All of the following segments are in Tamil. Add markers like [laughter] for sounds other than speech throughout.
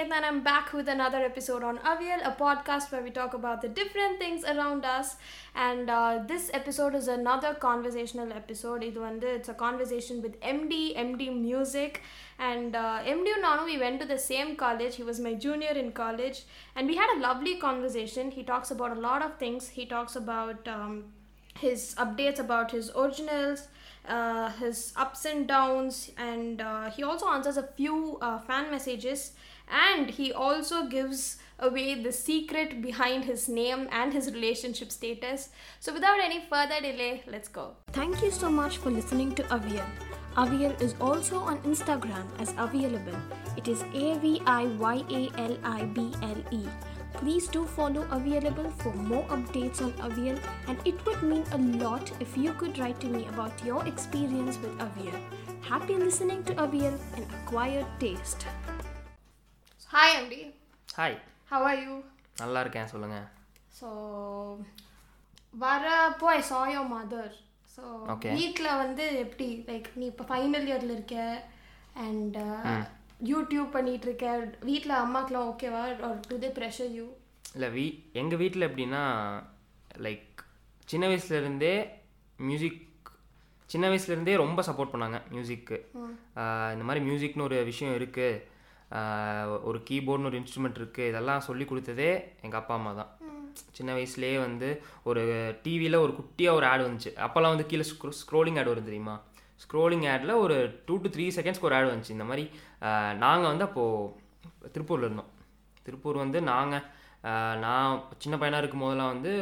And I'm back with another episode on Avial, a podcast where we talk about the different things around us. And uh, this episode is another conversational episode. It's a conversation with MD, MD Music. And uh, MD Nanu, we went to the same college. He was my junior in college. And we had a lovely conversation. He talks about a lot of things. He talks about um, his updates about his originals. Uh, his ups and downs, and uh, he also answers a few uh, fan messages and he also gives away the secret behind his name and his relationship status. So, without any further delay, let's go. Thank you so much for listening to Avial. Avial is also on Instagram as Avialable. It is A V I Y A L I B L E. Please do follow Avialable for more updates on Avial, and it would mean a lot if you could write to me about your experience with Avial. Happy listening to Avial, and acquired taste. Hi, MD. Hi How are you? நல்லா இருக்கேன் சொல்லுங்கள் So, வரப்போ I saw your mother. So. வீட்டில் வந்து எப்படி லைக் நீ இப்போ ஃபைனல் இயரில் இருக்க அண்ட் யூடியூப் பண்ணிட்டு இருக்க வீட்டில் அம்மாக்கெலாம் ஓகேவா ஒரு டு தே ப்ரெஷர் யூ இல்லை வீ எங்கள் வீட்டில் எப்படின்னா லைக் சின்ன வயசுலேருந்தே மியூசிக் சின்ன வயசுலேருந்தே ரொம்ப சப்போர்ட் பண்ணாங்க மியூசிக்கு இந்த மாதிரி மியூசிக்னு ஒரு விஷயம் இருக்குது ஒரு கீபோர்டுன்னு ஒரு இன்ஸ்ட்ருமெண்ட் இருக்குது இதெல்லாம் சொல்லி கொடுத்ததே எங்கள் அப்பா அம்மா தான். சின்ன வயசுலேயே வந்து ஒரு டிவியில் ஒரு குட்டியாக ஒரு ஆட் வந்துச்சு. அப்போல்லாம் வந்து கீழே ஸ்க்ரோ ஸ்க்ரோலிங் ஆட் வரும் தெரியுமா? ஸ்க்ரோலிங் ஆடில் ஒரு டூ டு த்ரீ செகண்ட்ஸ்க்கு ஒரு ஆட் வந்துச்சு. இந்த மாதிரி நாங்கள் வந்து அப்போது திருப்பூரில் இருந்தோம். திருப்பூர் வந்து நாங்கள் நான் சின்ன பையனாக இருக்கும் போதெல்லாம் வந்து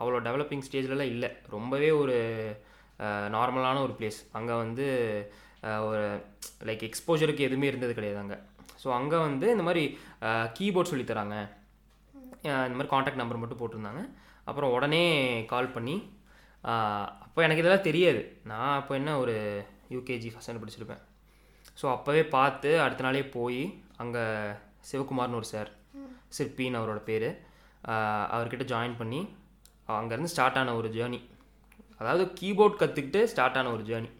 அவ்வளோ டெவலப்பிங் ஸ்டேஜ்லலாம் இல்லை. ரொம்பவே ஒரு நார்மலான ஒரு பிளேஸ் அங்கே வந்து ஒரு லைக் எக்ஸ்போஜருக்கு எதுவுமே இருந்தது கிடையாது அங்கே. ஸோ அங்கே வந்து இந்த மாதிரி கீபோர்ட் சொல்லித்தராங்க இந்த மாதிரி காண்டாக்ட் நம்பர் மட்டும் போட்டிருந்தாங்க. அப்புறம் உடனே கால் பண்ணி அப்போ எனக்கு இதெல்லாம் தெரியாது. நான் அப்போ என்ன ஒரு யூகேஜி ஃபஸ்ட் ஸ்டாண்டர்ட் படிச்சிருப்பேன். ஸோ அப்போவே பார்த்து அடுத்த நாளே போய் அங்கே சிவகுமார்னு ஒரு சார் சிற்பின்னு அவரோட பேர் அவர்கிட்ட ஜாயின் பண்ணி அங்கேருந்து ஸ்டார்ட் ஆன ஒரு ஜேர்னி அதாவது கீபோர்ட் கற்றுக்கிட்டு ஸ்டார்ட் ஆன ஒரு ஜேர்னி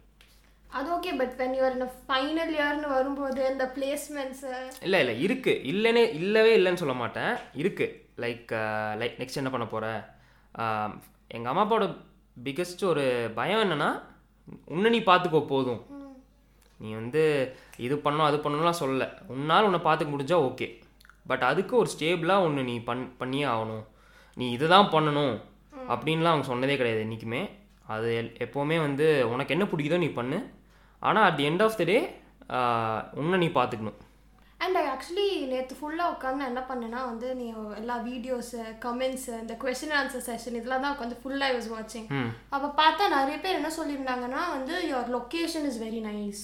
அது ஓகே பட் வென் யூஆர் இந்த ஃபைனல் இயர்னு வரும்போது இந்த பிளேஸ்மெண்ட்ஸு இல்லை இல்லை இருக்குது இல்லைன்னே இல்லவே இல்லைன்னு சொல்ல மாட்டேன். இருக்குது லைக் லைக் நெக்ஸ்ட் என்ன பண்ண போகிற எங்கள் அம்மா அப்பாவோட பிக்கஸ்ட் ஒரு பயம் என்னென்னா உன்னை நீ பார்த்துக்கோ போதும். நீ வந்து இது பண்ணணும் அது பண்ணணும்லாம் சொல்லலை. உன்னால் உன்னை பார்த்துக்க முடிஞ்சா ஓகே பட் அதுக்கு ஒரு ஸ்டேபிளாக ஒன்று நீ பண் பண்ணியே ஆகணும். நீ இதை தான் பண்ணணும் அப்படின்லாம் அவங்க சொன்னதே கிடையாது. என்றைக்குமே அது எப்போவுமே வந்து உனக்கு என்ன பிடிக்குதோ நீ பண்ணு. ஆனால் at the end of the day உன்னை நீ பார்த்துக்கணும் அண்ட் ஐ ஆக்சுவலி நேற்று ஃபுல்லாக உட்காந்து என்ன பண்ணேன்னா வந்து நீ எல்லா வீடியோஸு கமெண்ட்ஸு இந்த கொஸ்டின் ஆன்சர் செஷன் இதெல்லாம் தான் உட்காந்து ஃபுல்லாக வாஸ் வாட்சிங் அப்போ பார்த்தா நிறைய பேர் என்ன சொல்லியிருந்தாங்கன்னா வந்து your location is very nice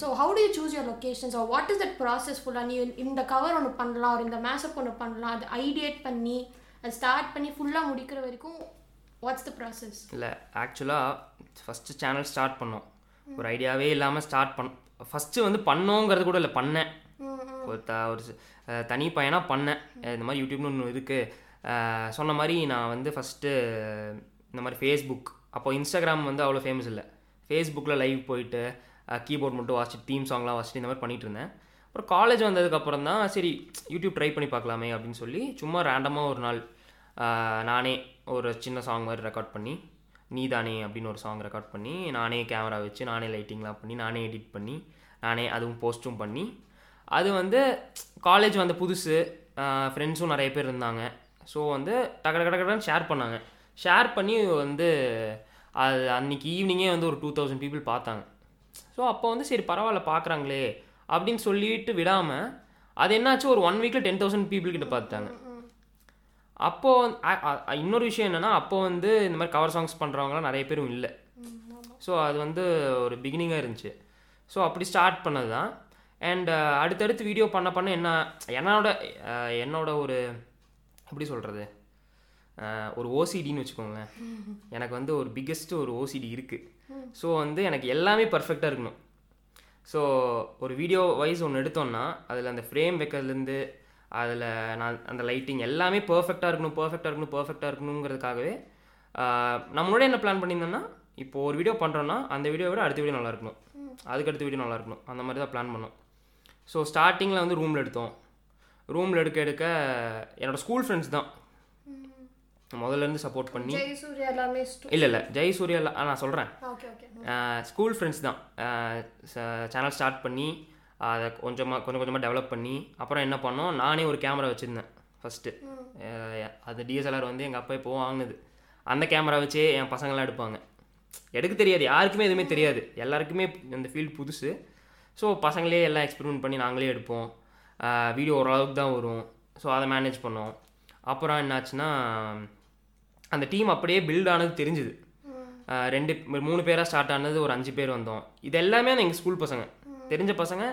so how do you choose your locations or what is that process ஃபுல்லாக நீ இந்த கவர் ஒன்று பண்ணலாம் ஒரு இந்த மேசப் ஒன்று பண்ணலாம் அது ஐடியேட் பண்ணி அது ஸ்டார்ட் பண்ணி ஃபுல்லாக முடிக்கிற வரைக்கும் வாட்ஸ் த ப்ராசஸ் இல்லை ஆக்சுவலாக ஃபஸ்ட்டு சேனல் ஸ்டார்ட் பண்ணோம். ஒரு ஐடியாவே இல்லாமல் ஸ்டார்ட் பண்ண ஃபஸ்ட்டு வந்து பண்ணோங்கிறது கூட இல்லை பண்ணேன். ஒரு த ஒரு தனி பையனாக பண்ணேன். இந்த மாதிரி யூடியூப்னு ஒன்று இருக்குது சொன்ன மாதிரி நான் வந்து ஃபஸ்ட்டு இந்த மாதிரி ஃபேஸ்புக் அப்போ இன்ஸ்டாகிராம் வந்து அவ்வளோ ஃபேமஸ் இல்லை. ஃபேஸ்புக்கில் லைவ் போயிட்டு கீபோர்ட் மட்டும் வாசிச்சுட்டு தீம் சாங்லாம் வாசிச்சுட்டு இந்த மாதிரி பண்ணிட்டு இருந்தேன். அப்புறம் காலேஜ் வந்ததுக்கப்புறம் தான் சரி யூடியூப் ட்ரை பண்ணி பார்க்கலாமே அப்படின்னு சொல்லி சும்மா ரேண்டமாக ஒரு நாள் நானே ஒரு சின்ன சாங் மாதிரி ரெக்கார்ட் பண்ணி நீதானே அப்படின்னு ஒரு சாங் ரெக்கார்ட் பண்ணி நானே கேமரா வச்சு நானே லைட்டிங்லாம் பண்ணி நானே எடிட் பண்ணி நானே அதுவும் போஸ்ட்டும் பண்ணி அது வந்து காலேஜ் வந்த புதுசு. ஃப்ரெண்ட்ஸும் நிறைய பேர் இருந்தாங்க. ஸோ வந்து டக டக்கு டக்குன்னு ஷேர் பண்ணாங்க. ஷேர் பண்ணி வந்து அது அன்றைக்கி ஈவினிங்கே வந்து ஒரு டூ தௌசண்ட் பீப்புள் பார்த்தாங்க. ஸோ அப்போ வந்து சரி பரவாயில்ல பார்க்குறாங்களே அப்படின்னு சொல்லிட்டு விடாமல் அது என்னாச்சு? ஒரு ஒன் வீக்கில் டென் தௌசண்ட் பீப்புள்கிட்ட பார்த்தாங்க அப்போது இன்னொரு விஷயம் என்னென்னா அப்போ வந்து இந்த மாதிரி கவர் சாங்ஸ் பண்ணுறவங்களாம் நிறைய பேரும் இல்லை. ஸோ அது வந்து ஒரு பிகினிங்காக இருந்துச்சு. ஸோ அப்படி ஸ்டார்ட் பண்ணது தான் அண்ட் அடுத்தடுத்து வீடியோ பண்ண பண்ண என்ன என்னோட என்னோட ஒரு எப்படி சொல்கிறது ஒரு ஓசிடின்னு வச்சுக்கோங்களேன். [laughs] எனக்கு வந்து ஒரு பிக்கெஸ்ட் ஒரு ஓசிடி இருக்குது ஸோ வந்து எனக்கு எல்லாமே பர்ஃபெக்டாக இருக்கணும். ஸோ ஒரு வீடியோ வைஸ் ஒன்று எடுத்தோம்னா அதில் அந்த ஃப்ரேம் வைக்கிறதுலேருந்து அதில் நான் அந்த லைட்டிங் எல்லாமே பர்ஃபெக்டாக இருக்கணும் பர்ஃபெக்டாக இருக்கணும் பர்ஃபெக்டாக இருக்கணுங்கிறதுக்காகவே நம்மளோட என்ன பிளான் பண்ணியிருந்தோம்னா இப்போ ஒரு வீடியோ பண்ணுறோன்னா அந்த வீடியோ விட அடுத்த வீடியோ நல்லா இருக்கணும். அதுக்கு அடுத்த வீடியோ நல்லா இருக்கணும். அந்த மாதிரி தான் பிளான் பண்ணோம். ஸோ ஸ்டார்டிங்கில் வந்து ரூமில் எடுத்தோம். ரூமில் எடுக்க எடுக்க என்னோடய ஸ்கூல் ஃப்ரெண்ட்ஸ் தான். முதல்ல இருந்து சப்போர்ட் பண்ணி இல்லை இல்லை ஜெய் சூர்யா நான் சொல்கிறேன் ஸ்கூல் ஃப்ரெண்ட்ஸ் தான். சேனல் ஸ்டார்ட் பண்ணி அதை கொஞ்சமாக கொஞ்சம் கொஞ்சமாக டெவலப் பண்ணி அப்புறம் என்ன பண்ணோம்? நானே ஒரு கேமரா வச்சுருந்தேன் ஃபஸ்ட்டு அது டிஎஸ்எல்ஆர் வந்து எங்கள் அப்பா இப்போ வாங்கினது. அந்த கேமரா வச்சே என் பசங்களாம் எடுப்பாங்க. எடுக்க தெரியாது யாருக்குமே எதுவுமே தெரியாது. எல்லாருக்குமே இந்த ஃபீல்ட் புதுசு. ஸோ பசங்களே எல்லாம் எக்ஸ்பெரிமெண்ட் பண்ணி நாங்களே எடுப்போம். வீடியோ ஓரளவுக்கு தான் வரும். ஸோ அதை மேனேஜ் பண்ணோம். அப்புறம் என்னாச்சுன்னா அந்த டீம் அப்படியே பில்ட் ஆனது தெரிஞ்சுது. ரெண்டு மூணு பேராக ஸ்டார்ட் ஆனது ஒரு அஞ்சு பேர் வந்தோம். இது எல்லாமே எங்கள் ஸ்கூல் பசங்க. தெரிஞ்ச பசங்க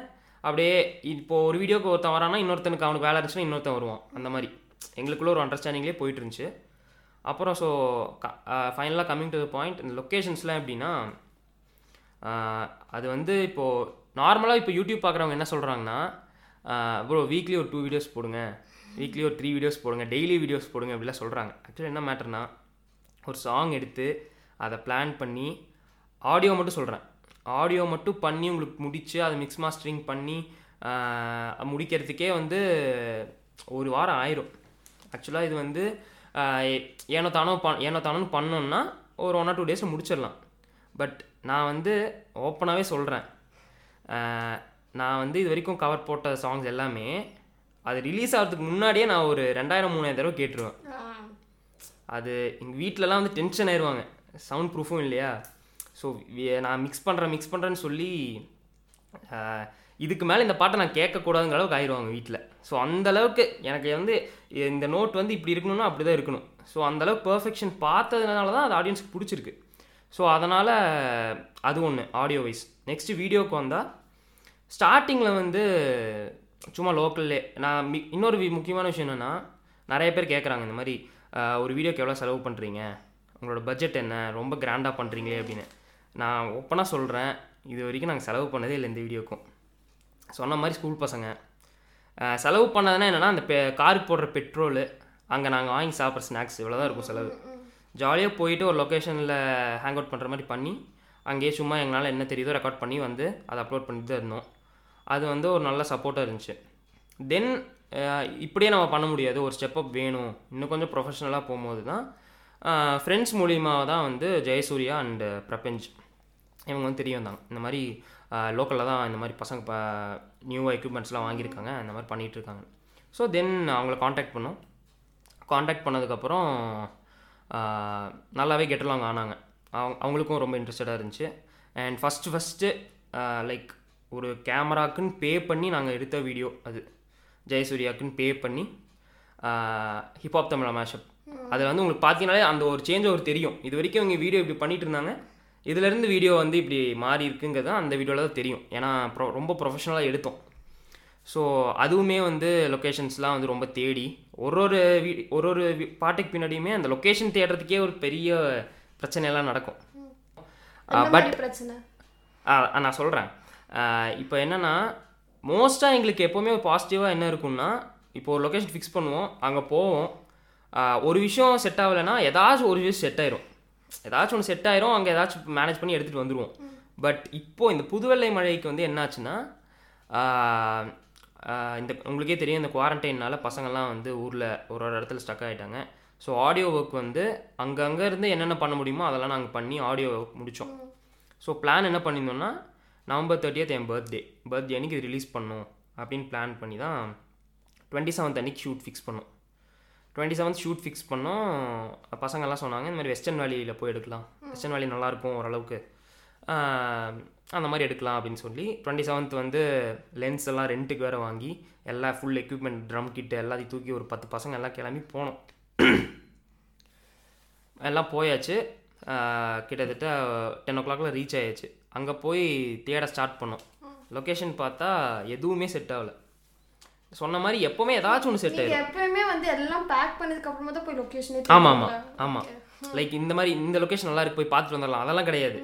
அப்படியே இப்போ ஒரு வீடியோக்கு ஒருத்தன் வரான்னா இன்னொருத்தனுக்கு அவனுக்கு வேலை இருந்துச்சுன்னா இன்னொருத்தன் வருவான். அந்த மாதிரி. எங்களுக்குள்ள ஒரு அண்டர்ஸ்டாண்டிங்லேயே போயிட்டு இருந்துச்சு. அப்புறம் ஸோ ஃபைனலாக கம்மிங் டு த பாயிண்ட் இந்த லொக்கேஷன்ஸ்லாம் எப்படின்னா அது வந்து இப்போது நார்மலாக இப்போ யூடியூப் பார்க்குறவங்க என்ன சொல்கிறாங்கன்னா ப்ரோ வீக்லி ஒரு டூ வீடியோஸ் போடுங்க. வீக்லி ஒரு த்ரீ வீடியோஸ் போடுங்க. டெய்லி வீடியோஸ் போடுங்க அப்படிலாம் சொல்கிறாங்க ஆக்சுவலி என்ன மேட்டர்னா ஒரு சாங் எடுத்து அதை பிளான் பண்ணி ஆடியோ மட்டும் சொல்கிறேன் ஆடியோ மட்டும் பண்ணி உங்களுக்கு முடித்து அதை மிக்ஸ் மாஸ்டரிங் பண்ணி முடிக்கிறதுக்கே வந்து ஒரு வாரம் ஆயிரும். ஆக்சுவலாக இது வந்து ஏனோ தானோ ப ஏனோ தானோன்னு பண்ணோன்னா ஒரு ஒன் ஆர் டூ டேஸில் முடிச்சிடலாம். பட் நான் வந்து ஓப்பனாகவே சொல்கிறேன் நான் வந்து இது வரைக்கும் கவர் போட்ட சாங்ஸ் எல்லாமே அது ரிலீஸ் ஆகிறதுக்கு முன்னாடியே நான் ஒரு ரெண்டாயிரம் மூணாயிரம் தடவை கேட்டுருவேன். அது எங்கள் வீட்டிலலாம் வந்து டென்ஷன் ஆயிடுவாங்க சவுண்ட் ப்ரூஃபும் இல்லையா? ஸோ நான் மிக்ஸ் பண்ணுறேன் மிக்ஸ் பண்ணுறேன்னு சொல்லி இதுக்கு மேலே இந்த பாட்டை நான் கேட்கக்கூடாதுங்கிற அளவுக்கு ஆயிடுவாங்க வீட்டில் ஸோ அந்த அளவுக்கு எனக்கு வந்து இந்த நோட் வந்து இப்படி இருக்கணும்னா அப்படி தான் இருக்கணும் ஸோ அந்தளவுக்கு பர்ஃபெக்ஷன் பார்த்ததுனால தான் அது ஆடியன்ஸுக்கு பிடிச்சிருக்கு. ஸோ அதனால் அது ஒன்று ஆடியோ வைஸ் நெக்ஸ்ட்டு வீடியோக்கு வந்தால் ஸ்டார்டிங்கில் வந்து சும்மா லோக்கல்லே நான் மி- இன்னொரு வி- முக்கியமான விஷயம் என்னென்னா நிறைய பேர் கேட்குறாங்க இந்த மாதிரி ஒரு வீடியோக்கு எவ்வளோ செலவு பண்ணுறீங்க உங்களோட பட்ஜெட் என்ன? ரொம்ப கிராண்டாக பண்ணுறீங்களே அப்படின்னு. நான் ஓப்பனாக சொல்கிறேன் இது வரைக்கும் நாங்கள் செலவு பண்ணதே இல்லை இந்த வீடியோக்கும். சொன்ன மாதிரி ஸ்கூல் பசங்க. செலவு பண்ணதுன்னா என்னென்னா அந்த பெ காருக்கு போடுற பெட்ரோலு அங்கே நாங்கள் வாங்கி சாப்பிட்ற ஸ்நாக்ஸ் இவ்வளோ தான் இருக்கும் செலவு. ஜாலியாக போயிட்டு ஒரு லொக்கேஷனில் ஹேங் அவுட் பண்ணுற மாதிரி பண்ணி அங்கேயே சும்மா எங்களால் என்ன தெரியுதோ ரெக்கார்ட் பண்ணி வந்து அதை அப்லோட் பண்ணிட்டு தான் இருந்தோம். அது வந்து ஒரு நல்ல சப்போர்ட்டாக இருந்துச்சு. தென் இப்படியே நம்ம பண்ண முடியாது. ஒரு ஸ்டெப் அப் வேணும். இன்னும் கொஞ்சம் ப்ரொஃபஷனலாக போகும்போது தான் ஃப்ரெண்ட்ஸ் மூலியமாக தான் வந்து ஜெயசூர்யா அண்டு பிரபஞ்ச். இவங்க வந்து தெரிய வந்தாங்க இந்த மாதிரி லோக்கலில் தான் இந்த மாதிரி பசங்க இப்போ நியூவாக எக்யூப்மெண்ட்ஸ்லாம் வாங்கியிருக்காங்க. இந்த மாதிரி பண்ணிகிட்டு இருக்காங்க. ஸோ தென் அவங்கள காண்டாக்ட் பண்ணோம். காண்டாக்ட் பண்ணதுக்கப்புறம் நல்லாவே கெட்டலாங்க ஆனாங்க. அவங்க அவங்களுக்கும் ரொம்ப இன்ட்ரெஸ்டடாக இருந்துச்சு. அண்ட் ஃபஸ்ட்டு ஃபஸ்ட்டு லைக் ஒரு கேமராக்குன்னு பே பண்ணி நாங்கள் எடுத்த வீடியோ அது. ஜெயசூர்யாக்குன்னு பே பண்ணி ஹிப்ஹாப் தமிழ் மேஷப் அதில் வந்து உங்களுக்கு பார்த்தீங்கனாலே அந்த ஒரு சேஞ்ச் ஒரு தெரியும். இது வரைக்கும் இவங்க வீடியோ இப்படி பண்ணிட்டு இருந்தாங்க. இதுலேருந்து வீடியோ வந்து இப்படி மாறி இருக்குங்கிறது அந்த வீடியோவில் தான் தெரியும். ஏன்னா ப்ரொ ரொம்ப ப்ரொஃபஷனலாக எடுத்தோம். ஸோ அதுவுமே வந்து லொக்கேஷன்ஸ்லாம் வந்து ரொம்ப தேடி ஒரு ஒரு வீ ஒரு ஒரு பாட்டுக்கு பின்னாடியுமே அந்த லொக்கேஷன் தேடுறதுக்கே ஒரு பெரிய பிரச்சனையெல்லாம் நடக்கும். மாதிரி பிரச்சனை. நான் சொல்கிறேன் இப்போ என்னென்னா மோஸ்ட்டாக எங்களுக்கு எப்போவுமே பாசிட்டிவாக என்ன இருக்கும்னா இப்போ ஒரு லொக்கேஷன் ஃபிக்ஸ் பண்ணுவோம் அங்கே போவோம். ஒரு விஷயம் செட் ஆகலைன்னா ஏதாச்சும் ஒரு விஷயம் செட் ஆயிரும். ஏதாச்சும் ஒன்று செட் ஆயிரும் அங்கே ஏதாச்சும் மேனேஜ் பண்ணி எடுத்துகிட்டு வந்துடுவோம் பட் இப்போ இந்த புதுவெள்ளை மழைக்கு வந்து என்னாச்சுன்னா இந்த உங்களுக்கே தெரியும் இந்த குவாரண்டைன்னால பசங்கள்லாம் வந்து ஊரில் ஒரு ஒரு இடத்துல ஸ்டக் ஆகிட்டாங்க ஸோ ஆடியோ ஒர்க் வந்து அங்கங்கே இருந்து என்னென்ன பண்ண முடியுமோ அதெல்லாம் நாங்கள் பண்ணி ஆடியோ ஒர்க் முடித்தோம் ஸோ பிளான் என்ன பண்ணியிருந்தோம்னா நவம்பர் தேர்ட்டியத் என் பர்த்டே பர்த்டே அன்னைக்கு இது ரிலீஸ் பண்ணோம் அப்படின்னு பிளான் பண்ணி தான் டுவெண்ட்டி செவன்த் அன்னைக்கு ஷூட் ஃபிக்ஸ் பண்ணோம். டுவெண்ட்டி செவன்த் ஷூட் ஃபிக்ஸ் பண்ணோம் பசங்கள்லாம் சொன்னாங்க இந்த மாதிரி வெஸ்டர்ன் வேலியில் போய் எடுக்கலாம். வெஸ்டர்ன் வேலி நல்லாயிருக்கும் ஓரளவுக்கு. அந்த மாதிரி எடுக்கலாம் அப்படின்னு சொல்லி டுவெண்ட்டி செவன்த் வந்து லென்ஸ் எல்லாம் ரெண்ட்டுக்கு வேறு வாங்கி எல்லா ஃபுல் எக்யூப்மெண்ட் ட்ரம் கிட்டு எல்லாத்தையும் தூக்கி ஒரு பத்து பசங்க எல்லாம் கிளம்பி போனோம். எல்லாம் போயாச்சு. கிட்டத்தட்ட டென் ஓ கிளாக்ல ரீச் ஆயாச்சு. அங்கே போய் தேட ஸ்டார்ட் பண்ணோம். லொக்கேஷன் பார்த்தா எதுவுமே செட் ஆகல. சொன்ன மாதிரி எப்போவுமே ஏதாச்சும் ஒன்று செட் ஆயிடும் நீங்க எப்பயுமே வந்து எல்லாம் பேக் பண்ணதுக்கு அப்புறமா தான் போய் லொகேஷனே ஆமாம் ஆமாம் ஆமாம் லைக் இந்த மாதிரி இந்த லொக்கேஷன் நல்லா இருக்கு போய் பார்த்துட்டு வந்துடலாம். அதெல்லாம் கிடையாது.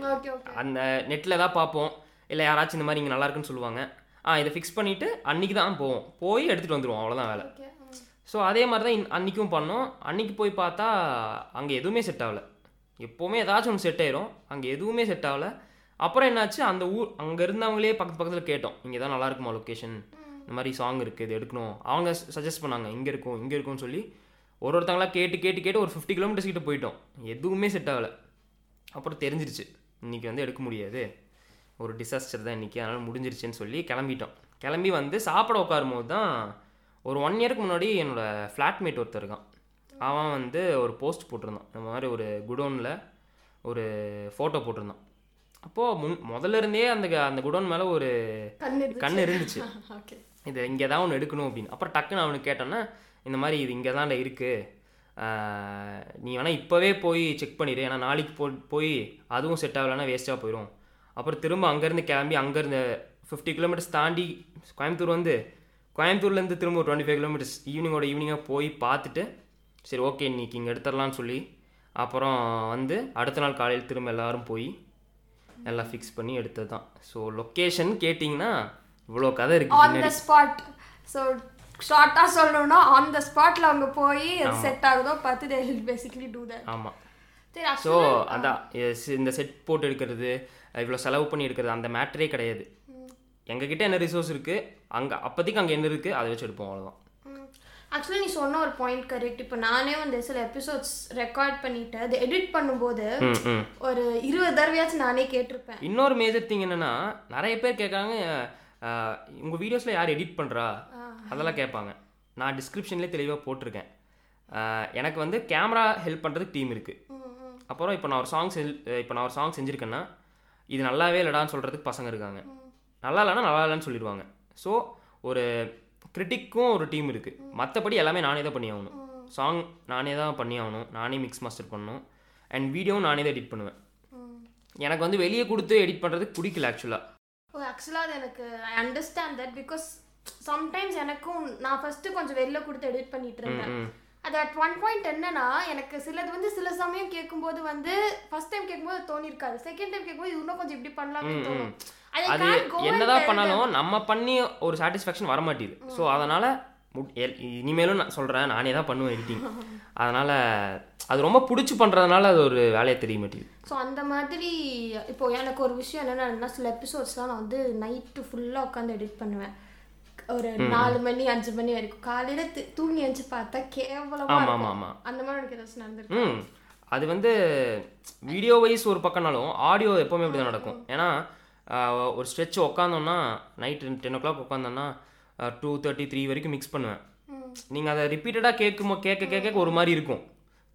அந்த நெட்டில் ஏதாவது பார்ப்போம். இல்லை யாராச்சும் இந்த மாதிரி இங்கே நல்லா இருக்குன்னு சொல்லுவாங்க. ஆ இதை ஃபிக்ஸ் பண்ணிவிட்டு அன்றைக்கி தான் போவோம். போய் எடுத்துகிட்டு வந்துடுவோம் அவ்வளோதான் வேலை. ஸோ அதே மாதிரி தான் அன்னைக்கும் பண்ணோம். அன்னைக்கு போய் பார்த்தா அங்கே எதுவுமே செட் ஆகல. எப்போவுமே ஏதாச்சும் ஒன்று செட் ஆயிரும். அங்கே எதுவுமே செட் ஆகல. அப்புறம் என்னாச்சு? அந்த ஊர் அங்கே இருந்தவங்களே பக்கத்து பக்கத்தில் கேட்டோம். இங்கே தான் நல்லா இருக்குமா லொக்கேஷன் இந்த மாதிரி சாங் இருக்குது இது எடுக்கணும். அவங்க சஜஸ்ட் பண்ணாங்க இங்கே இருக்கும் இங்கே இருக்கும்னு சொல்லி. ஒரு ஒருத்தங்களா கேட்டு கேட்டு கேட்டு ஒரு ஃபிஃப்டி கிலோமீட்டர்ஸ் கிட்ட போயிட்டோம். எதுவுமே செட் ஆகலை. அப்புறம் தெரிஞ்சிருச்சு இன்றைக்கி வந்து எடுக்க முடியாது. ஒரு டிசாஸ்டர் தான் இன்றைக்கி அதனால் முடிஞ்சிருச்சுன்னு சொல்லி கிளம்பிட்டோம். கிளம்பி வந்து சாப்பிட உட்காரும் போது தான் ஒரு ஒன் இயருக்கு முன்னாடி என்னோடய ஃப்ளாட்மேட் ஒருத்தர் இருக்கான். அவன் வந்து ஒரு போஸ்ட் போட்டிருந்தான். இந்த மாதிரி ஒரு குடோனில் ஒரு ஃபோட்டோ போட்டிருந்தான். அப்போது முன் முதல்ல இருந்தே அந்த க- அந்த குடோன் மேலே ஒரு கண்ணு கண் இருந்துச்சு. ஓகே [laughs] இது இங்கே தான் ஒன்று எடுக்கணும் அப்படின்னு. அப்புறம் டக்குன்னு அவனுக்கு கேட்டோன்னா இந்த மாதிரி இது இங்கே தான்டா இருக்குது நீ வேணால் இப்போவே போய் செக் பண்ணிடு. ஏன்னா நாளைக்கு போ போய் அதுவும் செட் ஆகலைன்னா வேஸ்ட்டாக போயிடும் அப்புறம் திரும்ப அங்கேருந்து கிளம்பி அங்கேருந்து ஃபிஃப்டி கிலோமீட்டர்ஸ் தாண்டி கோயம்புத்தூர் வந்து கோயம்புத்தூர்லேருந்து திரும்ப ஒரு டுவெண்ட்டி ஃபைவ் கிலோமீட்டர்ஸ் ஈவினிங்கோட ஈவினிங்காக போய் பார்த்துட்டு சரி ஓகே இன்னைக்கு இங்கே எடுத்துடலான்னு சொல்லி அப்புறம் வந்து அடுத்த நாள் காலையில் திரும்ப எல்லாரும் போய் எல்லாம் ஃபிக்ஸ் பண்ணி எடுத்தது தான் ஸோ லொக்கேஷன் கேட்டிங்கன்னா இவ்வளோ கதை இருக்குது ஆன் த ஸ்பாட் ஸோ ஷார்ட்டாக சொல்லணும்னா ஆன் த ஸ்பாட்டில் அவங்க போய் செட் ஆகுதோ பார்த்து தே பேசிக்கலி டூ தட் ஆமாம் ஸோ அதான் இந்த செட் போட்டு எடுக்கிறது இவ்வளோ செலவு பண்ணி எடுக்கிறது அந்த மேட்டரே கிடையாது. எங்ககிட்ட என்ன ரிசோர்ஸ் இருக்குது அங்கே அப்போதைக்கு அங்கே என்ன இருக்குது அதை வச்சு எடுப்போம் அவ்வளோதான் ஆக்சுவலி நீ சொன்ன ஒரு பாயிண்ட் கரெக்ட் இப்போ நானே வந்து சில எபிசோட்ஸ் ரெக்கார்ட் பண்ணிட்டு அது எடிட் பண்ணும்போது ஒரு இருபது தடவையாச்சும் நானே கேட்டிருப்பேன். இன்னொரு மேஜர் திங் என்னென்னா நிறைய பேர் கேட்குறாங்க உங்கள் வீடியோஸில் யார் எடிட் பண்ணுறா அதெல்லாம் கேட்பாங்க. நான் டிஸ்கிரிப்ஷன்லேயே தெளிவாக போட்டிருக்கேன். எனக்கு வந்து கேமரா ஹெல்ப் பண்ணுறதுக்கு டீம் இருக்குது அப்புறம் இப்போ நான் ஒரு சாங் செஞ்சு இப்போ நான் ஒரு சாங் செஞ்சுருக்கேன்னா இது நல்லாவே இல்லடான்னு சொல்கிறதுக்கு பசங்க இருக்காங்க. நல்லா இல்லைன்னா நல்லா இல்லைன்னு சொல்லிடுவாங்க. ஸோ ஒரு கிரிட்டிக்கும் ஒரு டீம் இருக்குது மற்றபடி எல்லாமே நானே தான் பண்ணி ஆகணும். சாங் நானே தான் பண்ணி ஆகணும். நானே மிக்ஸ் மாஸ்டர் பண்ணணும். அண்ட் வீடியோவும் நானே தான் எடிட் பண்ணுவேன். எனக்கு வந்து வெளியே கொடுத்து எடிட் பண்ணுறதுக்கு பிடிக்கல ஆக்சுவலாக ஆக்சுவலாக அது எனக்கு I understand that because sometimes எனக்கும் நான் ஃபஸ்ட்டு கொஞ்சம் வெளில கொடுத்து எடிட் பண்ணிட்டு இருந்தேன். அது அட் ஒன் பாயிண்ட் என்னன்னா எனக்கு சிலது வந்து சில சமயம் கேட்கும்போது வந்து ஃபர்ஸ்ட் டைம் கேட்கும்போது தோணிருக்காது. செகண்ட் டைம் கேட்கும்போது இன்னும் கொஞ்சம் இப்படி பண்ணலாம்னு தோணும். அது என்னதான் பண்ணாலும் நம்ம பண்ணி ஒரு சாட்டிஸ்ஃபேக்ஷன் வர மாட்டேது ஸோ அதனால் இனிமேலும் நான் சொல்கிறேன் நானே தான் பண்ணுவேன் எடிட்டிங் அதனால் அது ரொம்ப பிடிச்சி பண்ணுறதுனால அது ஒரு வேலையை தெரிய மாட்டேது ஸோ அந்த மாதிரி இப்போ எனக்கு ஒரு விஷயம் என்னென்னா சில எபிசோட்ஸ்லாம் நான் வந்து நைட்டு ஃபுல்லாக உட்காந்து எடிட் பண்ணுவேன். ஒரு நாலு மணி அஞ்சு மணி வரைக்கும். காலையில தூங்கி எழுந்து பார்த்தா கேவலமா. ஆமாம் ஆமாம் அந்த மாதிரி எனக்கு ஏதாச்சும் நடந்திருக்கு? ம் அது வந்து வீடியோ வைஸ் ஒரு பக்கம்னாலும் ஆடியோ எப்போவுமே இப்படி தான் நடக்கும் ஏன்னா ஒரு ஸ்ட்ரெச் உட்காந்தோன்னா நைட்டு டென் ஓ கிளாக் உட்காந்தோன்னா டூ தேர்ட்டி த்ரீ வரைக்கும் மிக்ஸ் பண்ணுவேன். நீங்கள் அதை ரிப்பீட்டடாக கேட்குமோ கேட்க கேட்க ஒரு மாதிரி இருக்கும்.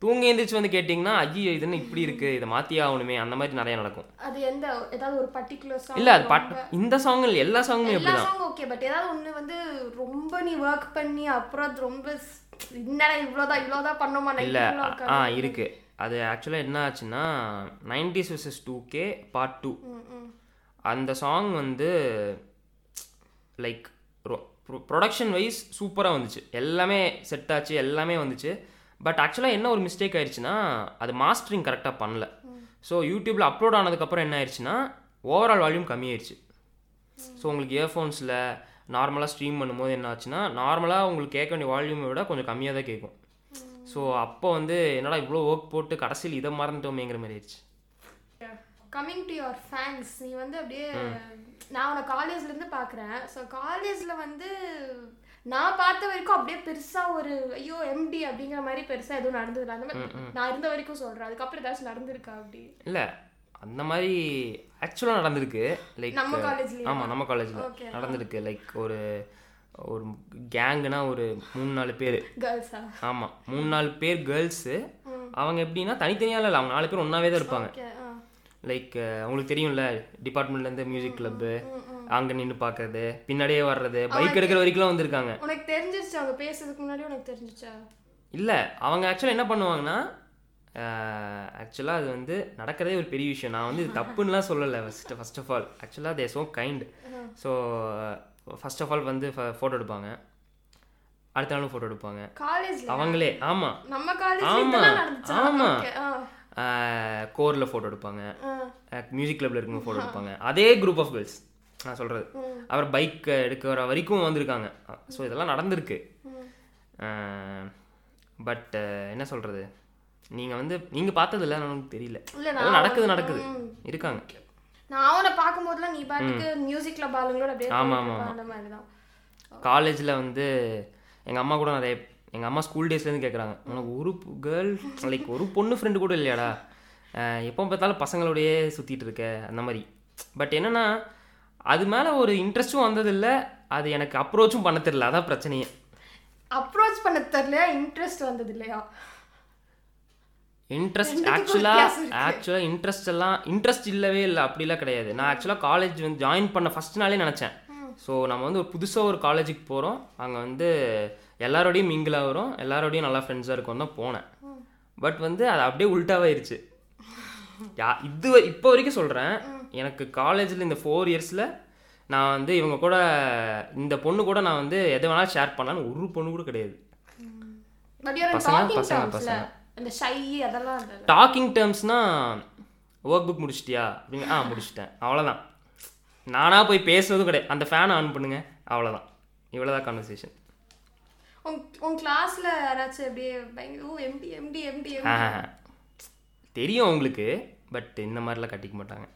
தூங்கி எந்திரிச்சு வந்து கேட்டிங்கன்னா ஐயோ இது என்ன இப்படி இருக்குது இதை மாற்றியே ஆகணுமே அந்த மாதிரி நிறைய நடக்கும். அது எந்த ஏதாவது ஒரு பர்டிகுலர் சாங் இல்லை அது பாட் இந்த சாங் எல்லா சாங்குமே எல்லா அப்படி தான் ஓகே பட் ஏதாவது ஒண்ணு வந்து ரொம்ப நீ ஒர்க் பண்ணி அப்புறம் அது ரொம்ப என்னடா இவ்வளோதான் இவ்வளோதான் பண்ணோமா? இல்லை ஆ இருக்குது அது ஆக்சுவலாக என்ன ஆச்சுன்னா nineties wishes two K part two அந்த சாங் வந்து லைக் ப்ரொடக்ஷன் வைஸ் சூப்பராக வந்துச்சு. எல்லாமே செட் ஆச்சு எல்லாமே வந்துச்சு. பட் ஆக்சுவலாக என்ன ஒரு மிஸ்டேக் ஆயிடுச்சுன்னா அது மாஸ்டரிங் கரெக்டாக பண்ணல. ஸோ யூடியூப்பில் அப்லோட் ஆனதுக்கப்புறம் என்ன ஆயிடுச்சுன்னா ஓவரால் வால்யூம் கம்மியாயிருச்சு. ஸோ உங்களுக்கு இயர்ஃபோன்ஸில் நார்மலாக ஸ்ட்ரீம் பண்ணும்போது என்ன ஆச்சுன்னா நார்மலாக உங்களுக்கு கேட்க வேண்டிய வால்யூமை விட கொஞ்சம் கம்மியாக தான் கேட்கும். ஸோ அப்போ வந்து என்னடா இவ்வளோ ஒர்க் போட்டு கடைசியில் இதை மறந்துட்டோமேங்கிற மாதிரி ஆயிடுச்சு கம்மிங் டு யுவர் ஃபேன்ஸ் நீ வந்து அப்படியே நான் உன்னை காலேஜ்ல இருந்து பார்க்குறேன் ஸோ காலேஜ்ல வந்து நான் பார்த்த வரைக்கும் அப்படியே பெருசா ஒரு ஐயோ எம்டி அப்படிங்கிற மாதிரி பெருசா எதுவும் நடந்தது அந்த மாதிரி நான் இருந்த வரைக்கும் சொல்றேன். அதுக்கப்புறம் ஏதாச்சும் நடந்திருக்கா அப்படி? இல்லை அந்த மாதிரி ஆக்சுவலாக நடந்திருக்கு. லைக் நம்ம காலேஜ்லயே ஆமாம் நம்ம காலேஜில். நடந்திருக்கு. லைக் ஒரு ஒரு கேங்குனா ஒரு மூணு நாலு பேர். கேர்ள்ஸா ஆமாம் மூணு நாலு பேர் கேர்ள்ஸு அவங்க எப்படின்னா தனித்தனியாக இல்லை அவங்க நாலு பேர் ஒன்றாவே தான் இருப்பாங்க. லைக் உங்களுக்கு தெரியும்ல டிபார்ட்மெண்ட்லேருந்து மியூசிக் கிளப்பு அங்கே நின்று பார்க்கறது பின்னாடியே வர்றது பைக் எடுக்கிற வரைக்கும் வந்திருக்காங்க. உனக்கு தெரிஞ்சிருச்சு? அவங்க பேசுறதுக்கு முன்னாடி உனக்கு தெரிஞ்சிச்சா இல்லை அவங்க ஆக்சுவலாக என்ன பண்ணுவாங்கன்னா ஆக்சுவலாக அது வந்து நடக்கிறதே ஒரு பெரிய விஷயம். நான் வந்து இது [laughs] தப்புன்னுலாம் சொல்லலை ஃபஸ்ட் ஃபர்ஸ்ட் ஆஃப் ஆல் ஆக்சுவலாக they so kind so first of all வந்து ஃபோட்டோ எடுப்பாங்க. அடுத்த நாளும் ஃபோட்டோ எடுப்பாங்க. அவங்களே ஆமாம் நம்ம காலேஜ்ல ஆமா, இதெல்லாம் கோரில் ஃபோட்டோ எடுப்பாங்க. மியூசிக் கிளப்பில் இருக்கும்போது ஃபோட்டோ எடுப்பாங்க. அதே குரூப் ஆஃப் கேர்ள்ஸ் நான் சொல்கிறது அவர் பைக் எடுக்கிற வரைக்கும் வந்திருக்காங்க. ஸோ இதெல்லாம் நடந்திருக்கு. பட் என்ன சொல்கிறது நீங்கள் வந்து நீங்கள் பார்த்ததில்ல எனக்கு தெரியல. நடக்குது நடக்குது. இருக்காங்க. நான் அவனை பார்க்கும்போதெல்லாம் நீ பாட்டுக்கு மியூசிக்ல பாலுங்களோட அப்படியே ஆமா, போயிட்டு ஆமா, இருப்ப, அந்த மாதிரி தான் காலேஜில் வந்து எங்கள் அம்மா கூட நிறைய எங்கள் அம்மா ஸ்கூல் டேஸ்லேருந்து கேட்குறாங்க உனக்கு ஒரு கேர்ள் லைக் ஒரு பொண்ணு ஃப்ரெண்டு கூட இல்லையாடா? எப்போ பார்த்தாலும் பசங்களோடயே சுற்றிட்டு இருக்க அந்த மாதிரி. பட் என்னென்னா அது மேலே ஒரு இன்ட்ரெஸ்ட்டும் வந்ததில்லை. அது எனக்கு அப்ரோச்சும் பண்ண தெரியல. அதான் பிரச்சனையே. அப்ரோச் பண்ண தெரியலையா? இன்ட்ரெஸ்ட் வந்தது இல்லையா இன்ட்ரெஸ்ட் ஆக்சுவலாக. ஆக்சுவலாக இன்ட்ரெஸ்ட் எல்லாம் இன்ட்ரெஸ்ட் இல்லவே இல்லை. அப்படிலாம் கிடையாது. நான் ஆக்சுவலாக காலேஜ் வந்து ஜாயின் பண்ண ஃபர்ஸ்ட் நாளே நினச்சேன். ஸோ நம்ம வந்து ஒரு புதுசாக ஒரு காலேஜுக்கு போகிறோம் அங்கே வந்து எல்லாரோடையும் மிங்கிள் ஆகிறோம் எல்லாரோடையும் நல்லா ஃப்ரெண்ட்ஸாக இருக்கும் தான் போனேன். பட் வந்து அது அப்படியே உல்ட்டாவாயிருச்சு யா இது இப்போ வரைக்கும் சொல்கிறேன் எனக்கு காலேஜில் இந்த ஃபோர் இயர்ஸில் நான் வந்து இவங்க கூட இந்த பொண்ணு கூட நான் வந்து எதை வேணாலும் ஷேர் பண்ணலான்னு ஒரு பொண்ணு கூட கிடையாது. பசங்க, டாக்கிங் பசங்க, பசங்க. டாக்கிங் டேர்ம்ஸ்னா ஒர்க் புக் முடிச்சிட்டியா? அப்படிங்க ஆ முடிச்சிட்டேன். அவ்வளோதான் நானாக போய் பேசுறதும் கிடையாது. அந்த ஃபேனை ஆன் பண்ணுங்க. அவ்வளோதான் இவ்வளோதான் கான்வர்சேஷன் உன் உன் கிளாஸ்ல யாராச்சும் அப்படியே பயங்கர ஓ எம்டி எம்டி எம்டி தெரியும் உங்களுக்கு பட் இந்த மாதிரிலாம் கட்டிக்க மாட்டாங்க.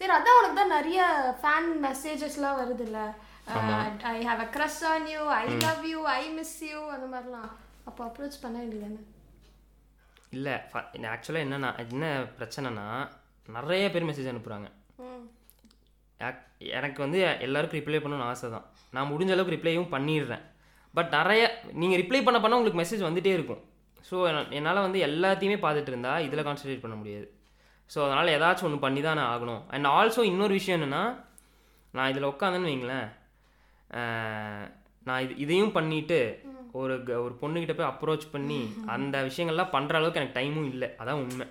சரி அதான் உனக்கு தான் நிறைய ஃபேன் மெசேஜஸ்லாம் வருது இல்ல I have a crush on you I love you I miss you அந்த மாதிரிலாம். அப்போ அப்ரோச் பண்ண வேண்டியதானே இல்லை ஆக்சுவலாக என்னன்னா என்ன பிரச்சனைனா நிறைய பேர் மெசேஜ் அனுப்புகிறாங்க எனக்கு வந்து எல்லாருக்கும் ரிப்ளை பண்ணணும்னு ஆசை தான். நான் முடிஞ்ச அளவுக்கு ரிப்ளையும் பண்ணிடுறேன். பட் நிறைய நீங்கள் ரிப்ளை பண்ண பண்ண உங்களுக்கு மெசேஜ் வந்துட்டே இருக்கும். ஸோ என்னால் வந்து எல்லாத்தையுமே பார்த்துட்டு இருந்தா இதில் கான்சன்ட்ரேட் பண்ண முடியாது. ஸோ அதனால் ஏதாச்சும் ஒன்று பண்ணி தான் நான் ஆகணும். அண்ட் ஆல்சோ இன்னொரு விஷயம் என்னென்னா நான் இதில் உட்காந்தேன்னு வைங்களேன். நான் இது இதையும் பண்ணிட்டு ஒரு ஒரு பொண்ணுக்கிட்ட போய் அப்ரோச் பண்ணி அந்த விஷயங்கள்லாம் பண்ணுற அளவுக்கு எனக்கு டைமும் இல்லை. அதான் உண்மை.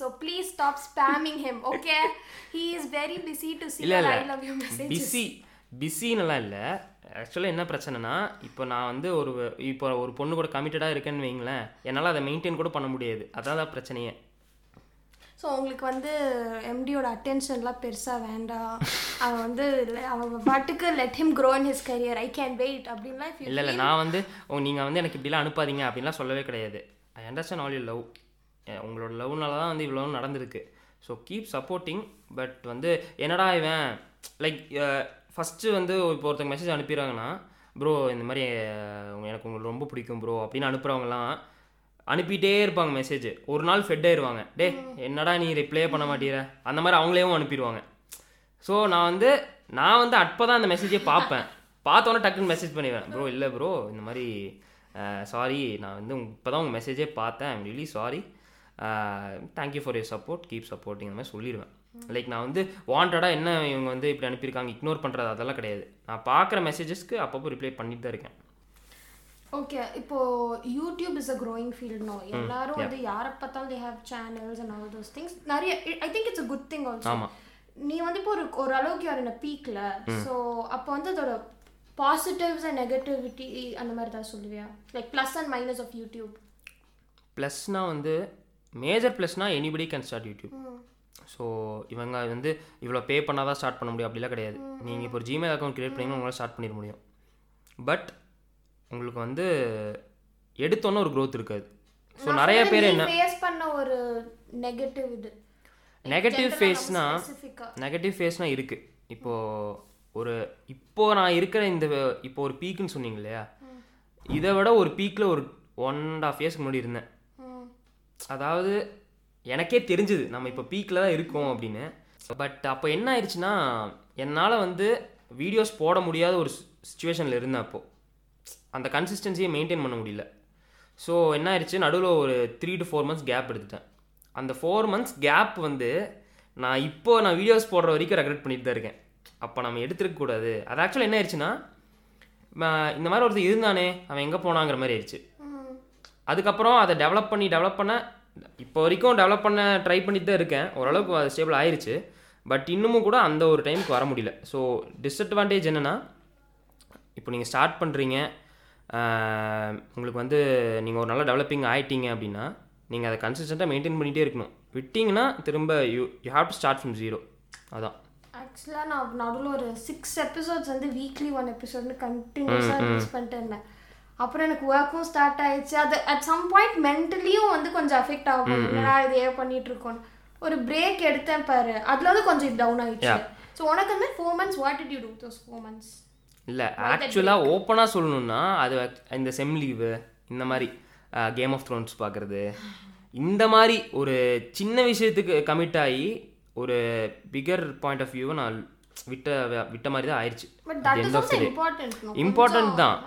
So please stop spamming him, okay? He is very busy to see இல்லை your இல்லை. I love you messages. Busy பிஸின்னுலாம் இல்லை. ஆக்சுவலாக என்ன பிரச்சனைனா இப்போ நான் வந்து ஒரு இப்போ ஒரு பொண்ணு கூட கமிட்டடாக இருக்கேன்னு வைங்களேன் என்னால் அதை மெயின்டைன் கூட பண்ண முடியாது. அதான் தான் பிரச்சனையே. ஸோ உங்களுக்கு வந்து எம்டியோட அட்டென்ஷன்லாம் பெருசாக வேண்டாம். [laughs] அவன் வந்து அவன் பாட்டுக்கு let him grow in his career I can wait அப்படின்லாம் இல்லை இல்லை நான் வந்து நீங்கள் வந்து எனக்கு இப்படிலாம் அனுப்பாதீங்க அப்படின்லாம் சொல்லவே கிடையாது. I understand all you love உங்களோட லவ்னால தான் வந்து இவ்வளோ நடந்திருக்கு. ஸோ கீப் சப்போர்ட்டிங் பட் வந்து என்னடா இவன்? லைக் ஃபஸ்ட்டு வந்து இப்போ ஒருத்தங்க மெசேஜ் அனுப்பிடுறாங்கன்னா ப்ரோ இந்த மாதிரி எனக்கு உங்களுக்கு ரொம்ப பிடிக்கும் ப்ரோ அப்படின்னு அனுப்புகிறவங்கலாம் அனுப்பிட்டே இருப்பாங்க மெசேஜ் ஒரு நாள் ஃபெட் ஆயிடுவாங்க டே என்னடா நீ ரிப்ளே பண்ண மாட்டீர அந்த மாதிரி அவங்களேவும் அனுப்பிடுவாங்க. ஸோ நான் வந்து நான் வந்து அப்போ தான் அந்த மெசேஜே பார்ப்பேன். பார்த்தோன்னே டக்குன்னு மெசேஜ் பண்ணிடுவேன். ப்ரோ இல்லை ப்ரோ இந்த மாதிரி சாரி நான் வந்து இப்போ தான் உங்கள் மெசேஜே பார்த்தேன். I'm really sorry thank you for your support keep supporting இந்த மாதிரி சொல்லிடுவேன். லைக் நான் வந்து வாண்டடாக என்ன இவங்க வந்து இப்படி அனுப்பியிருக்காங்க இக்னோர் பண்ணுறது அதெல்லாம் கிடையாது. நான் பார்க்குற மெசேஜஸ்க்கு அப்பப்போ ரிப்ளை பண்ணிட்டு தான் இருக்கேன். ஓகே இப்போ YouTube is a growing field no எல்லாரும் வந்து யாரை பார்த்தாலும் they have channels and all those things நிறைய I think it's a good thing also நீ வந்து இப்போ ஒரு ஒரு அளவுக்கு யார் என்ன பீக்ல ஸோ அப்போ வந்து அதோட பாசிட்டிவ்ஸ் அண்ட் நெகட்டிவிட்டி அந்த மாதிரி தான் சொல்லுவியா? Like plus and minus of YouTube ப்ளஸ்னால் வந்து major ப்ளஸ்னால் anybody can start YouTube so இவங்க வந்து இவ்வளோ பே பண்ணால் தான் ஸ்டார்ட் பண்ண முடியும் அப்படிலாம் கிடையாது. நீங்கள் இப்போ ஒரு ஜிமெயில் அக்கௌண்ட் கிரியேட் பண்ணிங்கன்னா உங்களால் ஸ்டார்ட் பண்ணிட முடியும். பட் உங்களுக்கு வந்து எடுத்தோன்னே ஒரு growth இருக்காது ஸோ நிறைய பேர் என்ன ஃபேஸ் பண்ண ஒரு நெகட்டிவ் இது. நெகட்டிவ் ஃபேஸ்னா நெகட்டிவ் ஃபேஸ்னால் இருக்குது இப்போது ஒரு இப்போ நான் இருக்கிற இந்த இப்போ ஒரு பீக்குன்னு சொன்னீங்க இல்லையா? இதை விட ஒரு பீக்கில் ஒரு ஒன் அண்ட் ஆஃப் இயர்ஸ்க்கு முன்னாடி இருந்தேன். அதாவது எனக்கே தெரிஞ்சுது. நம்ம இப்போ பீக்கில் தான் இருக்கோம் அப்படின்னு. பட் அப்போ என்ன ஆயிடுச்சுன்னா என்னால் வந்து வீடியோஸ் போட முடியாத ஒரு சுச்சுவேஷனில் இருந்தேன் அப்போது அந்த கன்சிஸ்டன்சியை மெயின்டைன் பண்ண முடியல. ஸோ என்ன ஆயிடுச்சு நடுவில் ஒரு three to four months gap எடுத்துட்டேன். அந்த ஃபோர் மந்த்ஸ் கேப் வந்து நான் இப்போ நான் வீடியோஸ் போடுற வரைக்கும் ரெக்ரெட் பண்ணிட்டு தான் இருக்கேன். அப்போ நம்ம எடுத்துருக்க கூடாது. அது ஆக்சுவலாக என்ன ஆயிடுச்சுன்னா இந்த மாதிரி ஒருத்தர் இருந்தானே அவன் எங்கே போனாங்கிற மாதிரி ஆயிடுச்சு அதுக்கப்புறம் அதை டெவலப் பண்ணி டெவலப் பண்ண இப்போ வரைக்கும் டெவலப் பண்ண ட்ரை பண்ணிட்டு தான் இருக்கேன். ஓரளவுக்கு அது ஸ்டேபிள் ஆயிருச்சு. பட் இன்னமும் கூட அந்த ஒரு டைமுக்கு வர முடியல. ஸோ டிஸ்அட்வான்டேஜ் என்னென்னா இப்போ நீங்கள் ஸ்டார்ட் பண்ணுறீங்க உங்களுக்கு வந்து நீங்கள் ஒரு நல்ல டெவலப்பிங் ஆயிட்டீங்க அப்படின்னா நீங்கள் அதை கன்சிஸ்டண்ட்டாக மெயின்டைன் பண்ணிகிட்டே இருக்கணும். விட்டிங்கன்னா திரும்ப you you have to start from zero அதான். ஆக்சுவலாக நான் நடுவில் ஒரு சிக்ஸ் எபிசோட்ஸ் வந்து வீக்லி ஒன் எபிசோட்னு கண்டினியூஸாக ரிலீஸ் பண்ணிட்டு இருந்தேன். அப்புறம் எனக்கு ஒர்க்கும் ஸ்டார்ட் ஆயிடுச்சு. அது அட் சம் பாயிண்ட் மென்டலியும் வந்து கொஞ்சம் அஃபெக்ட் ஆகும். என்னடா இதையே பண்ணிட்டு இருக்கோம் ஒரு பிரேக் எடுத்தேன் பாரு. அதுல வந்து கொஞ்சம் டவுன் ஆயிடுச்சு. ஸோ உனக்கு வந்து four months what did you do those four months இல்லை ஆக்சுவலாக ஓப்பனாக சொல்லணும்னா அது இந்த செம் லீவு இந்த மாதிரி கேம் ஆஃப் த்ரோன்ஸ் பார்க்குறது இந்த மாதிரி ஒரு சின்ன விஷயத்துக்கு கமிட் ஆகி ஒரு பிகர் பாயிண்ட் ஆஃப் வியூவை நான் விட்ட விட்ட மாதிரி தான் ஆயிடுச்சு. இம்பார்ட்டன்ட் தான்.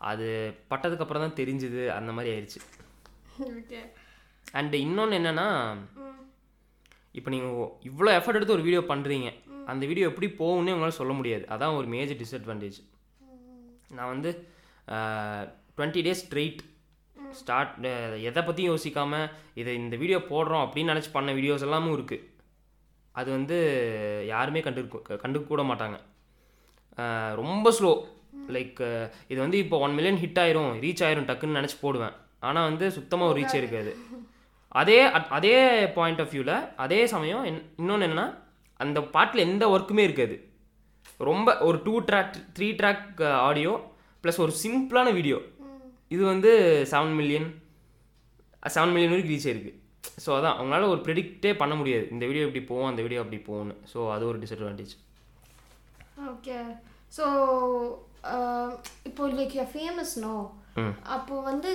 அது பட்டதுக்கு அப்புறம் தான் தெரிஞ்சுது அந்த மாதிரி ஆயிடுச்சு அண்ட் இன்னொன்று என்னன்னா இப்போ நீங்கள் இவ்வளோ எஃபர்ட் எடுத்து ஒரு வீடியோ பண்ணுறீங்க அந்த வீடியோ எப்படி போகும்னே உங்களால் சொல்ல முடியாது. அதான் ஒரு மேஜர் டிஸ்அட்வான்டேஜ் நான் வந்து டுவெண்ட்டி டேஸ் ஸ்ட்ரெயிட் ஸ்டார்ட் எதை பற்றியும் யோசிக்காமல் இதை இந்த வீடியோ போடுறோம் அப்படின்னு நினச்சி பண்ண வீடியோஸ் எல்லாமும் இருக்குது அது வந்து யாருமே கண்டு கண்டுக்க கூட மாட்டாங்க. ரொம்ப ஸ்லோ லைக் uh, இது வந்து இப்போ ஒன் மில்லியன் ஹிட் ஆயிரும் ரீச் ஆயிரும் டக்குன்னு நினச்சி போடுவேன். ஆனால் வந்து சுத்தமாக ஒரு ரீச் இருக்காது. அதே அட்- அதே பாயிண்ட் ஆஃப் வியூவில் அதே சமயம் இன்னொன்று என்னென்னா அந்த பாட்டில் எந்த ஒர்க்குமே இருக்காது. ரொம்ப ஒரு two track three track audio plus ஒரு சிம்பிளான வீடியோ இது வந்து செவன் மில்லியன் செவன் மில்லியன் வரைக்கும் ரீச் ஆயிருக்கு. ஸோ அதான் அவங்களால ஒரு ப்ரெடிக்டே பண்ண முடியாது. இந்த வீடியோ இப்படி போகும் அந்த வீடியோ அப்படி போகும்னு. ஸோ அது ஒரு டிஸ்அட்வான்டேஜ் ஓகே ஸோ இப்போ லைக் யூ ஃபேமஸ் நோ. அப்போ வந்து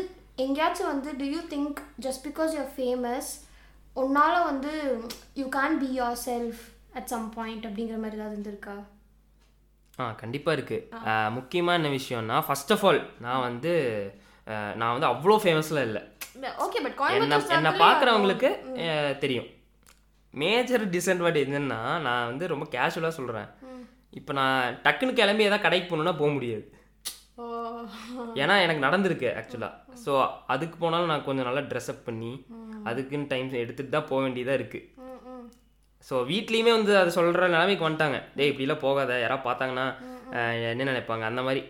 எங்கேயாச்சும் வந்து do you think just because you famous உன்னால வந்து you can be yourself at some point அப்படிங்கிற மாதிரி ஏதாவது இருந்திருக்கா? ஆ கண்டிப்பாக இருக்குது முக்கியமாக என்ன விஷயம்னா ஃபர்ஸ்ட் ஆஃப் ஆல் நான் வந்து நான் வந்து அவ்வளோ ஃபேமஸில் இல்லை. ஓகே பட் என்ன என்னை பார்க்குறவங்களுக்கு தெரியும். மேஜர் டிஸ்அட்வான்டேஜ் என்னன்னா நான் வந்து ரொம்ப கேஷுவலாக சொல்கிறேன் இப்போ நான் டக்குன்னு கிளம்பி ஏதாவது கடைக்கு போகணுன்னா போக முடியாது. ஏன்னா எனக்கு நடந்திருக்கு ஆக்சுவலாக ஸோ அதுக்கு போனாலும் நான் கொஞ்சம் நல்லா ட்ரெஸ்அப் பண்ணி அதுக்குன்னு டைம் எடுத்துகிட்டு தான் போக வேண்டியதாக இருக்குது. ஸோ வீட்லேயுமே வந்து அதை சொல்கிற நிலைமைக்கு வந்துட்டாங்க. டேய் இப்படிலாம் போகாத. யாராவது பார்த்தாங்கன்னா என்ன நினைப்பாங்க? அந்த மாதிரி.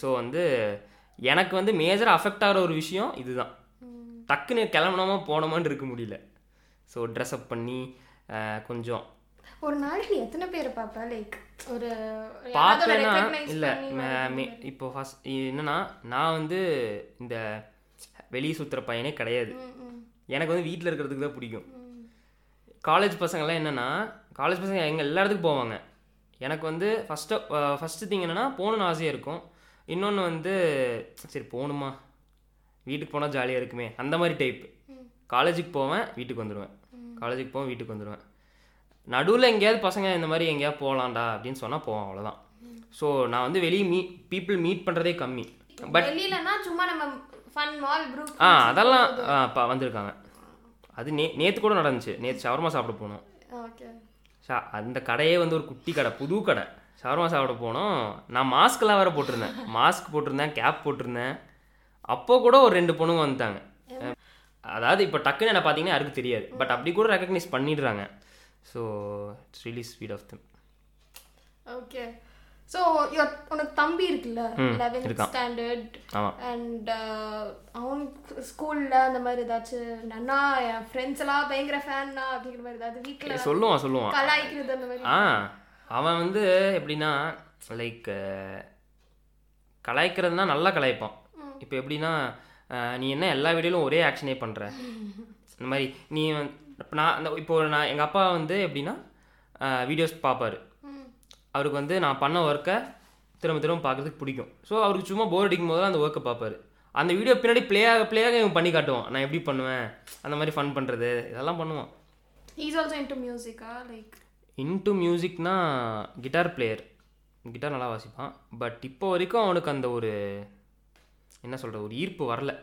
ஸோ வந்து எனக்கு வந்து மேஜராக அஃபெக்ட் ஆகிற ஒரு விஷயம் இதுதான். டக்குன்னு கிளம்பணுமா போனோமான்னு இருக்க முடியல. ஸோ ட்ரெஸ்அப் பண்ணி கொஞ்சம். ஒரு நாளைக்கு எத்தனை பேரை பார்ப்ப லைக் பார்த்தேன்னா இல்லை இப்போ ஃபஸ்ட் என்னன்னா நான் வந்து இந்த வெளியே சுற்றுற பையனே கிடையாது. எனக்கு வந்து வீட்டில் இருக்கிறதுக்கு தான் பிடிக்கும். காலேஜ் பசங்கள்லாம் என்னென்னா காலேஜ் பசங்க எங்கள் எல்லா இடத்துக்கும் போவாங்க. எனக்கு வந்து ஃபஸ்ட்டு ஃபஸ்ட்டு திங் என்னென்னா போகணுன்னு ஆசையாக இருக்கும். இன்னொன்று வந்து சரி போகணுமா? வீட்டுக்கு போனால் ஜாலியாக இருக்குமே. அந்த மாதிரி டைப் காலேஜுக்கு போவேன் வீட்டுக்கு வந்துடுவேன் காலேஜுக்கு போவேன் வீட்டுக்கு வந்துடுவேன் நடுவில் எங்கேயாவது பசங்க இந்த மாதிரி எங்கேயாவது போகலாம்டா அப்படின்னு சொன்னால் போவோம் அவ்வளோதான் ஸோ நான் வந்து வெளியே மீட் பீப்புள் மீட் பண்ணுறதே கம்மி. பட் வெளியிலனா சும்மா நம்ம ஃபன் மால் ஆ அதெல்லாம் ஆ, ப- வந்திருக்காங்க. அது நே நேற்று கூட நடந்துச்சு. நேற்று ஷவர்மா சாப்பிட போனோம். ஷா அந்த கடையே வந்து ஒரு குட்டி கடை புது கடை. ஷவர்மா சாப்பிட போனோம். நான் மாஸ்க்லாம் வேற போட்டிருந்தேன். மாஸ்க் போட்டிருந்தேன் கேப் போட்டிருந்தேன். அப்போ கூட ஒரு ரெண்டு பொண்ணுங்க வந்துட்டாங்க. அதாவது இப்போ டக்குன்னு என்ன பார்த்தீங்கன்னா யாருக்கும் தெரியாது. பட் அப்படி கூட ரெக்கக்னைஸ் பண்ணிடுறாங்க. So it's really sweet of them okay so உனக்கு தம்பி இருக்குல்ல லெவன்த். ஸ்டாண்டர்ட் அண்ட் அவனுக்கு ஸ்கூல்ல அந்த மாதிரி ஏதாச்சும் அண்ணா என் ஃப்ரெண்ட்ஸ் எல்லாம் பயங்கர ஃபேன்னா அப்படிங்கிற மாதிரி ஏதாவது வீட்டில் சொல்லுவான் சொல்லுவான். கலாய்க்கிறது அந்த மாதிரி. ஆ அவன் வந்து எப்படின்னா லைக் கலாய்க்கிறதுனா நல்லா கலாய்ப்பான். இப்போ எப்படின்னா நீ என்ன எல்லா வீடியோலும் ஒரே ஆக்ஷனே பண்ணுற [laughs] இந்த மாதிரி நீ இப்போ நான் அந்த இப்போ நான் எங்கள் அப்பா வந்து எப்படின்னா வீடியோஸ் பார்ப்பாரு. அவருக்கு வந்து நான் பண்ண ஒர்க்கை திரும்ப திரும்ப பார்க்கறதுக்கு பிடிக்கும். ஸோ அவருக்கு சும்மா போர் அடிக்கும் போது அந்த ஒர்க்கை பார்ப்பாரு. அந்த வீடியோ பின்னாடி பிளேயாக பிளேயாக இவன் பண்ணி காட்டுவான். நான் எப்படி பண்ணுவேன்? அந்த மாதிரி ஃபன் பண்ணுறது இதெல்லாம் பண்ணுவான். ஹீஸ் ஆல்சோ இன்டு மியூசிக்கா லைக் இன்டு மியூசிக்னா கிட்டார் பிளேயர் கிட்டார் நல்லா வாசிப்பான். பட் இப்போ வரைக்கும் அவனுக்கு அந்த ஒரு என்ன சொல்கிறது ஒரு ஈர்ப்பு வரல.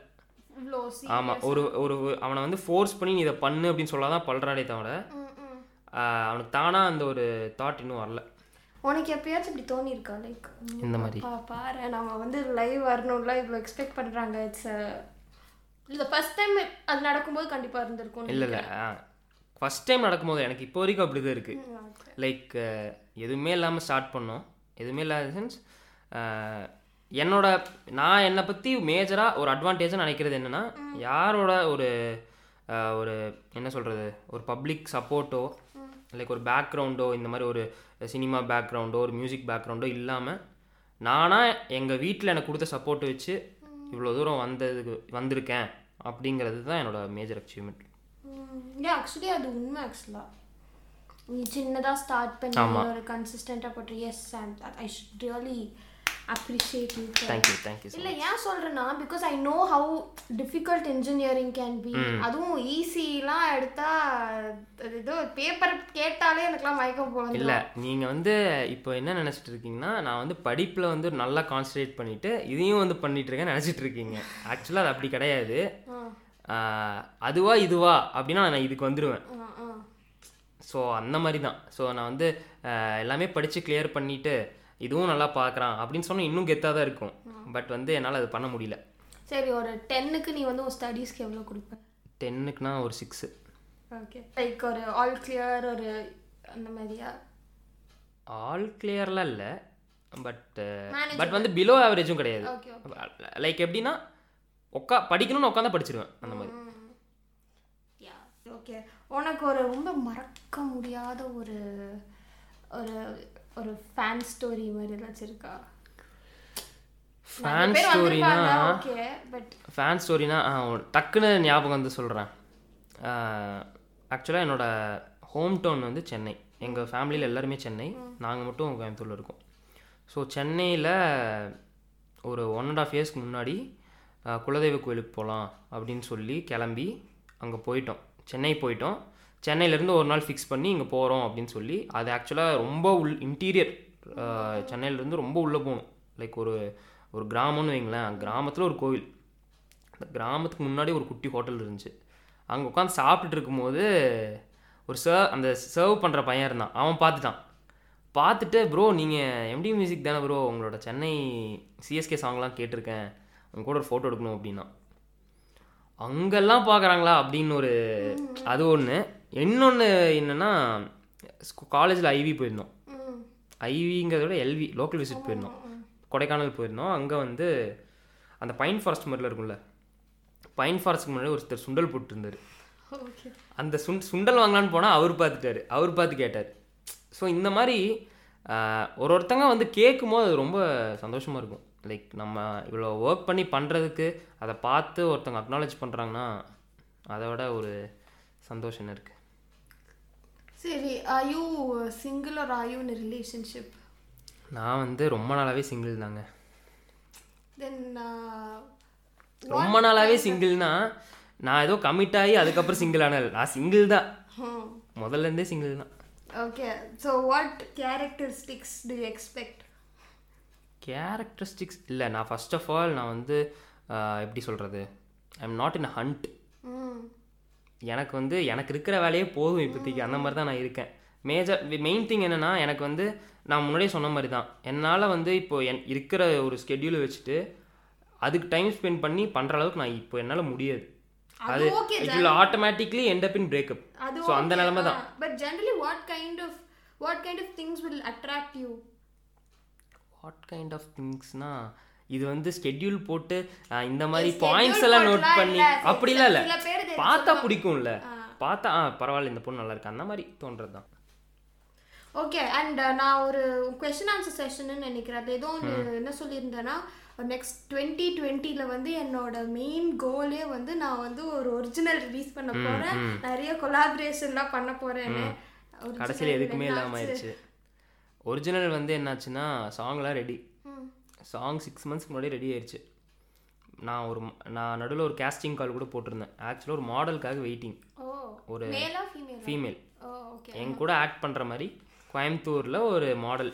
ஆமாம் ஒரு ஒரு அவனை வந்து ஃபோர்ஸ் பண்ணி நீ இதை பண்ணு அப்படின்னு சொல்லாதான் பல்றாடே தவிர அவனுக்கு தானாக அந்த ஒரு தாட் இன்னும் வரல. உனக்கு எப்பயாச்சும் இப்படி தோணியிருக்கா? லைக் இந்த மாதிரி. பாரு நம்ம வந்து லைவ் வரணும்ல இவ்வளோ எக்ஸ்பெக்ட் பண்ணுறாங்க இட்ஸ் இது ஃபர்ஸ்ட் டைம் அது நடக்கும்போது கண்டிப்பாக இருந்திருக்கும் இல்லை இல்லை ஃபஸ்ட் டைம் நடக்கும்போது எனக்கு இப்போ வரைக்கும் அப்படி தான் இருக்குது லைக் எதுவுமே இல்லாமல் ஸ்டார்ட் பண்ணோம். எதுவுமே இல்லாத சென்ஸ் என்னோட நான் என்னை பற்றி மேஜராக ஒரு அட்வான்டேஜாக நினைக்கிறது என்னென்னா யாரோட ஒரு ஒரு என்ன சொல்கிறது ஒரு பப்ளிக் சப்போர்ட்டோ லைக் ஒரு பேக்ரவுண்டோ இந்த மாதிரி ஒரு சினிமா பேக்ரவுண்டோ ஒரு மியூசிக் பேக்ரவுண்டோ இல்லாமல் நானாக எங்கள் வீட்டில் எனக்கு கொடுத்த சப்போர்ட்டை வச்சு இவ்வளோ தூரம் வந்ததுக்கு வந்திருக்கேன் அப்படிங்கிறது தான் என்னோட மேஜர் அச்சீவ்மெண்ட் ஆக்சுவலி அது உண்மை ஆக்சுவலாக நீ சின்னதா ஸ்டார்ட் பண்ணி ஒரு கன்சிஸ்டண்டா போட்டு yes I should really appreciate you thank you thank you இல்ல ஏன் சொல்றேன்னா because I know how difficult engineering can be அதுவும் ஈஸிலாம் எடுத்தா அது ஏதோ பேப்பர் கேட்டாலே எனக்குலாம் மயக்கம் போகணும் இல்லை நீங்கள் வந்து இப்போ என்ன நினச்சிட்டு இருக்கீங்கன்னா நான் வந்து படிப்பில் வந்து நல்லா கான்சன்ட்ரேட் பண்ணிவிட்டு இதையும் வந்து பண்ணிட்டு இருக்கேன் நினச்சிட்டு இருக்கீங்க. ஆக்சுவலாக அது அப்படி கிடையாது. அதுவா இதுவா அப்படின்னா நான் இதுக்கு வந்துடுவேன் ஸோ அந்த மாதிரி தான் ஸோ நான் வந்து எல்லாமே படித்து கிளியர் பண்ணிவிட்டு இதுவும் நல்லா பார்க்குறான் அப்படின்னு சொன்னால் இன்னும் கெத்தாக தான் இருக்கும். பட் வந்து என்னால் அது பண்ண முடியல. சரி ஒரு டென்னுக்கு நீ வந்து உன் ஸ்டடீஸ்க்கு எவ்வளோ கொடுப்ப? டென்னுக்குனா ஒரு சிக்ஸு ஓகே. லைக் ஒரு ஆல் கிளியர் ஒரு அந்த மாதிரியா? ஆல் கிளியர்லாம் இல்லை. பட் பட் வந்து பிலோ ஆவரேஜும் கிடையாது. லைக் எப்படின்னா உட்கா படிக்கணும்னு உட்காந்தா படிச்சிருவேன் அந்த மாதிரி. யா ஓகே உனக்கு ஒரு ரொம்ப மறக்க முடியாத ஒரு ஒரு ஒரு ஃபேன் ஸ்டோரி மாதிரி ஏதாச்சும் இருக்கா? ஃபேன் ஸ்டோரினா ஃபேன் ஸ்டோரினா டக்குன்னு ஞாபகம் வந்து சொல்கிறேன் ஆக்சுவலாக என்னோட ஹோம் டவுன் வந்து சென்னை. எங்கள் ஃபேமிலியில் எல்லாருமே சென்னை. நாங்கள் மட்டும் கோயம்புத்தூரில் இருக்கோம். ஸோ சென்னையில் ஒரு ஒன் அண்ட் ஆஃப் இயர்ஸ்க்கு முன்னாடி குலதெய்வ கோயிலுக்கு போகலாம் அப்படின்னு சொல்லி கிளம்பி அங்கே போயிட்டோம். சென்னை போயிட்டோம். சென்னையிலேருந்து ஒரு நாள் ஃபிக்ஸ் பண்ணி இங்கே போகிறோம் அப்படின்னு சொல்லி அது ஆக்சுவலாக ரொம்ப உள் இன்டீரியர் சென்னையிலேருந்து ரொம்ப உள்ளே போகணும். லைக் ஒரு ஒரு கிராமம்னு வைங்களேன். கிராமத்தில் ஒரு கோவில். அந்த கிராமத்துக்கு முன்னாடி ஒரு குட்டி ஹோட்டல் இருந்துச்சு. அங்கே உட்காந்து சாப்பிட்டுட்டு இருக்கும்போது ஒரு சர்வ் அந்த சர்வ் பண்ணுற பையன் இருந்தான். அவன் பார்த்துட்டான். பார்த்துட்டு ப்ரோ நீங்கள் எம்டி மியூசிக் தானே ப்ரோ உங்களோட சென்னை சிஎஸ்கே சாங்லாம் கேட்டிருக்கேன். உங்க கூட ஒரு ஃபோட்டோ எடுக்கணும் அப்படின்னா அங்கெல்லாம் பார்க்குறாங்களா? அப்படின்னு ஒரு அது ஒன்று இன்னொன்று என்னென்னா காலேஜில் ஐவி போயிருந்தோம். ஐவிங்கிறத விட எல்வி லோக்கல் விசிட் போயிருந்தோம். கொடைக்கானல் போயிருந்தோம். அங்கே வந்து அந்த பைன் ஃபாரஸ்ட் மாதிரிலாம் இருக்கும்ல பைன் ஃபாரஸ்ட்க்கு முன்னாடி ஒருத்தர் சுண்டல் போட்டுருந்தாரு. அந்த சுண் சுண்டல் வாங்கலான்னு போனால் அவர் பார்த்துட்டாரு அவர் பார்த்து கேட்டார். ஸோ இந்த மாதிரி ஒரு ஒருத்தங்க வந்து கேட்கும் போது அது ரொம்ப சந்தோஷமாக இருக்கும். லைக் நம்ம இவ்வளோ ஒர்க் பண்ணி பண்ணுறதுக்கு அதை பார்த்து ஒருத்தங்க அக்னாலேஜ் பண்ணுறாங்கன்னா அதை விட ஒரு சந்தோஷம் இருக்குது சரி are you single or are you in relationship நான் வந்து ரொம்ப நாளாகவே சிங்கிள் தாங்க. தென் ரொம்ப நாளாகவே சிங்கிள்னா நான் ஏதோ கமிட் ஆகி அதுக்கப்புறம் சிங்கிள் ஆனது நான் சிங்கிள் தான். முதல்ல இருந்தே சிங்கிள் தான். Okay so what characteristics do you expect characteristics இல்லை நான் ஃபர்ஸ்ட் ஆஃப் ஆல் நான் வந்து ஆஹ், எப்படி சொல்கிறது I am not in hunt எனக்கு வந்து எனக்கு இருக்கிற வேலையே போதும் இப்போதைக்கு. அந்த மாதிரி தான் நான் இருக்கேன். மேஜர் மெயின் திங் என்னென்னா எனக்கு வந்து நான் முன்னாடியே சொன்ன மாதிரி தான். என்னால் வந்து இப்போ என் இருக்கிற ஒரு ஸ்கெட்யூலை வச்சுட்டு அதுக்கு டைம் ஸ்பெண்ட் பண்ணி பண்ணுற அளவுக்கு நான் இப்போ என்னால் முடியாது. அது it will automatically end up in breakup so அந்த நிலமை தான். But generally what kind of what kind of things will attract you what kind of திங்ஸ்னா இது வந்து ஸ்கெட்யூல் போட்டு இந்த மாதிரி பாயிண்ட்ஸ் எல்லாம் நோட் பண்ணி அப்படிலாம் இல்லை. பார்த்தா பிடிக்கும்ல. பார்த்தா ஆ பரவாயில்ல இந்த பொண்ணு நல்லா இருக்கு அந்த மாதிரி தோன்றது தான் ஓகே அண்ட் நான் ஒரு கொஸ்டின் ஆன்சர் செஷன்னு நினைக்கிறேன். அது ஏதோ ஒன்று என்ன சொல்லியிருந்தேன்னா நெக்ஸ்ட் டுவெண்ட்டி டுவெண்ட்டியில் வந்து என்னோட மெயின் கோலே வந்து நான் வந்து ஒரு ஒரிஜினல் ரிலீஸ் பண்ண போகிறேன் நிறைய கொலாபரேஷன்லாம் பண்ண போகிறேன்னு கடைசியில் எதுக்குமே இல்லாமல் ஆயிடுச்சு ஒரிஜினல் வந்து என்னாச்சுன்னா சாங்லாம் ரெடி சாங் சிக்ஸ் மந்த்ஸ்க்கு முன்னாடி ரெடி ஆயிடுச்சு நான் ஒரு நான் நடுவில் ஒரு கேஸ்டிங் கால் கூட போட்டிருந்தேன். ஆக்சுவலாக ஒரு மாடலுக்காக வெயிட்டிங் ஒரு மேலா ஃபீமேல் என் கூட ஆக்ட் பண்ணுற மாதிரி கோயம்புத்தூரில் ஒரு மாடல்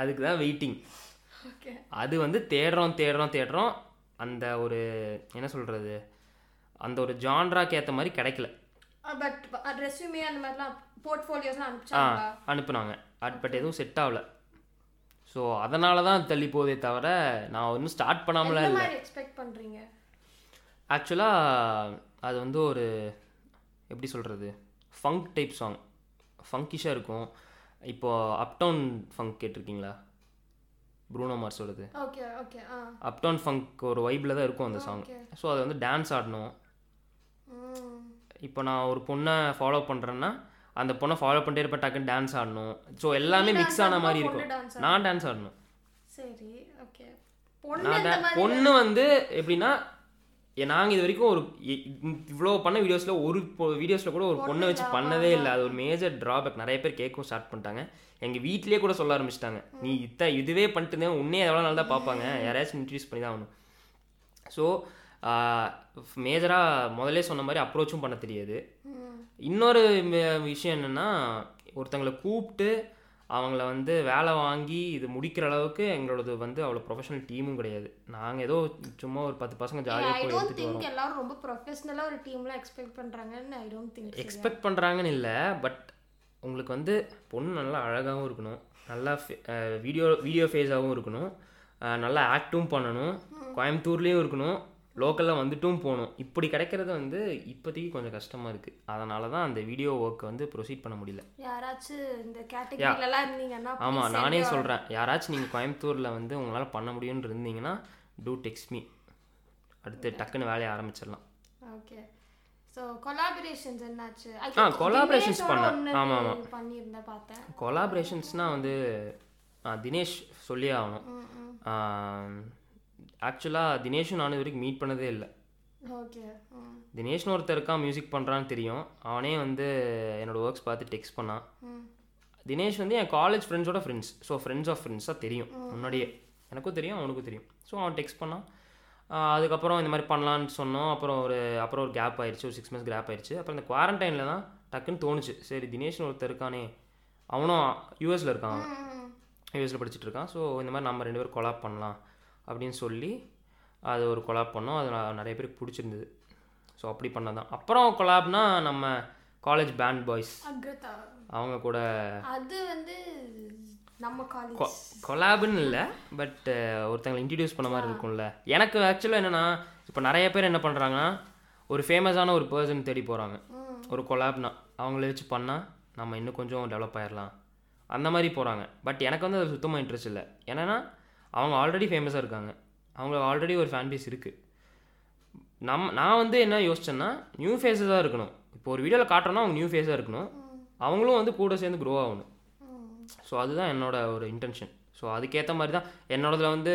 அதுக்கு தான் வெயிட்டிங் அது வந்து தேடுறோம் தேடுறோம் தேடுறோம். அந்த ஒரு என்ன சொல்கிறது அந்த ஒரு ஜான்ராக்கு ஏற்ற மாதிரி கிடைக்கல. பட் ரெஸ்யூமே அந்த மாதிரிலாம் போர்ட்ஃபோலியோஸ்லாம் ஆ அனுப்பிச்சாங்களா? அனுப்புனாங்க. பட் எதுவும் செட் ஆகல. ஸோ அதனால தான் தள்ளி போதே தவிர நான் இன்னும் ஸ்டார்ட் பண்ணாமலாம் இல்லை. எக்ஸ்பெக்ட் பண்ணுறீங்க ஆக்சுவலாக அது வந்து ஒரு எப்படி சொல்கிறது ஃபங்க் டைப் சாங் ஃபங்கிஷாக இருக்கும். இப்போது அப்டவுன் ஃபங்க் கேட்டிருக்கீங்களா? ப்ரூனோ மார்ஸோடது ஓகே ஓகே அப்டவுன் ஃபங்க் ஒரு வைப்பில் தான் இருக்கும் அந்த சாங். ஸோ அதை வந்து டான்ஸ் ஆடணும். இப்போ நான் ஒரு பொண்ணை ஃபாலோ பண்ணுறேன்னா அந்த பொண்ணை ஃபாலோ பண்ணிட்டே இருப்பேன் டக்குன்னு டான்ஸ் ஆடணும். ஸோ எல்லாமே மிக்ஸ் ஆன மாதிரி இருக்கும். நான் டான்ஸ் ஆடணும். சரி ஓகே பொண்ணு வந்து எப்படின்னா நாங்கள் இது வரைக்கும் ஒரு இவ்வளோ பண்ண வீடியோஸில் ஒரு வீடியோஸில் கூட ஒரு பொண்ணை வச்சு பண்ணதே இல்லை. அது ஒரு மேஜர் ட்ராபேக் நிறைய பேர் கேட்கவும் ஸ்டார்ட் பண்ணிட்டாங்க. எங்கள் வீட்லயே கூட சொல்ல ஆரம்பிச்சிட்டாங்க. நீ இத்த இதுவே பண்ணிட்டு இருந்தே உன்னே எவ்வளோ நாள் தான் பார்ப்பாங்க. யாரையாச்சும் இன்ட்ரடியூஸ் பண்ணி தான் ஆகணும். ஸோ மேஜராக முதல்ல சொன்ன மாதிரி அப்ரோச்சும் பண்ண தெரியாது. இன்னொரு விஷயம் என்னென்னா ஒருத்தங்களை கூப்பிட்டு அவங்கள வந்து வேலை வாங்கி இது முடிக்கிற அளவுக்கு எங்களோடது வந்து அவ்வளோ ப்ரொஃபஷனல் டீமும் கிடையாது. நாங்கள் ஏதோ சும்மா ஒரு பத்து பசங்க ஜாலியாக போய் திங்க் எல்லாரும் ரொம்ப ப்ரொஃபஷனலா ஒரு டீம்ல எக்ஸ்பெக்ட் பண்றாங்கன்னு ஐ டோன்ட் திங்க் எக்ஸ்பெக்ட் பண்ணுறாங்கன்னு இல்லை பட் உங்களுக்கு வந்து பொண்ணு நல்லா அழகாகவும் இருக்கணும். நல்லா வீடியோ வீடியோ ஃபேஸாகவும் இருக்கணும். நல்லா ஆக்டும் பண்ணணும். கோயம்புத்தூர்லேயும் இருக்கணும். லோக்கலில் வந்துட்டும் போகணும் இப்படி கிடைக்கிறது வந்து இப்போதைக்கு கொஞ்சம் கஷ்டமாக இருக்குது அதனால தான் அந்த வீடியோ ஒர்க்கை வந்து ப்ரொசீட் பண்ண முடியல. யாராச்சும் இந்த இருந்தீங்கன்னா ஆமாம் நானே சொல்கிறேன் யாராச்சும் நீங்கள் கோயம்புத்தூரில் வந்து உங்களால் பண்ண முடியும்னு இருந்தீங்கன்னா டூ டெக்ஸ்ட் மீ அடுத்து டக்குன்னு வேலையை ஆரம்பிச்சிடலாம். ஓகே ஸோ கொலாபரேஷன்ஸ் என்னாச்சு? I ஆ, think collaborations தினேஷோட பண்ணேன். ஒண்ணு ஆமா, ஆமா. பண்ணியிருந்தேன் பார்த்தேன். கொலாபரேஷன்ஸ்னால் வந்து தினேஷ் சொல்லியே ஆகணும். ஆக்சுவலாக தினேஷும் நானும் இது வரைக்கும் மீட் பண்ணதே இல்லை. ஓகே தினேஷ்னு ஒருத்தர் இருக்கான் மியூசிக் பண்ணுறான்னு தெரியும். அவனே வந்து என்னோட ஒர்க்ஸ் பார்த்து டெக்ஸ்ட் பண்ணான். தினேஷ் வந்து என் காலேஜ் ஃப்ரெண்ட்ஸோட ஃப்ரெண்ட்ஸ் ஸோ ஃப்ரெண்ட்ஸ் ஆஃப் ஃப்ரெண்ட்ஸாக தெரியும் முன்னாடியே. எனக்கும் தெரியும் அவனுக்கும் தெரியும். ஸோ அவன் டெக்ஸ்ட் பண்ணான். அதுக்கப்புறம் இந்த மாதிரி பண்ணலான்னு சொன்னோம். அப்புறம் ஒரு அப்புறம் ஒரு கேப் ஆயிடுச்சு ஒரு சிக்ஸ் மந்த்ஸ் கேப் ஆயிடுச்சு அப்புறம் இந்த குவாரண்டைனில் தான் டக்குன்னு தோணுச்சு. சரி தினேஷ்னு ஒருத்தர் இருக்கானே. அவனும் யூஎஸில் இருக்கான். அவன் யூஎஸில் படிச்சுட்டு இருக்கான். ஸோ இந்த மாதிரி நம்ம ரெண்டு பேரும் கொலாப் பண்ணலாம். அப்படின்னு சொல்லி அது ஒரு கொலாப் பண்ணோம். அது நிறைய பேருக்கு பிடிச்சிருந்தது. ஸோ அப்படி பண்ணதான். அப்புறம் கொலாப்னா நம்ம காலேஜ் பேண்ட் பாய்ஸ் அவங்க கூட அது வந்து நம்ம காலேஜ் கொலாப்னு இல்லை பட் ஒருத்தங்களை இன்ட்ரடியூஸ் பண்ண மாதிரி இருக்கும்ல. எனக்கு ஆக்சுவலாக என்னென்னா இப்போ நிறைய பேர் என்ன பண்ணுறாங்கன்னா ஒரு ஃபேமஸான ஒரு பர்சன் தேடி போகிறாங்க ஒரு கொலாப்னா அவங்கள வச்சு பண்ணால் நம்ம இன்னும் கொஞ்சம் டெவலப் ஆயிடலாம் அந்த மாதிரி போகிறாங்க பட் எனக்கு வந்து அது சுத்தமாக இன்ட்ரெஸ்ட் இல்லை. ஏன்னா அவங்க ஆல்ரெடி ஃபேமஸாக இருக்காங்க. அவங்க ஆல்ரெடி ஒரு ஃபேன் பேஸ் இருக்குது நம் நான் வந்து என்ன யோசிச்சேன்னா நியூ ஃபேஸஸாக இருக்கணும். இப்போ ஒரு வீடியோவில் காட்டுறோன்னா அவங்க நியூ ஃபேஸாக இருக்கணும். அவங்களும் வந்து கூட சேர்ந்து க்ரோ ஆகணும். ஸோ அதுதான் என்னோட ஒரு இன்டென்ஷன் ஸோ அதுக்கேற்ற மாதிரி தான் என்னோடதுல வந்து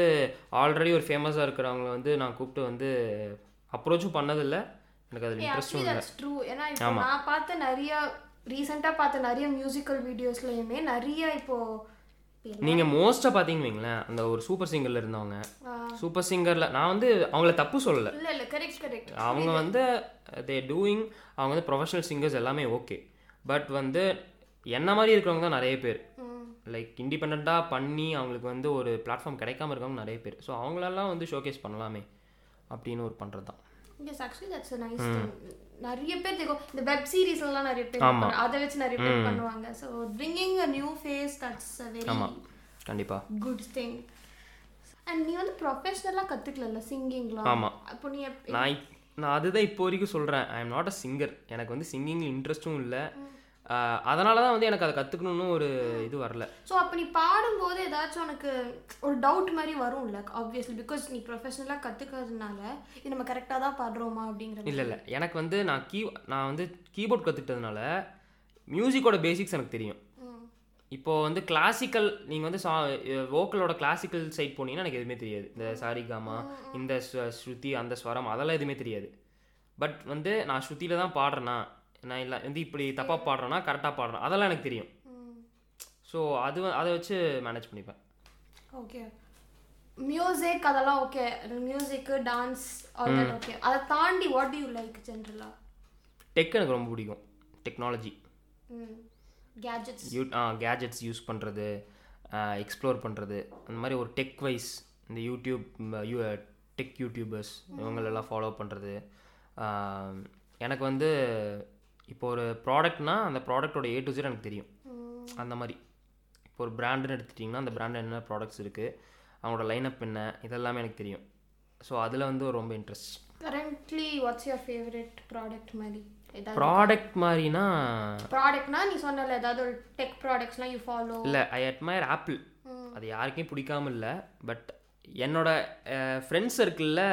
ஆல்ரெடி ஒரு ஃபேமஸாக இருக்கிறவங்கள வந்து நான் கூப்பிட்டு வந்து அப்ரோச்சும் பண்ணதில்லை. எனக்கு அதில் இன்ட்ரெஸ்ட்டும் இல்லை. இப்போ நான் பார்த்த நிறைய ரீசெண்டாக பார்த்த நிறைய மியூசிக்கல் வீடியோஸ்லையுமே நிறைய இப்போ நீங்கள் மோஸ்ட்டாக பார்த்தீங்கன்னு வைங்களேன் அந்த ஒரு சூப்பர் சிங்கரில் இருந்தவங்க. சூப்பர் சிங்கரில் நான் வந்து அவங்கள தப்பு சொல்லலை. அவங்க வந்து தே டூயிங் அவங்க வந்து ப்ரொஃபஷனல் சிங்கர்ஸ் எல்லாமே ஓகே பட் வந்து என்ன மாதிரி இருக்கிறவங்க தான் நிறைய பேர். லைக் இண்டிபெண்ட்டாக பண்ணி அவங்களுக்கு வந்து ஒரு பிளாட்ஃபார்ம் கிடைக்காம இருக்கவங்க நிறைய பேர். ஸோ அவங்களெல்லாம் வந்து ஷோகேஸ் பண்ணலாமே அப்படின்னு ஒரு பண்ணுறது தான் yes actually that's a nice thing. நிறைய பேர் தெரியும். இந்த வெப் சீரிஸ்லாம் நிறைய பேர். அதை வச்சு நிறைய பேர் பண்ணுவாங்க. So bringing a new face that's a very ஆமாம் கண்டிப்பாக குட் திங் அண்ட் நீ வந்து ப்ரொஃபஷனலாக கற்றுக்கல சிங்கிங்லாம் ஆமா. அப்போ நீ நான் நான் அதுதான் இப்போ வரைக்கும் சொல்கிறேன் I am not a singer எனக்கு வந்து சிங்கிங்கில் இன்ட்ரெஸ்ட்டும் இல்லை. அதனால தான் வந்து எனக்கு அதை கற்றுக்கணுன்னு ஒரு இது வரல. ஸோ அப்போ நீ பாடும்போது ஏதாச்சும் உனக்கு ஒரு டவுட் மாதிரி வரும்ல ஆப்வியஸ்லி பிகாஸ் நீ ப்ரொஃபஷனலாக கற்றுக்கிறதுனால இது நம்ம கரெக்டாக தான் பாடுறோமா அப்படிங்கிற இல்லை இல்லை. எனக்கு வந்து நான் கீ நான் வந்து கீபோர்ட் கற்றுக்கிட்டதுனால மியூசிக்கோட பேசிக்ஸ் எனக்கு தெரியும். இப்போ வந்து கிளாசிக்கல் நீங்கள் வந்து சா வோக்கலோட கிளாசிக்கல் சைட் போனீங்கன்னா எனக்கு எதுவுமே தெரியாது. இந்த சாரிகாமா இந்த ஸ்வ- ஸ்ருதி அந்த ஸ்வரம் அதெல்லாம் எதுவுமே தெரியாது. பட் வந்து நான் ஸ்ருதியில் தான் பாடுறேன்னா நான் இல்லை வந்து இப்படி தப்பாக பாடுறேன்னா கரெக்டாக பாடுறேன். அதெல்லாம் எனக்கு தெரியும். ஸோ அது அதை வச்சு மேனேஜ் பண்ணிப்பேன். ஓகே மியூசிக் அதெல்லாம் ஓகே மியூசிக்கு டான்ஸ் ஓகே அதை தாண்டி வாட் டு யூ லைக் ஜென்ரலாக டெக் எனக்கு ரொம்ப பிடிக்கும். Technology gadgets you gadgets use பண்ணுறது எக்ஸ்ப்ளோர் பண்ணுறது அந்த மாதிரி ஒரு டெக் வைஸ் இந்த யூடியூப் யூ டெக் யூடியூபர்ஸ் இவங்களெல்லாம் ஃபாலோ பண்ணுறது எனக்கு வந்து இப்போ ஒரு ப்ராடக்ட்னா அந்த ப்ராடக்ட்டோட ஏ டு Z எனக்கு தெரியும். அந்த மாதிரி. இப்போ ஒரு பிராண்டுன்னு எடுத்துட்டிங்கன்னா அந்த பிராண்ட் என்ன ப்ராடக்ட்ஸ் இருக்குது அவங்களோட லைனப் என்ன இதெல்லாமே எனக்கு தெரியும். ஸோ அதில் வந்து ரொம்ப interest currently what's your favourite product மாதிரி? ப்ராடக்ட் மாதிரினா ப்ராடக்ட்னா நீ சொன்னல ஏதாவது ஒரு டெக் ப்ராடக்ட்ஸ்லாம் யூ ஃபாலோ இல்லை ஐ அட்மயர் ஆப்பிள் அது யாருக்கும் பிடிக்காம இல்லை பட் என்னோட ஃப்ரெண்ட்ஸ் சர்க்கிளில்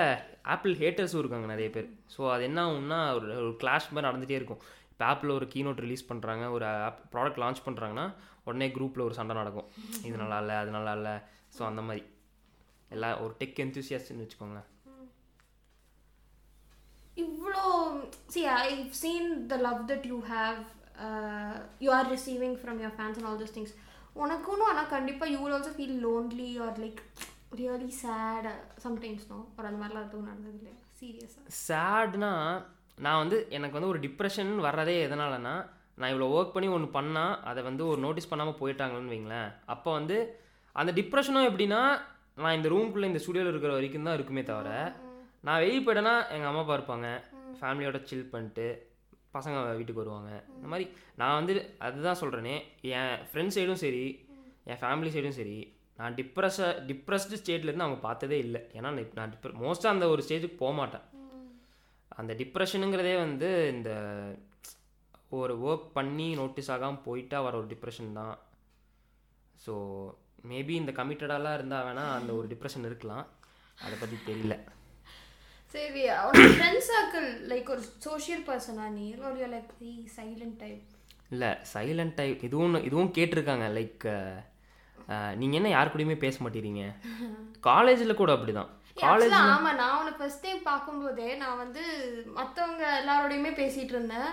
ஆப்பிள் ஹேட்டர்ஸும் இருக்காங்க நிறைய பேர். ஸோ அது என்ன ஆகும்னா ஒரு ஒரு கிளாஷ் மாதிரி நடந்துகிட்டே இருக்கும். இப்போ ஆப்பிள் ஒரு கீனோட் ரிலீஸ் பண்ணுறாங்க ஒரு ஆப் ப்ராடக்ட் லான்ச் பண்ணுறாங்கன்னா உடனே குரூப்பில் ஒரு சண்டை நடக்கும். இது நல்லா இல்லை அது நல்லா இல்லை. ஸோ அந்த மாதிரி. எல்லா ஒரு டெக் என்தூசியாஸ்ட்னு வச்சுக்கோங்களேன். இவ்வளோ see I seen the love that you have you are receiving from your fans and all this things உனக்குன்னு ஆனால் கண்டிப்பாக you will also feel lonely or like really sad sometimes no ஒரு அந்த மாதிரிலாம் எதுவும் நடந்தது இல்லையா? சீரியஸாக சேட்னா நான் வந்து எனக்கு வந்து ஒரு டிப்ரெஷன் வர்றதே எதனாலனா நான் இவ்வளோ ஒர்க் பண்ணி ஒன்று பண்ணால் அதை வந்து ஒரு நோட்டீஸ் பண்ணாமல் போயிட்டாங்கன்னு வைங்களேன். அப்போ வந்து அந்த டிப்ரெஷனும் எப்படின்னா நான் இந்த ரூம்குள்ளே இந்த ஸ்டுடியோவில் இருக்கிற வரைக்கும் தான் இருக்குமே தவிர நான் வெளியே போயிட்டேன்னா எங்கள் அம்மா அப்பா இருப்பாங்க. ஃபேமிலியோட சில் பண்ணிட்டு பசங்க வீட்டுக்கு வருவாங்க. இந்த மாதிரி நான் வந்து அதுதான் சொல்கிறேனே என் ஃப்ரெண்ட்ஸ் சைடும் சரி என் ஃபேமிலி சைடும் சரி நான் டிப்ரெஷ டிப்ரெஸ்டு ஸ்டேட்லேருந்து அவங்க பார்த்ததே இல்லை. ஏன்னா நான் நான் டிப்ர மோஸ்ட்டாக அந்த ஒரு ஸ்டேஜுக்கு போக மாட்டேன் அந்த டிப்ரெஷனுங்கிறதே வந்து இந்த ஒரு ஒர்க் பண்ணி நோட்டீஸ் ஆகாமல் போயிட்டா வர ஒரு டிப்ரெஷன் தான். ஸோ மேபி இந்த கமிட்டடாலாம் இருந்தால் வேணால் அந்த ஒரு டிப்ரெஷன் இருக்கலாம். அதை பற்றி தெரியல. சரி உன்னோட ஃப்ரெண்ட் சர்க்கிள் லைக் ஒரு சோஷியல் பர்சனா நீ? ஒரு லைக் சைலண்ட் டைப் இல்லை சைலண்ட் டைப் இதுவும் இதுவும் கேட்டிருக்காங்க லைக் நீங்கள் என்ன யார் கூடயுமே பேச மாட்டேறீங்க? [laughs] காலேஜில் கூட அப்படிதான். காலேஜ் ஆக்சுவலாக ஆமாம் நான் உன்னை ஃபர்ஸ்ட் டைம் பார்க்கும்போதே நான் வந்து மற்றவங்க எல்லாரோடையுமே பேசிகிட்டு இருந்தேன்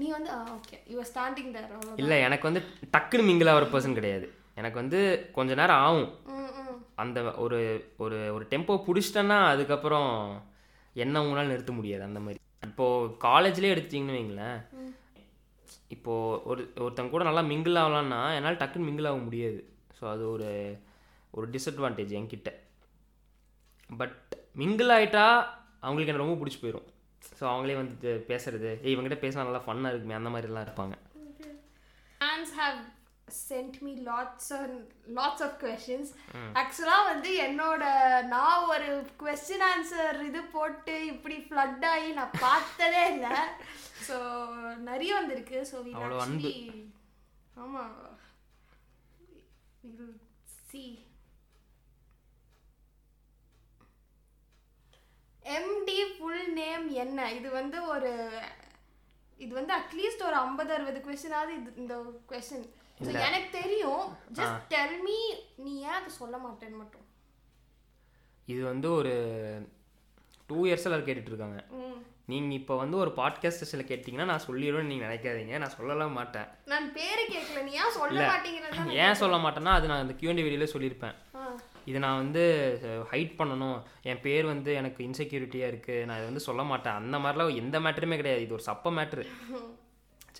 நீ வந்து ஓகே யூ ஸ்டாண்டிங் தர் இல்லை எனக்கு வந்து டக்குன்னு மிங்கிள் ஆகிற பர்சன் கிடையாது. எனக்கு வந்து கொஞ்ச நேரம் ஆகும். அந்த ஒரு ஒரு ஒரு டெம்போ பிடிச்சிட்டேன்னா அதுக்கப்புறம் என்ன உங்களால் நிறுத்த முடியாது அந்த மாதிரி. இப்போது காலேஜ்லேயே எடுத்துட்டிங்கன்னு வைங்களேன். இப்போது ஒரு ஒருத்தங்க கூட நல்லா மிங்கிள் ஆகலான்னா என்னால் டக்குன்னு மிங்கிள் ஆக முடியாது. ஸோ அது ஒரு ஒரு டிஸ்அட்வான்டேஜ் என்கிட்ட. பட் மிங்கிள் ஆகிட்டா அவங்களுக்கு எனக்கு ரொம்ப பிடிச்சி போயிடும் ஸோ அவங்களே வந்துட்டு பேசுறது ஏய் இவங்ககிட்ட பேசினா நல்லா ஃபன்னாக இருக்குமே அந்த மாதிரிலாம் இருப்பாங்க. Have sent me lots and lots of questions. ஆக்சுவலாக வந்து என்னோட நான் ஒரு கொஸ்டின் ஆன்சர் இது போட்டு இப்படி ஃப்ளட் ஆகி நான் பார்த்ததே இல்லை. ஸோ நிறைய வந்திருக்கு. ஸோ. ஆமாம் சி எம்டி ஃபுல் நேம் என்ன? இது வந்து ஒரு இது வந்து அட்லீஸ்ட் ஒரு ஐம்பது அறுபது கொஸ்டினாவது இது இந்த கொஸ்டின் ஸோ எனக்கு தெரியும். ஜஸ்ட் டெல் மீ நீ ஏன் அதை சொல்ல மாட்டேன்னு மட்டும். இது வந்து ஒரு டூ இயர்ஸில் கேட்டுட்டு இருக்காங்க. ம். நீங்கள் இப்போ வந்து ஒரு பாட்காஸ்ட் செஷனில் கேட்டிங்கன்னா நான் சொல்லிடுவேன்னு நீங்கள் நினைக்காதீங்க. நான் சொல்லலாம் மாட்டேன். நான் பேரு கேட்கல நீ ஏன் சொல்ல மாட்டேங்கிறதா ஏன் சொல்ல மாட்டேன்னா அது நான் இந்த கியூஎன்டி வீடியோவில் சொல்லியிருப்பேன். இதை நான் வந்து ஹைட் பண்ணணும். என் பேர் வந்து எனக்கு இன்செக்யூரிட்டியாக இருக்குது நான் இதை வந்து சொல்ல மாட்டேன். அந்த மாதிரிலாம் எந்த மேட்டருமே கிடையாது. இது ஒரு சப்ப மேட்ரு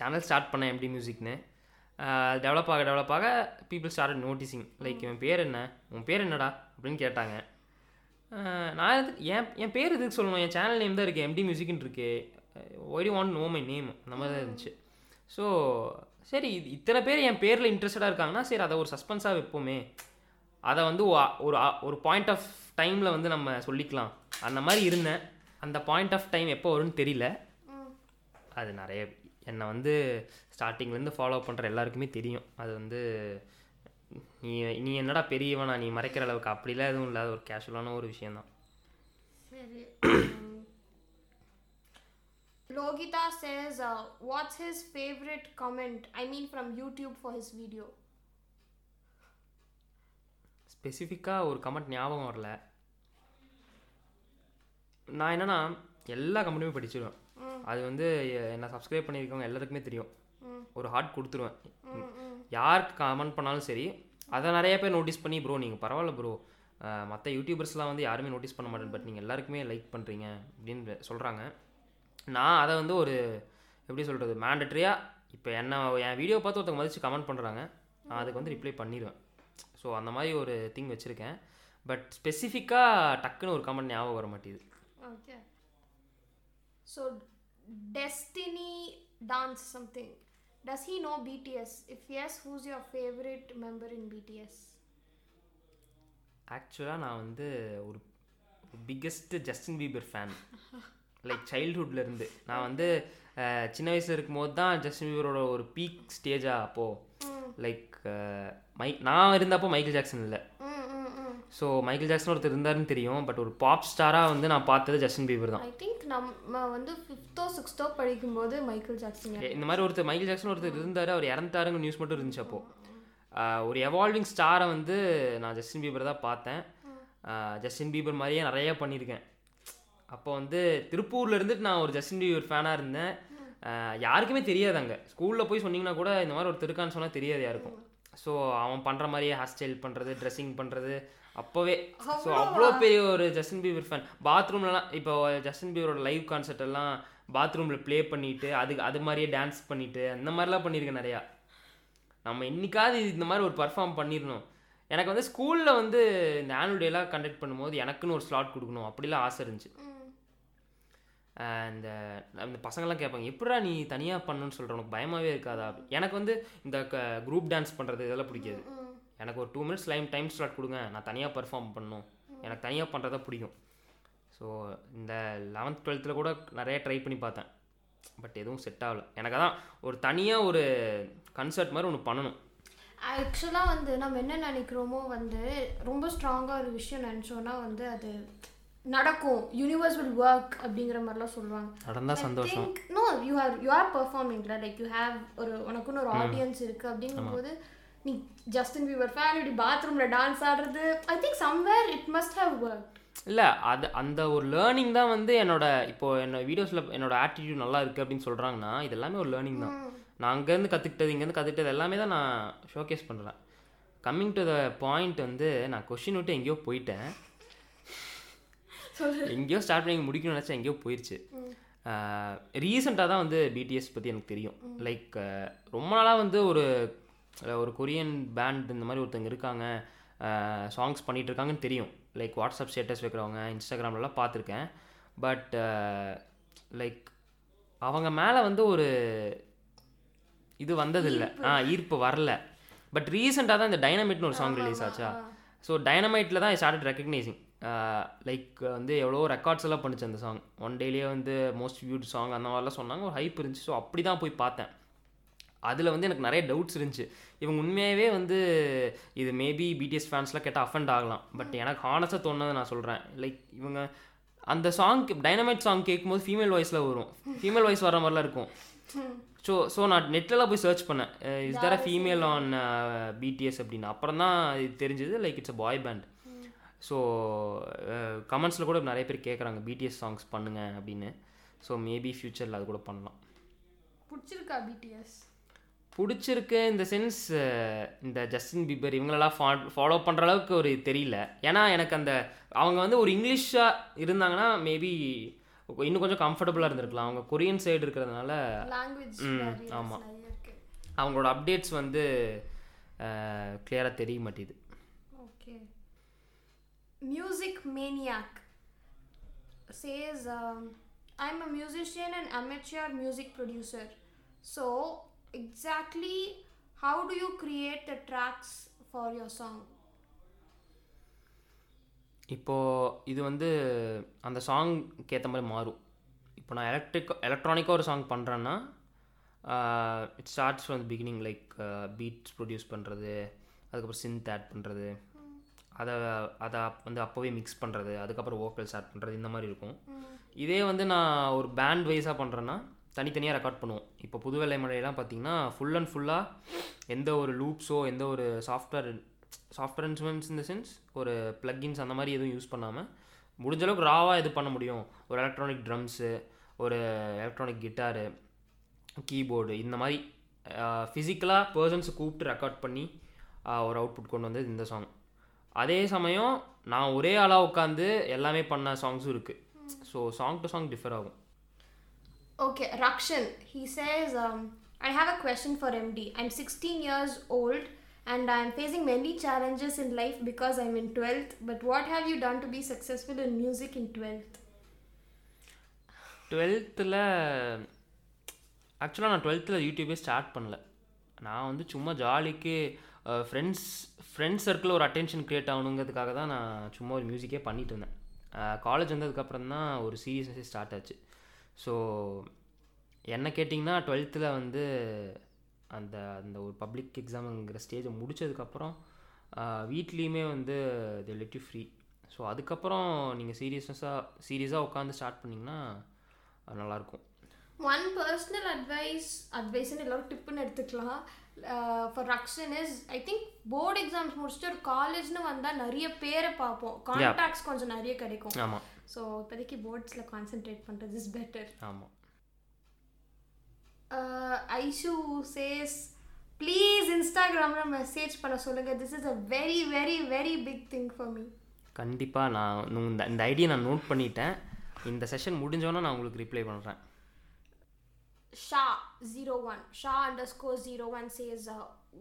சேனல் ஸ்டார்ட் பண்ணேன் எம்டி மியூசிக்னு டெவலப் ஆக டெவலப் ஆக பீப்புள் ஸ்டார்ட் நோட்டீசிங் லைக் இவன் பேர் என்ன? உன் பேர் என்னடா? அப்படின்னு கேட்டாங்க. நான் எதுக்கு என் என் பேர் எதுக்கு சொல்லணும்? என் சேனல் நேம் தான் இருக்குது எம்டி மியூசிக்னு இருக்கு. Why want know my name அந்த மாதிரி தான் இருந்துச்சு. ஸோ சரி இது இத்தனை பேர் என் பேரில் இன்ட்ரெஸ்டடாக இருக்காங்கன்னா சரி அதை ஒரு சஸ்பென்ஸாக வைப்போமே. அதை வந்து ஒரு ஒரு பாயிண்ட் ஆஃப் டைமில் வந்து நம்ம சொல்லிக்கலாம். அந்த மாதிரி இருந்தேன். அந்த பாயிண்ட் ஆஃப் டைம் எப்போ வரும்னு தெரியல. அது நிறைய என்னை வந்து ஸ்டார்டிங்லேருந்து ஃபாலோ பண்ணுற எல்லாருக்குமே தெரியும். அது வந்து நீ நீ என்னடா பெரியவனா? நீ மறைக்கிற அளவுக்கு அப்படிலாம் எதுவும் இல்லாத ஒரு கேஷுவலான ஒரு விஷயந்தான் [clears throat] Lohitha Logita says, uh, what's his favorite comment? I mean, from YouTube for his video. ஸ்பெசிஃபிக்காக ஒரு கமெண்ட் ஞாபகம் வரல. நான் என்னன்னா எல்லா கமெண்ட்டுமே படிச்சிருவேன். அது வந்து என்னை சப்ஸ்கிரைப் பண்ணியிருக்கவங்க எல்லாருக்குமே தெரியும். ஒரு ஹார்ட் கொடுத்துருவேன். யாருக்கு கமெண்ட் பண்ணாலும் சரி அதை நிறைய பேர் நோட்டீஸ் பண்ணி ப்ரோ நீங்கள் பரவாயில்ல ப்ரோ. மற்ற யூடியூபர்ஸ்லாம் வந்து யாருமே நோட்டீஸ் பண்ண மாட்டேன். பட் நீங்கள் எல்லாருக்குமே லைக் பண்ணுறீங்க அப்படின்னு சொல்கிறாங்க நான் அதை வந்து ஒரு எப்படி சொல்கிறது மேண்டட்ரியாக இப்போ என்ன என் வீடியோ பார்த்து ஒருத்தவங்க மதித்து கமெண்ட் பண்ணுறாங்க நான் அதுக்கு வந்து ரிப்ளை பண்ணிடுவேன் ஸோ அந்த மாதிரி ஒரு திங் வச்சுருக்கேன் பட் ஸ்பெசிஃபிக்காக டக்குன்னு ஒரு கமெண்ட் ஞாபகம் வர மாட்டேங்குது Okay. So, Destiny Dance something. Does he know BTS? If yes, who's your favorite member in BTS? ஆக்சுவலாக நான் வந்து ஒரு biggest Justin Bieber fan like சைல்ட்ஹுட்லேருந்து நான் வந்து சின்ன வயசில் இருக்கும்போது தான் ஜஸ்டின் பீபரோட ஒரு பீக் ஸ்டேஜாக அப்போது லைக் மை நான் இருந்தப்போ மைக்கேல் ஜாக்சன் இல்லை. ஸோ மைக்கேல் ஜாக்சன் ஒருத்தர் இருந்தாருன்னு தெரியும் பட் ஒரு பாப் ஸ்டாராக வந்து நான் பார்த்தது ஜஸ்டின் பீபர் தான். ஐ திங்க் நம்ம வந்து ஃபிஃப்த்தோ சிக்ஸ்த்தோ படிக்கும்போது மைக்கேல் ஜாக்சன் இந்த மாதிரி ஒருத்தர் மைக்கேல் ஜாக்சன் ஒருத்தர் இருந்தார் அவர் இறந்துட்டாருங்க நியூஸ் மட்டும் இருந்துச்சு ஒரு எவால்விங் ஸ்டாரை வந்து நான் ஜஸ்டின் பீபர் தான் பார்த்தேன். ஜஸ்டின் பீபர் மாதிரியே நிறைய பண்ணியிருக்கேன். அப்போ வந்து திருப்பூர்ல இருந்துட்டு நான் ஒரு ஜஸ்டின் பியூர் ஃபேனாக இருந்தேன். யாருக்குமே தெரியாது அங்கே. ஸ்கூலில் போய் சொன்னீங்கன்னா கூட இந்த மாதிரி ஒரு திருக்கான்னு சொன்னால் தெரியாது யாருக்கும். ஸோ அவன் பண்ணுற மாதிரியே ஹேர் ஸ்டைல் பண்ணுறது ட்ரெஸ்ஸிங் பண்ணுறது அப்போவே ஸோ அவ்வளோ பெரிய ஒரு ஜஸ்டின் பீவர் ஃபேன் பாத்ரூம்லலாம் இப்போ ஜஸ்டின் பீவரோட லைவ் கான்சர்ட் எல்லாம் பாத்ரூமில் ப்ளே பண்ணிட்டு அதுக்கு அது மாதிரியே டான்ஸ் பண்ணிட்டு அந்த மாதிரிலாம் பண்ணியிருக்கேன் நிறையா. நம்ம என்னைக்காவது இந்த மாதிரி ஒரு பர்ஃபார்ம் பண்ணிடணும். எனக்கு வந்து ஸ்கூலில் வந்து இந்த ஆனுவல் டேலாம் கண்டக்ட் பண்ணும்போது எனக்குன்னு ஒரு ஸ்லாட் கொடுக்கணும். அப்படிலாம் ஆசை இருந்துச்சு. இந்த இந்த பசங்கள்லாம் கேட்பாங்க எப்படா நீ தனியாக பண்ணணும்னு சொல்கிற உனக்கு பயமாகவே இருக்காதா? எனக்கு வந்து இந்த குரூப் டான்ஸ் பண்ணுறது இதெல்லாம் பிடிக்காது. எனக்கு ஒரு two minutes lime time slot கொடுங்க நான் தனியாக பெர்ஃபார்ம் பண்ணணும் எனக்கு தனியாக பண்ணுறதா பிடிக்கும். ஸோ இந்த லெவன்த் டுவெல்த்தில் கூட நிறைய ட்ரை பண்ணி பார்த்தேன். பட் எதுவும் செட் ஆகல. எனக்கு அதான் ஒரு தனியாக ஒரு கன்சர்ட் மாதிரி ஒன்று பண்ணணும். ஆக்சுவலாக வந்து நம்ம என்ன நினைக்கிறோமோ வந்து ரொம்ப ஸ்ட்ராங்காக ஒரு விஷயம் நினச்சோன்னா வந்து அது நடக்கும். யூனிவர்ஸ் வில் ஒர்க் அப்படிங்கிற மாதிரிலாம் சொல்லுவாங்க. நடந்தால் சந்தோஷம். No you are you are பர்ஃபார்மிங்ல like you have ஒரு உனக்குன்னு ஒரு ஆடியன்ஸ் இருக்கு அப்படிங்கும்போது நீ ஜஸ்டின் பீவர் ஃபேன் இப்படி பாத்ரூம்ல டான்ஸ் ஆடுறது I think somewhere it must have work இல்லை அது அந்த ஒரு லேர்னிங் தான் வந்து என்னோட இப்போ என்னோட வீடியோஸில் என்னோட ஆட்டிடியூட் நல்லா இருக்குது அப்படின்னு சொல்கிறாங்கன்னா இது எல்லாமே ஒரு லேர்னிங் தான். நான் அங்கேருந்து கற்றுக்கிட்டது இங்கேருந்து கற்றுக்கிட்டது எல்லாமே தான் நான் ஷோகேஸ் பண்ணுறேன் கம்மிங் டு த பாயிண்ட் வந்து நான் கொஷின் விட்டு எங்கேயோ போயிட்டேன். எங்கேயோ ஸ்டார்ட் பண்ணி முடிக்கணும்னு நினச்சா எங்கேயோ போயிடுச்சு ரீசெண்டாக தான் வந்து பிடிஎஸ் பற்றி எனக்கு தெரியும். லைக் ரொம்ப நாளாக வந்து ஒரு ஒரு கொரியன் பேண்ட் இந்த மாதிரி ஒருத்தங்க இருக்காங்க. சாங்ஸ் பண்ணிட்டு இருக்காங்கன்னு தெரியும். லைக் வாட்ஸ்அப் ஸ்டேட்டஸ் வைக்கிறவங்க இன்ஸ்டாகிராம்லலாம் பார்த்துருக்கேன். பட் லைக் அவங்க மேலே வந்து ஒரு இது வந்ததில்லை. ஆ ஈர்ப்பு வரல. பட் ரீசெண்டாக தான் இந்த டைனமைட்னு ஒரு சாங் ரிலீஸ் ஆச்சா? ஸோ டைனமைட்டில் தான் ஐ ஸ்டார்டட் ரெக்கக்னைசிங் லைக் வந்து எவ்வளோ ரெக்கார்ட்ஸ் எல்லாம் பண்ணுச்சு அந்த சாங் ஒன் டேலேயே வந்து மோஸ்ட் வியூட் சாங் அந்த மாதிரிலாம் சொன்னாங்க. ஒரு ஹைப் இருந்துச்சு. ஸோ அப்படி தான் போய் பார்த்தேன். அதில் வந்து எனக்கு நிறைய டவுட்ஸ் இருந்துச்சு. இவங்க உண்மையாகவே வந்து இது மேபி பிடிஎஸ் ஃபேன்ஸ்லாம் கேட்டால் அஃபெண்ட் ஆகலாம். பட் எனக்கு ஹானஸ்ட்டாக தோணுதை நான் சொல்கிறேன் லைக் இவங்க அந்த சாங் டைனமைட் சாங் கேட்கும்போது ஃபீமேல் வாய்ஸில் வரும். ஃபீமேல் வாய்ஸ் வர மாதிரிலாம் இருக்கும். ஸோ ஸோ நான் நெட்லலாம் போய் சர்ச் பண்ணேன். இஸ் தர ஃபீமேல் ஆன் பிடிஎஸ் அப்படின்னு? அப்புறம் தான் இது தெரிஞ்சது. Like it's a boy band so கமெண்ட்ஸில் கூட நிறைய பேர் கேட்குறாங்க பிடிஎஸ் சாங்ஸ் பண்ணுங்க அப்படின்னு. ஸோ மேபி ஃப்யூச்சரில் அது கூட பண்ணலாம். பிடிச்சிருக்கா பிடிஎஸ் பிடிச்சிருக்கு இந்த சென்ஸ் இந்த ஜஸ்டின் பீபர் இவங்களெல்லாம் ஃபா ஃபாலோ பண்ணுற அளவுக்கு ஒரு தெரியல. ஏன்னா எனக்கு அந்த அவங்க வந்து ஒரு இங்கிலீஷாக இருந்தாங்கன்னா மேபி இன்னும் கொஞ்சம் கம்ஃபர்டபுளாக இருந்திருக்கலாம். அவங்க கொரியன் சைடு இருக்கிறதுனால லாங்குவேஜ் ஆமா. நிறைய இருக்கு. அவங்களோட அப்டேட்ஸ் வந்து கிளியராக தெரிய மாட்டேது. Music maniac says um, i'm a musician and amateur music producer. So exactly how do you create the tracks for your song? இப்போது இது வந்து அந்த சாங்க்கு ஏற்ற மாதிரி மாறும். இப்போ நான் எலக்ட்ரிக் எலக்ட்ரானிக்காக ஒரு சாங் பண்ணுறேன்னா it starts from beginning like beats produce பண்ணுறது அதுக்கப்புறம் சிந்த் ஆட் பண்ணுறது அதை அதை வந்து அப்போவே மிக்ஸ் பண்ணுறது அதுக்கப்புறம் வோக்கல்ஸ் ஆட் பண்ணுறது இந்த மாதிரி இருக்கும். இதே வந்து நான் ஒரு பேண்ட் வைஸாக பண்ணுறேன்னா தனித்தனியாக ரெக்கார்ட் பண்ணுவோம். இப்போ புதுவேலை மழையெல்லாம் பார்த்தீங்கன்னா ஃபுல் அண்ட் ஃபுல்லாக எந்த ஒரு லூப்ஸோ எந்த ஒரு சாஃப்ட்வேர் சாஃப்ட்வேர் இன்ஸ்ட்ருமெண்ட்ஸ் இந்த சென்ஸ் ஒரு ப்ளக்கின்ஸ் அந்த மாதிரி எதுவும் யூஸ் பண்ணாமல் முடிஞ்ச அளவுக்கு ராவாக இது பண்ண முடியும். ஒரு எலக்ட்ரானிக் ட்ரம்ஸு ஒரு எலக்ட்ரானிக் கிட்டாரு கீபோர்டு இந்த மாதிரி ஃபிசிக்கலாக பர்சன்ஸை கூப்பிட்டு ரெக்கார்ட் பண்ணி ஒரு அவுட்புட் கொண்டு வந்தது இந்த சாங் அதே சமயம் நான் ஒரே ஆளாக உட்காந்து எல்லாமே பண்ண சாங்ஸும் இருக்குது so song to song differ ஆகும் okay rakshan he says um, i have a question for md i'm 16 years old and i'm facing many challenges in life because i'm in 12th but what have you done to be successful in music in 12th டுவெல்த்தில் ஆக்சுவலாக நான் டுவெல்த்தில் யூடியூபே ஸ்டார்ட் பண்ணல நான் வந்து சும்மா ஜாலிக்கு ஃப்ரெண்ட்ஸ் ஃப்ரெண்ட்ஸ் சர்க்கிள் ஒரு அட்டென்ஷன் க்ரியேட் ஆகணுங்கிறதுக்காக தான் நான் சும்மா ஒரு மியூசிக்கே பண்ணிட்டு இருந்தேன். காலேஜ் வந்ததுக்கப்புறம் தான் ஒரு சீரியஸ்னஸே ஸ்டார்ட் ஆச்சு. ஸோ என்ன கேட்டிங்கன்னா டுவெல்த்தில் வந்து அந்த அந்த ஒரு பப்ளிக் எக்ஸாமுங்கிற ஸ்டேஜை முடிச்சதுக்கப்புறம் வீட்லேயுமே வந்து they let you free so அதுக்கப்புறம் நீங்கள் சீரியஸ்னஸாக சீரியஸாக உட்காந்து ஸ்டார்ட் பண்ணிங்கன்னா அது நல்லாயிருக்கும் ஒன் பர்சனல் அட்வைஸ் அட்வைஸ்னு எல்லாரும் டிப்புன்னு எடுத்துக்கலாம். For Rakshan is I think board exams முடிச்சுட்டு ஒரு காலேஜ்னு வந்தால் நிறைய பேரை பார்ப்போம். கான்டாக்ட்ஸ் கொஞ்சம் நிறைய கிடைக்கும். ஆமாம் ஸோ இப்போதைக்கு போர்ட்ஸில் கான்சென்ட்ரேட் பண்ணுறது இஸ் பெட்டர் ஆமாம் ஐஷு சேஸ் ப்ளீஸ் இன்ஸ்டாகிராமில் மெசேஜ் பண்ண சொல்லுங்கள் this is a very very very big thing for me கண்டிப்பாக நான் இந்த இந்த ஐடியா நான் நோட் பண்ணிட்டேன். இந்த செஷன் முடிஞ்சோன்னே நான் உங்களுக்கு ரிப்ளை பண்ணுறேன் sha zero one sha underscore zero one says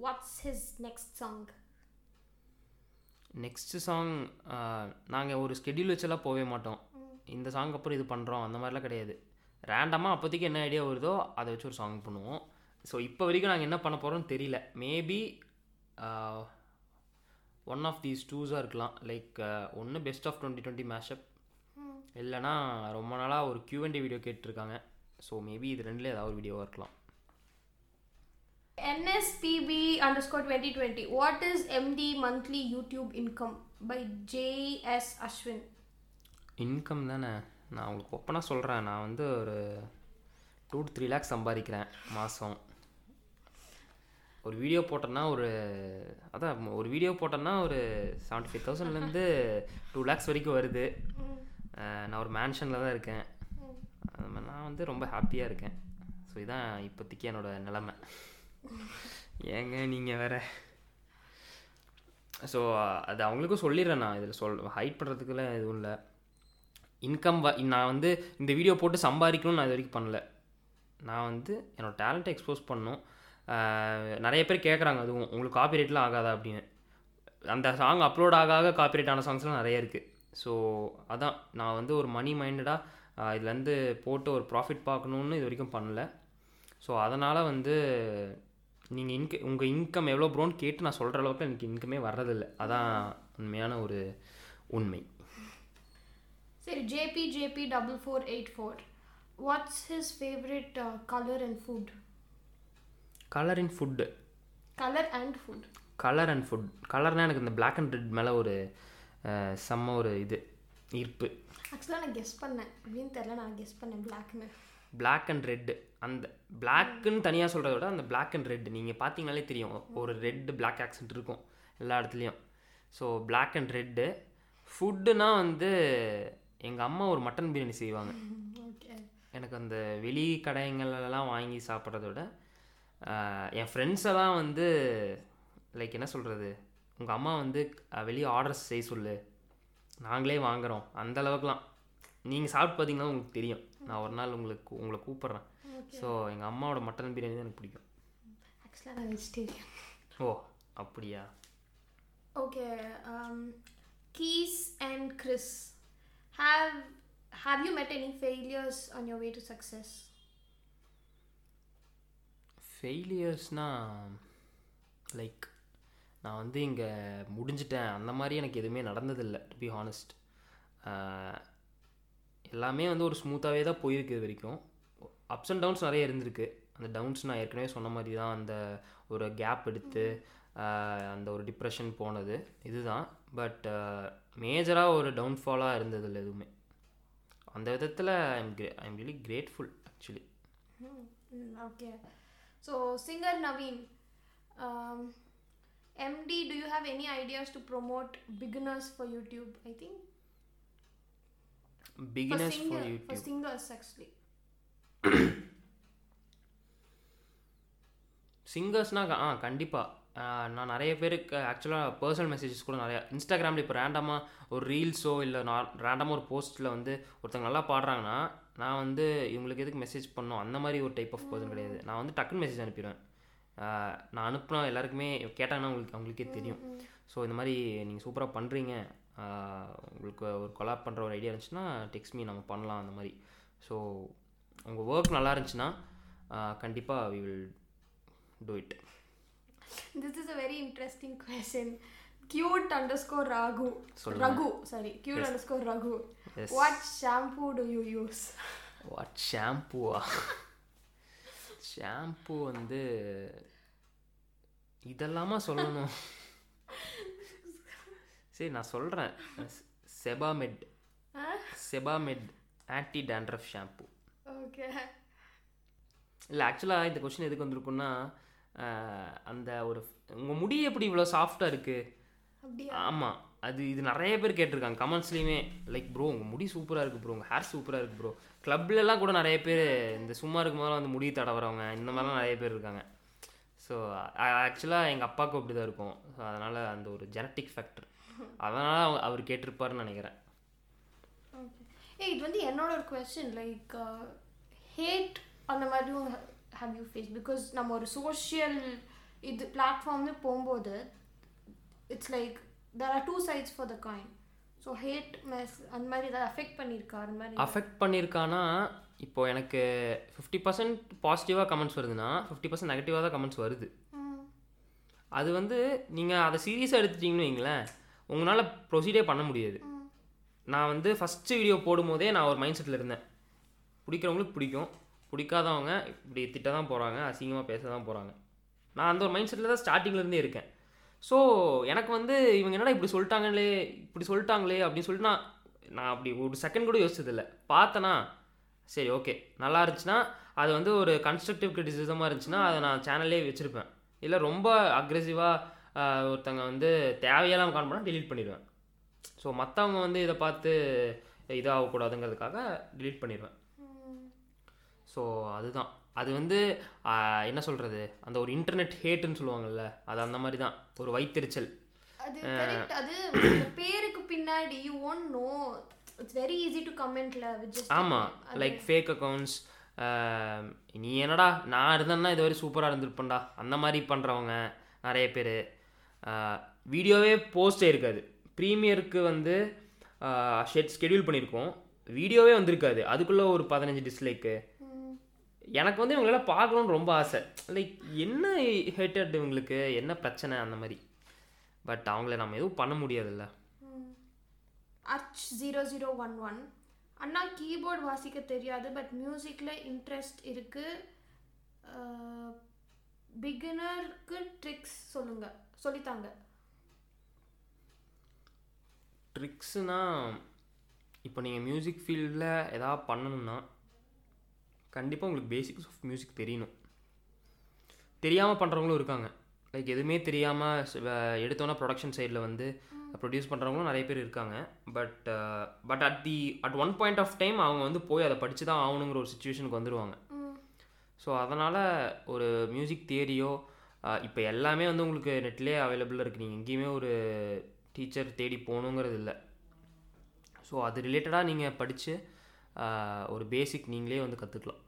what's his next song நாங்கள் ஒரு ஸ்கெடியூல் வச்செல்லாம் போகவே மாட்டோம். இந்த சாங் அப்புறம் இது பண்ணுறோம் அந்த மாதிரிலாம் கிடையாது. ரேண்டமாக அப்போதைக்கு என்ன ஐடியா வருதோ அதை வச்சு ஒரு சாங் பண்ணுவோம். ஸோ இப்போ வரைக்கும் நாங்கள் என்ன பண்ண போகிறோம்னு தெரியல. மேபி ஒன் ஆஃப் தீஸ் டூஸாக இருக்கலாம். லைக் ஒன்று best of twenty twenty mashup இல்லைனா ரொம்ப நாளாக ஒரு Q&A வீடியோ கேட்டிருக்காங்க. ஸோ மேபி இது ரெண்டுல ஏதாவது ஒரு வீடியோவாக இருக்கலாம். NSPB underscore 2020. What is MD monthly YouTube income? By JS Ashwin? Income தானே? நான் உங்களுக்கு ஒப்பனாக சொல்கிறேன் நான் வந்து ஒரு டூ டு த்ரீ லேக்ஸ் சம்பாதிக்கிறேன் மாதம் ஒரு வீடியோ போட்டேன்னா ஒரு அதான் ஒரு வீடியோ போட்டேன்னா ஒரு செவன்ட்டி ஃபைவ் தௌசண்ட்லேருந்து டூ லேக்ஸ் வரைக்கும் வருது. நான் ஒரு மேன்ஷனில் தான் இருக்கேன். அது மாதிரி நான் வந்து ரொம்ப ஹாப்பியாக இருக்கேன். ஸோ இதான் இப்போதைக்கு என்னோட நிலமை. ஏங்க நீங்கள் வேற. ஸோ அது அவங்களுக்கும் சொல்லிடுறேன் நான். இதில் சொல் ஹைட் பண்ணுறதுக்குலாம் எதுவும் இல்லை. இன்கம் வ நான் வந்து இந்த வீடியோ போட்டு சம்பாதிக்கணும்னு நான் இது வரைக்கும் பண்ணல. நான் வந்து என்னோட டேலண்ட்டை எக்ஸ்போஸ் பண்ணும் நிறைய பேர் கேட்குறாங்க அதுவும் உங்களுக்கு காப்பிரைட்லாம் ஆகாதா? அப்படின்னு. அந்த சாங் அப்லோட் ஆக ஆக காப்பிரைட் ஆன சாங்ஸ்லாம் நிறைய இருக்குது ஸோ அதான் நான் வந்து ஒரு மணி மைண்டடாக இதுலேருந்து போட்டு ஒரு ப்ராஃபிட் பார்க்கணுன்னு இது வரைக்கும் பண்ணல ஸோ அதனால் வந்து நீங்கள் இன்க உங்கள் இன்கம் எவ்வளோ ப்ரோன்னு கேட்டு நான் சொல்கிற அளவுக்கு எனக்கு இன்கமே வர்றதில்ல அதான் உண்மையான ஒரு உண்மை JP JP double four eight four. What's his favorite uh, color and food? Colour in food Color and food. Colour and food கலர்னால் எனக்கு இந்த Black அண்ட் ரெட் மேலே ஒரு செம்ம ஒரு இது ஈர்ப்பு. ஆக்சுவலாக நான் கெஸ் பண்ணேன். அப்படின்னு தெரில நான் கெஸ் பண்ணேன். பிளாக்னு Black அண்ட் ரெட்டு அந்த பிளாக்குன்னு தனியாக சொல்கிறத விட அந்த Black அண்ட் ரெட் நீங்கள் பார்த்தீங்கனாலே தெரியும். ஒரு ரெட்டு Black ஆக்சென்ட் இருக்கும் எல்லா இடத்துலையும். ஸோ Black அண்ட் ரெட்டு ஃபுட்டுனா வந்து எங்கள் அம்மா ஒரு மட்டன் பிரியாணி செய்வாங்க. [laughs] ஓகே எனக்கு அந்த வெளி கடைங்கள்லாம் வாங்கி சாப்பிட்றத விட என் ஃப்ரெண்ட்ஸ் எல்லாம் வந்து லைக் என்ன சொல்கிறது உங்கள் அம்மா வந்து வெளியே ஆர்டர்ஸ் செய்ய சொல்லு. நாங்களே வாங்குகிறோம் அந்த அளவுக்குலாம். நீங்கள் சாப்பிட்டு பார்த்தீங்கன்னா உங்களுக்கு தெரியும். நான் ஒரு நாள் உங்களுக்கு உங்களை கூப்பிட்றேன். ஸோ எங்கள் அம்மாவோட மட்டன் பிரியாணி தான் எனக்கு பிடிக்கும். ஆக்சுவலாக நான் வெஜிடேரியன் ஓ அப்படியா? Okay Keys and Chris have have you met any failures on your way to success? ஃபெயிலியர்ஸ்னால் லைக் நான் வந்து இங்கே முடிஞ்சிட்டேன். அந்த மாதிரி எனக்கு எதுவுமே நடந்ததில்லை டு பி ஹானஸ்ட் எல்லாமே வந்து ஒரு ஸ்மூத்தாகவே தான் போயிருக்கு இது வரைக்கும். அப்ஸ் அண்ட் டவுன்ஸ் நிறைய இருந்திருக்கு. அந்த டவுன்ஸ் நான் ஏற்கனவே சொன்ன மாதிரி தான் அந்த ஒரு கேப் எடுத்து அந்த ஒரு டிப்ரெஷன் போனது. இதுதான். பட் மேஜராக ஒரு டவுன்ஃபாலாக இருந்ததில்லை எதுவுமே. அந்த விதத்தில் I'm grey I'm really grateful actually okay so singer Naveen MD, do you have any ideas to promote beginners for YouTube? I think for, beginners singer, for YouTube singers actually. [coughs] சிங்கர்ஸ்னால் ஆ கண்டிப்பாக நான் நிறைய பேருக்கு ஆக்சுவலாக பர்சனல் மெசேஜஸ் கூட நிறையா இன்ஸ்டாகிராமில் இப்போ ரேண்டமாக ஒரு ரீல்ஸோ இல்லை நான் ரேண்டமாக ஒரு போஸ்ட்டில் வந்து ஒருத்தங்க நல்லா பாடுறாங்கன்னா நான் வந்து இவங்களுக்கு எதுக்கு மெசேஜ் பண்ணணும்? அந்த மாதிரி ஒரு டைப் ஆஃப் பர்சன் கிடையாது. நான் வந்து டக்குன்னு மெசேஜ் அனுப்பிடுவேன். நான் அனுப்புனா எல்லாருக்குமே கேட்டாங்கன்னா உங்களுக்கு அவங்களுக்கே தெரியும் ஸோ இந்த மாதிரி நீங்கள் சூப்பராக பண்ணுறீங்க உங்களுக்கு ஒரு கொலாப் பண்ணுற ஒரு ஐடியா இருந்துச்சுன்னா டெக்ஸ்ட் மீ நம்ம பண்ணலாம் அந்த மாதிரி ஸோ உங்கள் ஒர்க் நல்லா இருந்துச்சுன்னா கண்டிப்பாக we will do it This is a very interesting question. Cute underscore Raghu. சொல்லுங்க. Raghu, sorry. Cute underscore Raghu. Yes. What shampoo do you use? What ஷாம்புவா shampoo வந்து இதெல்லாமா சொல்லணும்? சரி நான் சொல்கிறேன் Sebamed? Sebamed anti dandruff shampoo. Okay. இல்லை ஆக்சுவலாக இந்த கொஷின் எதுக்கு வந்திருக்குன்னா அந்த ஒரு உங்கள் முடி எப்படி இவ்வளோ சாஃப்டாக இருக்குது அப்படியா? ஆமாம் அது இது நிறைய பேர் கேட்டிருக்காங்க கமெண்ட்ஸ்லேயுமே லைக் ப்ரோ உங்கள் முடி சூப்பராக இருக்குது ப்ரோ உங்கள் ஹேர் சூப்பராக இருக்குது ப்ரோ கிளப்லலாம் கூட நிறைய பேர் இந்த சும்மா இருக்கும் போதெல்லாம் வந்து முடி தடவுறவங்க இந்த மாதிரிலாம் நிறைய பேர் இருக்காங்க. ஸோ ஆக்சுவலாக எங்கள் அப்பாவுக்கும் அப்படி தான் இருக்கும். ஸோ அதனால் அந்த ஒரு ஜெனட்டிக் ஃபேக்டர் அதனால் அவர் கேட்டிருப்பாருன்னு நினைக்கிறேன். ஏய் இது வந்து என்னோட ஒரு கொஸ்டின் லைக் ஹேட் அந்த மாதிரியும் ஹேவ் யூ ஃபேஸ் பிகாஸ் நம்ம ஒரு சோஷியல் இது பிளாட்ஃபார்ம்னு போகும்போது it's like there are two sides for the coin so hate mess அந்த மாதிரி ஏதாவது அஃபெக்ட் பண்ணியிருக்கா? அந்த மாதிரி அஃபெக்ட் பண்ணியிருக்கானா? இப்போது எனக்கு ஃபிஃப்டி பர்சன்ட் பாசிட்டிவாக கமெண்ட்ஸ் வருதுன்னா ஃபிஃப்டி பர்சன்ட் நெகட்டிவாக தான் கமெண்ட்ஸ் வருது. அது வந்து நீங்கள் அதை சீரியஸாக எடுத்துட்டீங்கன்னு வைங்களேன் உங்களால் ப்ரொசீடே பண்ண முடியாது. நான் வந்து ஃபஸ்ட்டு வீடியோ போடும்போதே நான் ஒரு மைண்ட் செட்டில் இருந்தேன். பிடிக்கிறவங்களுக்கு பிடிக்கும். பிடிக்காதவங்க இப்படி திட்ட தான் போகிறாங்க அசிங்கமாக பேச தான் போகிறாங்க நான் அந்த ஒரு மைண்ட் செட்டில் தான் ஸ்டார்டிங்லேருந்தே இருக்கேன். ஸோ எனக்கு வந்து இவங்க என்னடா இப்படி சொல்லிட்டாங்களே இப்படி சொல்லிட்டாங்களே அப்படின்னு சொல்லிட்டு நான் நான் அப்படி ஒரு செகண்ட் கூட யோசிச்சதில்லை. பார்த்தேனா சரி ஓகே நல்லா இருந்துச்சுன்னா அது வந்து ஒரு கன்ஸ்ட்ரக்டிவ் கிரிட்டிசிசமாக இருந்துச்சுன்னா அதை நான் சேனல்லே வச்சுருப்பேன். இல்லை ரொம்ப அக்ரெசிவாக ஒருத்தங்க வந்து தேவையெல்லாம் பண்ணால் delete பண்ணிடுவேன். ஸோ மற்றவங்க வந்து இதை பார்த்து இதாகக்கூடாதுங்கிறதுக்காக delete பண்ணிடுவேன். ஸோ அதுதான். அது வந்து என்ன சொல்கிறது அந்த ஒரு இன்டர்நெட் ஹேட்டுன்னு சொல்லுவாங்கல்ல அது அந்த மாதிரி தான். ஒரு வைத்தெரிச்சல். அது பேருக்கு பின்னாடி you won't know it's very easy to கமெண்ட்ல ஆமாம் லைக் ஃபேக் அக்கௌண்ட்ஸ் நீ என்னடா நான் இருந்தேன்னா இது வரை சூப்பராக இருந்திருப்பேன்டா. அந்த மாதிரி பண்ணுறவங்க நிறைய பேர். வீடியோவே போஸ்டே இருக்காது ப்ரீமியருக்கு வந்து ஷெட் ஸ்கெடியூல் பண்ணியிருக்கோம் வீடியோவே வந்திருக்காது. அதுக்குள்ளே ஒரு பதினஞ்சு டிஸ்லைக்கு எனக்கு வந்து இவங்களெல்லாம் பார்க்கணுன்னு ரொம்ப ஆசை. லைக் என்ன ஹேட்டட் இவங்களுக்கு? என்ன பிரச்சனை? அந்த மாதிரி. பட் அவங்கள நம்ம எதுவும் பண்ண முடியாதுல்ல. Arch zero zero one one அண்ணா கீபோர்ட் வாசிக்க தெரியாது பட் மியூசிக்கில் இன்ட்ரெஸ்ட் இருக்குது பிகினருக்கு ட்ரிக்ஸ் சொல்லுங்கள் சொல்லித்தாங்க. ட்ரிக்ஸுனால் இப்போ நீங்கள் மியூசிக் ஃபீல்டில் எதாவது பண்ணணும்னா கண்டிப்பாக உங்களுக்கு பேசிக்ஸ் ஆஃப் மியூசிக் தெரியணும். தெரியாமல் பண்ணுறவங்களும் இருக்காங்க. லைக் எதுவுமே தெரியாமல் எடுத்தோன்னா ப்ரொடக்ஷன் சைடில் வந்து ப்ரொடியூஸ் பண்ணுறவங்களும் நிறைய பேர் இருக்காங்க. But but at the at one point of time அவங்க வந்து போய் அதை படித்து தான் ஆகணுங்கிற ஒரு சுச்சுவேஷனுக்கு வந்துடுவாங்க ஸோ அதனால் ஒரு மியூசிக் தியரியோ இப்போ எல்லாமே வந்து உங்களுக்கு நெட்லேயே அவைலபிளாக இருக்குது நீங்கள் எங்கேயுமே ஒரு டீச்சர் தேடி போகணுங்கிறது இல்லை. ஸோ அது ரிலேட்டடாக நீங்கள் படித்து ஒரு பேசிக் நீங்களே வந்து கற்றுக்கலாம்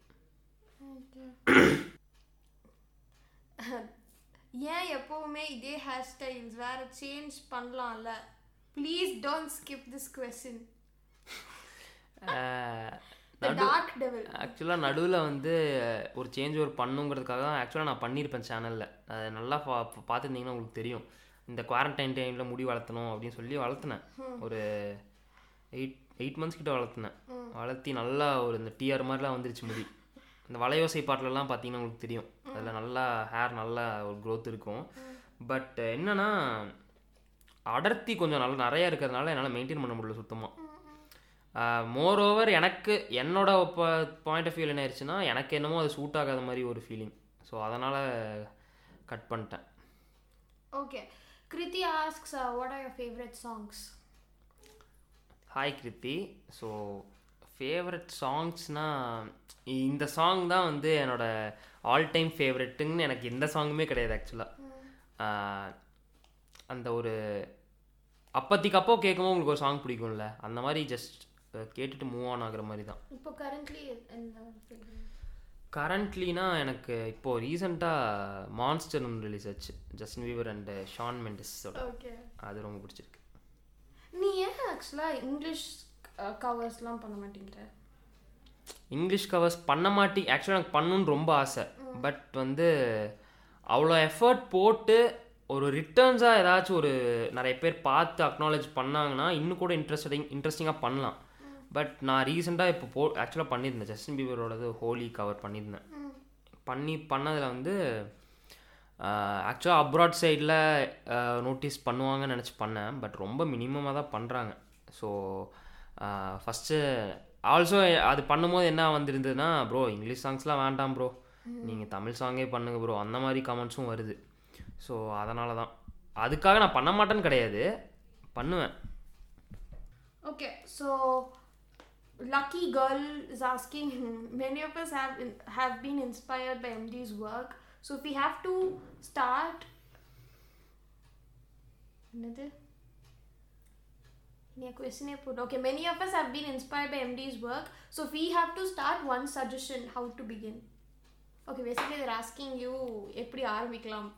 ஏன் எப்பவுமே இதே ஹேர் ஸ்டைல்ஸ் வேற சேஞ்ச் பண்ணலாம்ல? Please don't skip this question ஆக்சுவலாக நடுவில் வந்து ஒரு சேஞ்ச் ஒரு பண்ணுங்கிறதுக்காக தான் ஆக்சுவலாக நான் பண்ணியிருப்பேன் சேனலில் அது நல்லா பா பார்த்துருந்தீங்கன்னா உங்களுக்கு தெரியும். இந்த குவாரண்டைன் டைமில் முடி வளர்த்தணும் அப்படின்னு சொல்லி வளர்த்துனேன். ஒரு எயிட் எயிட் மந்த்ஸ் கிட்ட வளர்த்துனேன். வளர்த்தி நல்லா ஒரு இந்த டிஆர் மாதிரிலாம் வந்துருச்சு முடி. இந்த வளையோசை பாட்டிலலாம் பார்த்தீங்கன்னா உங்களுக்கு தெரியும். அதில் நல்லா ஹேர் நல்லா ஒரு க்ரோத் இருக்கும். பட் என்னன்னா அடர்த்தி கொஞ்சம் நல்லா நிறையா இருக்கிறதுனால என்னால் மெயின்டைன் பண்ண முடியல சுத்தமாக மோர் ஓவர் எனக்கு என்னோட பாயிண்ட் ஆஃப் வியூ என்ன ஆயிடுச்சுன்னா எனக்கு என்னமோ அது சூட் ஆகாத மாதிரி ஒரு ஃபீலிங் ஸோ அதனால் கட் பண்ணிட்டேன். Okay Kriti asks what are your favourite songs hi Kriti so favourite சாங்ஸ்னால் இந்த சாங் தான் வந்து என்னோட ஆல் டைம் ஃபேவரெட்டுன்னு எனக்கு எந்த சாங்குமே கிடையாது ஆக்சுவலாக அந்த ஒரு அப்பத்திக்கு அப்போ கேட்கும்போது உங்களுக்கு ஒரு சாங் பிடிக்கும்ல அந்த மாதிரி ஜஸ்ட் கேட்டுட்டு மூவ் ஆன் ஆகுற மாதிரி தான். இப்போ கரண்ட்லி கரண்ட்லினா எனக்கு இப்போது ரீசெண்டாக மான்ஸ்டர் ஒன்று ரிலீஸ் ஆச்சு ஜஸ்டின் வீவர் அண்ட் ஷான் மெண்டஸோட ஓகே அது ரொம்ப பிடிச்சிருக்கு. நீ ஏன் ஆக்சுவலாக இங்கிலீஷ் கவர்ஸ்லாம் பண்ண மாட்டேங்கிற. இங்கிலீஷ் கவர்ஸ் பண்ண மாட்டி ஆக்சுவலாக எனக்கு பண்ணணுன்னு ரொம்ப ஆசை. பட் வந்து அவ்வளோ எஃபர்ட் போட்டு ஒரு ரிட்டர்ன்ஸாக ஏதாச்சும் ஒரு நிறைய பேர் பார்த்து அக்னாலேஜ் பண்ணாங்கன்னா இன்னும் கூட இன்ட்ரெஸ்டிங் இன்ட்ரெஸ்டிங்காக பண்ணலாம். பட் நான் ரீசெண்டாக இப்போ போ ஆக்சுவலாக பண்ணியிருந்தேன். ஜஸ்டின் பீவரோடது ஹோலி கவர் பண்ணியிருந்தேன். பண்ணி பண்ணதில் வந்து ஆக்சுவலாக அப்ராட் சைடில் நோட்டீஸ் பண்ணுவாங்கன்னு நினச்சி பண்ணேன். பட் ரொம்ப மினிமமாக தான் பண்ணுறாங்க ஸோ ஃபஸ்ட்டு ஆல்சோ அது பண்ணும்போது என்ன வந்திருந்ததுன்னா ப்ரோ இங்கிலீஷ் சாங்ஸ்லாம் வேண்டாம் ப்ரோ நீங்கள் தமிழ் சாங்கே பண்ணுங்க ப்ரோ அந்த மாதிரி கமெண்ட்ஸும் வருது ஸோ அதனால தான் அதுக்காக நான் பண்ண மாட்டேன்னு கிடையாது பண்ணுவேன் Okay, so lucky girl is asking. Many of us have in, have been inspired by MD's work. So if we have to start, another. Yeah, question I put. Okay, many of us have been inspired by MD's work. So we have to start one suggestion, how to begin? Okay, basically they're asking you எப்படி ஆரம்பிக்கலாம்